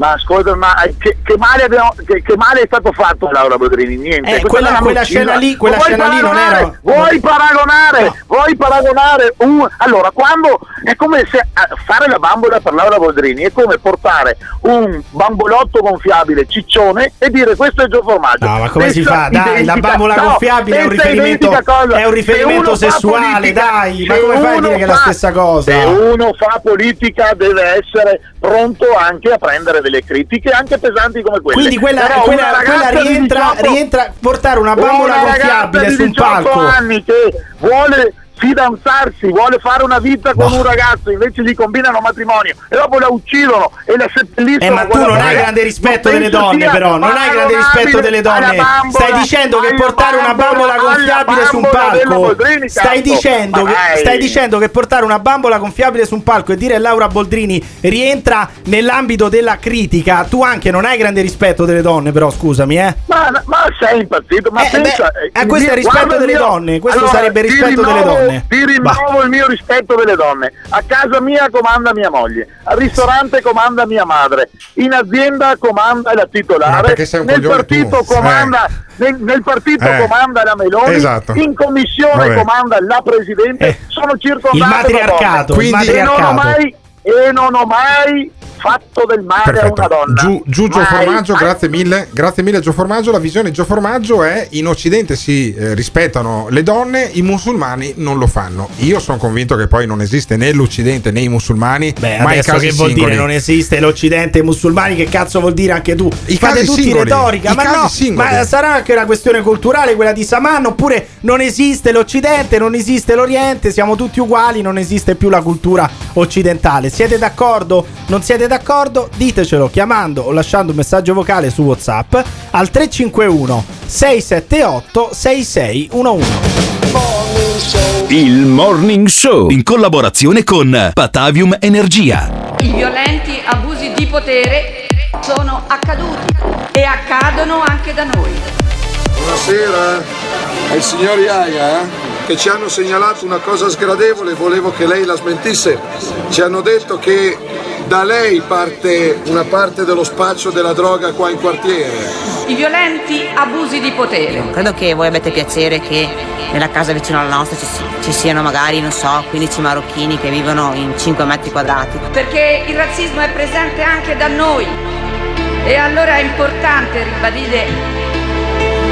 Ma ascolta, ma che, che male abbiamo- che- che male è stato fatto a Laura Bodrini? Niente. Eh, quella- quella scena lì- quella scena lì non era- Vuoi paragonare? Vuoi paragonare un... Allora, quando è come se eh, fare la bambola per Laura Boldrini è come portare un bambolotto gonfiabile ciccione e dire questo è Gio Formaggio. No, ma come si Stessa fa? Dai, la bambola no, gonfiabile è un riferimento- è un Se riferimento fa sessuale, politica- dai, ma se come fai a dire che è la fa- stessa cosa? Se uno fa politica deve essere pronto anche a prendere delle critiche anche pesanti come quelle. Quindi quella, Però quella- quella rientra, 18 rientra portare una bambola gonfiabile sul 18 palco. anni che vuole fidanzarsi, vuole fare una vita con un ragazzo, invece gli combinano matrimonio e dopo la uccidono e la seppelliscono. Eh, ma tu non hai grande rispetto delle donne, però. Non hai grande rispetto delle donne. bambola, Stai dicendo che portare una bambola gonfiabile su un bambola palco. Stai dicendo, che, stai dicendo che portare una bambola gonfiabile su un palco e dire Laura Boldrini rientra nell'ambito della critica. Tu anche non hai grande rispetto delle donne, però, scusami, eh. Ma, ma sei impazzito? Ma Eh, pensa, beh, eh, questo è rispetto delle mio- donne, questo Allora, sarebbe rispetto delle rinnovo- donne. Ti rinnovo il mio rispetto delle donne. A casa mia comanda mia moglie, al ristorante comanda mia madre, in azienda comanda la titolare, nel partito comanda. Nel, nel partito Eh. comanda la Meloni, Esatto. in commissione Vabbè. comanda la Presidente, sono circondato il matriarcato, da il donne. E non ho mai, e non ho mai fatto del male a una donna. Giù, giù Gio. Formaggio, Mai. grazie mille. Grazie mille Gio Formaggio. La visione di Gio Formaggio è in Occidente si eh, rispettano le donne, i musulmani non lo fanno. Io sono convinto che poi non esiste né l'Occidente né i musulmani, Beh, ma adesso che vuol singoli. dire non esiste l'Occidente e i musulmani? Che cazzo vuol dire anche tu? I Fate casi tutti singoli, retorica, i ma no, singoli. ma sarà anche una questione culturale quella di Saman, oppure non esiste l'Occidente, non esiste l'Oriente, siamo tutti uguali, non esiste più la cultura occidentale. Siete d'accordo? Non siete d'accordo? Ditecelo chiamando o lasciando un messaggio vocale su WhatsApp al 351 678 6611. Il Morning Show in collaborazione con Patavium Energia. I violenti abusi di potere sono accaduti e accadono anche da noi. Buonasera, è il signor Iaia eh? Che ci hanno segnalato una cosa sgradevole, volevo che lei la smentisse. Ci hanno detto che da lei parte una parte dello spaccio della droga qua in quartiere. I violenti abusi di potere. Credo che voi abbiate piacere che nella casa vicino alla nostra ci, ci siano magari, non so, 15 marocchini che vivono in 5 metri quadrati. Perché il razzismo è presente anche da noi. E allora è importante ribadire,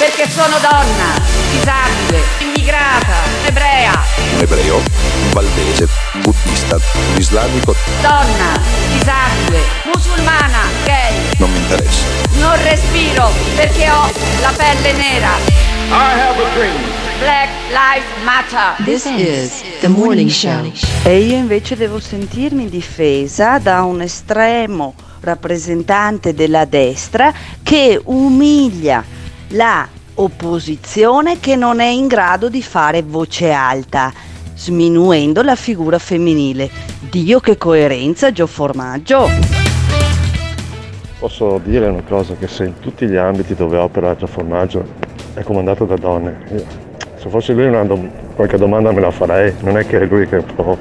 Perché sono donna, disabile, immigrata, ebrea, Un ebreo, un valdese, buddista, un islamico, donna, disabile, musulmana, gay. non mi interessa. Non respiro perché ho la pelle nera. I have a dream. Black Lives Matter. This is the morning show. E io invece devo sentirmi difesa da un estremo rappresentante della destra che umilia la opposizione che non è in grado di fare voce alta, sminuendo la figura femminile. Dio che coerenza, Gio Formaggio! Posso dire una cosa, che se in tutti gli ambiti dove opera Gio Formaggio è comandato da donne, se fossi lui una qualche domanda me la farei, non è che è lui che può...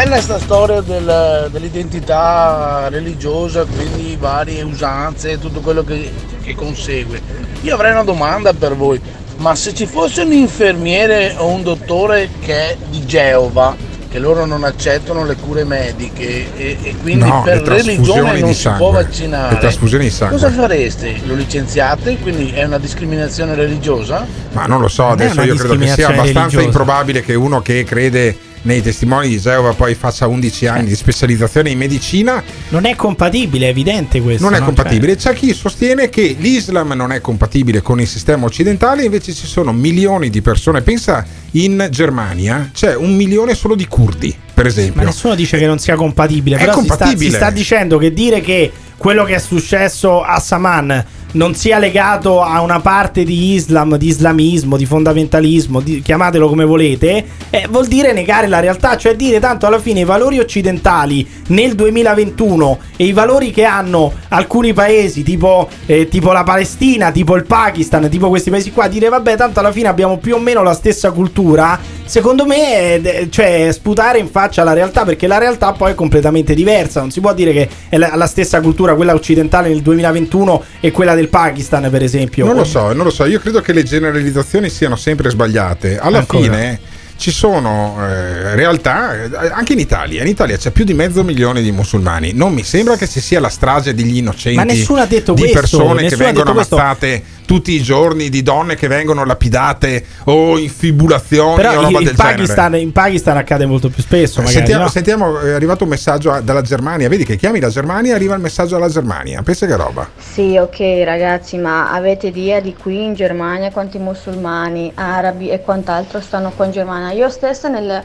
È questa storia del- dell'identità religiosa, quindi varie usanze e tutto quello che, che consegue. Io avrei una domanda per voi, ma se ci fosse un infermiere o un dottore che è di Geova, che loro non accettano le cure mediche e, e quindi No, per le religione non si sangue. può Le vaccinare, trasfusioni di sangue. cosa fareste? Lo licenziate? Quindi è una discriminazione religiosa? Ma non lo so, Non adesso io credo che sia abbastanza religiosa. improbabile che uno che crede nei testimoni di Geova poi faccia 11 anni di specializzazione in medicina. Non è compatibile, è evidente questo. Non è no? compatibile. C'è chi sostiene che l'Islam non è compatibile con il sistema occidentale, invece ci sono milioni di persone. Pensa in Germania c'è un milione solo di curdi, per esempio. Ma nessuno dice che non sia compatibile. È però si sta- compatibile. Si, sta, dicendo che dire che quello che è successo a Saman non sia legato a una parte di Islam, di islamismo, di fondamentalismo, di- chiamatelo come volete, eh, vuol dire negare la realtà, cioè dire tanto alla fine i valori occidentali nel 2021 e i valori che hanno alcuni paesi tipo, eh, tipo la Palestina, tipo il Pakistan, tipo questi paesi qua, dire vabbè tanto alla fine abbiamo più o meno la stessa cultura, secondo me è, è- cioè, sputare in faccia la realtà perché la realtà poi è completamente diversa, non si può dire che è la, stessa cultura quella occidentale nel 2021 e quella del Pakistan per esempio. Non lo so, non lo so, io credo che le generalizzazioni siano sempre sbagliate. Alla Ancora. fine ci sono eh, realtà, eh, anche in Italia, in Italia c'è più di mezzo milione di musulmani. Non mi sembra che ci sia la strage degli innocenti Ma nessuno ha detto di questo, persone che vengono ammazzate tutti i giorni, di donne che vengono lapidate o in fibulazioni o Però roba in, del Pakistan, in Pakistan accade molto più spesso. Magari, Sentiamo, no? sentiamo, è arrivato un messaggio dalla Germania. Vedi che chiami la Germania, arriva il messaggio dalla Germania. Pensa che roba. Sì, ok ragazzi, ma avete idea di qui in Germania quanti musulmani, arabi e quant'altro stanno qua in Germania? Io stessa nel,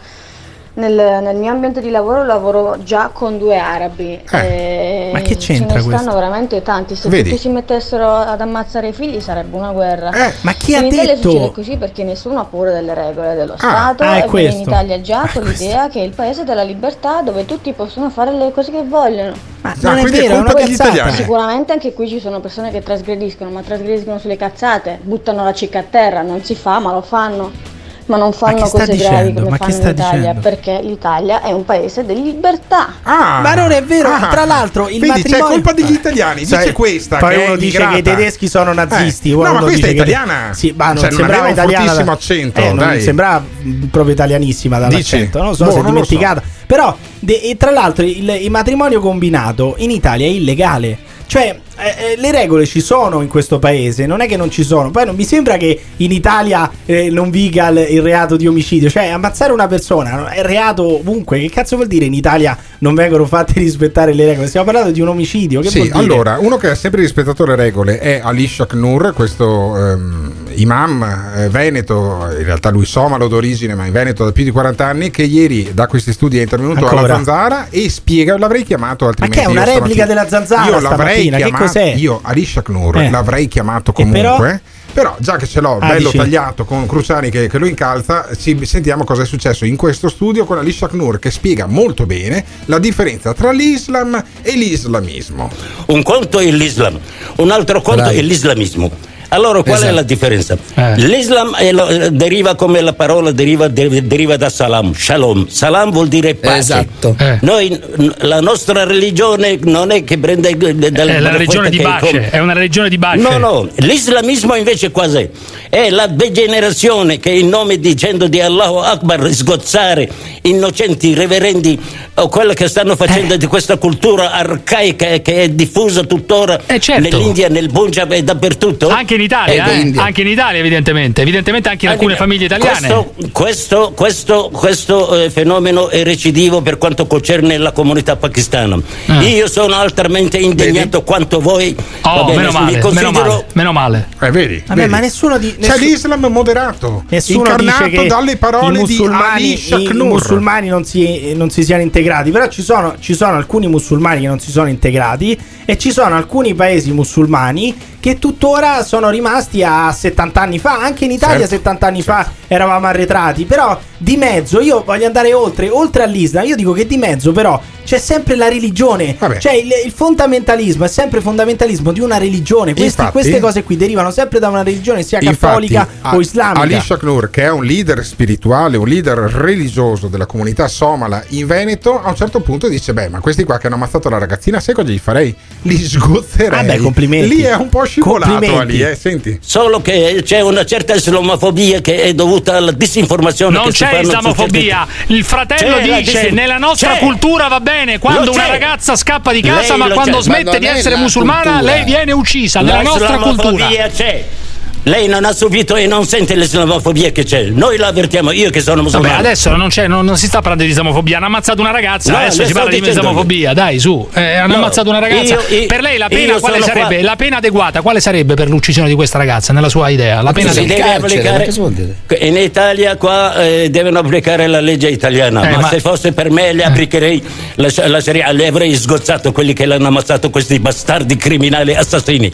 nel- nel mio ambiente di lavoro lavoro già con due arabi. e ma che c'entra Ce ne questo? stanno veramente tanti. Se Vedi? tutti si mettessero ad ammazzare i figli sarebbe una guerra. ma chi in ha Italia detto- succede così perché nessuno ha paura delle regole dello Stato ah, è e questo. in Italia già con l'idea che è il paese della libertà dove tutti possono fare le cose che vogliono. Ma non è vero, è colpa degli italiani. Sicuramente anche qui ci sono persone che trasgrediscono, ma trasgrediscono sulle cazzate, buttano la cicca a terra, non si fa, ma lo fanno. Ma non fanno che sta cose gravi dicendo? come Ma che fanno sta in Italia, dicendo? perché l'Italia è un paese di libertà. Ma non è vero, Ah. tra l'altro il Quindi c'è matrimonio colpa degli italiani. Sai, dice questa. Poi che uno dice che i tedeschi sono nazisti. Eh, no, ma questa è che- italiana. Sì, ma non Cioè, sembrava italiana. fortissimo accento, eh, non sembrava proprio italianissima dall'accento. Non so Boh, se è lo so. dimenticata. Però, de- e tra l'altro, il, il matrimonio combinato in Italia è illegale. Cioè, eh, eh, le regole ci sono in questo paese, non è che non ci sono. Poi non mi sembra che in Italia eh, non viga il, il reato di omicidio. Cioè, ammazzare una persona è reato ovunque. Che cazzo vuol dire in Italia non vengono fatte *laughs* rispettare le regole? Stiamo parlando di un omicidio. Che Sì, allora, uno che ha sempre rispettato le regole è Ali Shaknur, questo ehm, imam eh, veneto, in realtà lui somalo d'origine, ma in Veneto da più di 40 anni, che ieri da questi studi è intervenuto Ancora? alla Zanzara e spiega, l'avrei chiamato altrimenti. che è una replica della Zanzara Io l'avrei chiamato, cos'è? io Ali Shaknur Eh. l'avrei chiamato E però? comunque. Però già che ce l'ho Ah, bello dici? tagliato con Cruciani che, che lo incalza, ci sentiamo cosa è successo in questo studio con Ali Shaknur che spiega molto bene la differenza tra l'Islam e l'islamismo. Un conto è l'Islam, un altro conto Bravo. è l'islamismo. Allora qual è Esatto. la differenza? Eh. L'Islam è lo- eh, deriva come la parola deriva, de- deriva da salam, shalom. Salam vuol dire pace. Esatto. Noi, n- la nostra religione non è che prende eh, dalle È la religione di Bace, come- è una religione di Bace. No, no, l'islamismo invece quasi è la degenerazione che in nome dicendo di Allahu Akbar sgozzare innocenti, reverendi o quello che stanno facendo Eh. di questa cultura arcaica che è diffusa tuttora certo. nell'India, nel Punjab e dappertutto. Anche in Italia, eh? anche in Italia evidentemente, evidentemente anche in alcune famiglie italiane. Questo, questo, questo, questo, eh, fenomeno è recidivo per quanto concerne la comunità pakistana. Ah. Io sono altamente indignato quanto voi. Oh, bene, meno male, meno considero- male, meno male. Eh, vedi? Vabbè, vedi? ma nessuno di. C'è nessu- l'Islam moderato, Nessuno incarnato dice che dalle parole i di musulmani, Ali i Shaknur. musulmani non si, non si siano integrati, però ci sono, ci sono alcuni musulmani che non si sono integrati e ci sono alcuni paesi musulmani che tuttora sono rimasti a 70 anni fa. Anche in Italia Certo, 70 anni fa eravamo arretrati, però di mezzo io voglio andare oltre, oltre all'Islam. Io dico che di mezzo però c'è sempre la religione, cioè il, il fondamentalismo è sempre fondamentalismo di una religione. Queste, Infatti- queste cose qui derivano sempre da una religione, sia Infatti, cattolica a- o islamica. Ali Shaknur, che è un leader spirituale, un leader religioso della comunità somala in Veneto, a un certo punto dice: Beh, ma questi qua che hanno ammazzato la ragazzina, sai cosa gli farei? Li sgozzerei. Ah, beh, complimenti. Lì è un po' scivolato. Ali, eh, senti. Solo che c'è una certa islamofobia che è dovuta alla disinformazione Non c'è su islamofobia. Il fratello C'è dice: disin- Nella nostra c'è. cultura va bene quando una c'è. ragazza scappa di casa, Lei ma quando c'è. Smette di è essere musulmana, cultura. lei viene uccisa. Nella La nostra cultura. c'è. Lei non ha subito e non sente l'islamofobia che c'è. Noi la avvertiamo, io che sono Vabbè, musulmano. adesso non, c'è, non, non si sta parlando di islamofobia. Hanno ammazzato una ragazza. No, adesso si parla di islamofobia. Dai, su. Eh, hanno No, ammazzato una ragazza. io- io- per lei la pena quale sarebbe? qua- La pena adeguata quale sarebbe per l'uccisione di questa ragazza, nella sua idea? La pena si adeguata. deve applicare in Italia qua eh, devono applicare la legge italiana Eh, ma, ma- se fosse per me le applicherei la, la Sharia, le avrei sgozzato quelli che l'hanno ammazzato questi bastardi criminali assassini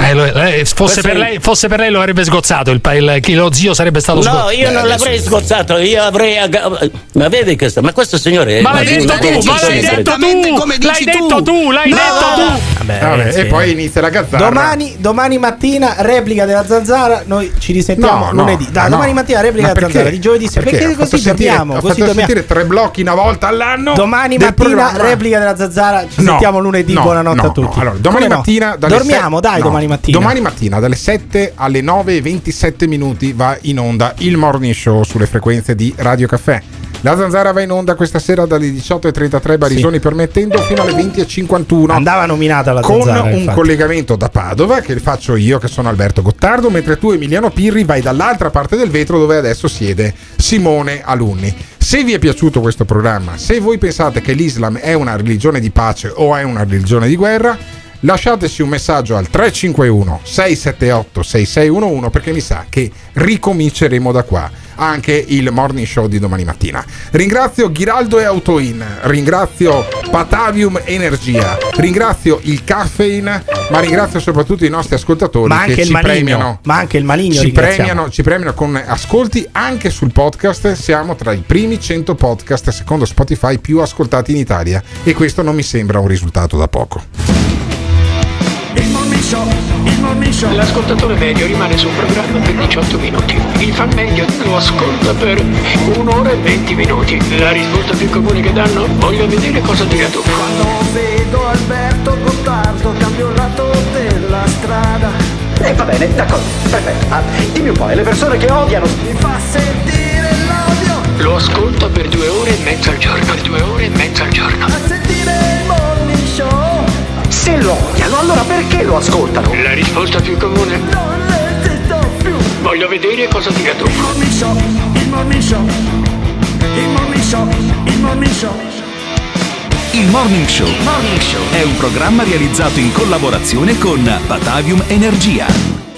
Eh, lo- lei- fosse, per lei, fosse per lei lo avrebbe sgozzato. Il, il- chi- lo zio sarebbe stato no sgozzato. io non l'avrei sgozzato io avrei agga- ma vedi questo ma questo signore è Ma l'hai detto tu, ma l'hai detto tu, l'hai detto tu, l'hai detto tu. Vabbè, Vabbè, ragazzi, e poi eh. inizia la gazzarra. Domani, domani mattina replica della zanzara. Noi ci risentiamo No, no, lunedì. Dai, no. domani mattina replica Ma della zanzara. Di giovedì sera. Perché, fatto così sentire- dormiamo. Ho Così dormiamo. sentire tre blocchi una volta all'anno. Domani mattina replica della zanzara. Ci No, sentiamo lunedì. no, Buonanotte no, a tutti. no. Allora, domani no? mattina dormiamo, dai, no, domani mattina. Domani mattina dalle 7 alle 9 e 27 minuti va in onda il morning show sulle frequenze di Radio Caffè. La zanzara va in onda questa sera dalle 18.33 Barisoni permettendo fino alle 20.51. Andava nominata la con zanzara. un infatti. collegamento da Padova che faccio io che sono Alberto Gottardo mentre tu Emiliano Pirri vai dall'altra parte del vetro dove adesso siede Simone Alunni se vi è piaciuto questo programma se voi pensate che l'Islam è una religione di pace o è una religione di guerra lasciateci un messaggio al 351 678 6611 perché mi sa che ricominceremo da qua anche il morning show di domani mattina. Ringrazio Ghiraldo e Autoin, ringrazio Patavium Energia, ringrazio il Caffeine, ma ringrazio soprattutto i nostri ascoltatori Ma che ci maligno. premiano. Ma anche il maligno Ci premiano, ci premiano con ascolti anche sul podcast. Siamo tra i primi 100 podcast secondo Spotify più ascoltati in Italia e questo non mi sembra un risultato da poco. Il morning show, il morning show. L'ascoltatore medio rimane sul programma per 18 minuti. Il fan medio lo ascolta per un'ora e 20 minuti. La risposta più comune che danno? Voglio vedere cosa dirà tu. Quando vedo Alberto Gottardo cambio lato della strada E va bene, d'accordo, perfetto. Ah, dimmi un po', le persone che odiano. Mi fa sentire l'odio Lo ascolta per due ore e mezza al giorno. Per due ore e mezza al giorno. a sentire il morning show Se lo odiano, allora perché lo ascoltano? La risposta più comune? Non resisto più Voglio vedere cosa dirà tu. Il morning show, il morning show Il morning show, il morning show Il Morning Show è un programma realizzato in collaborazione con Batavium Energia.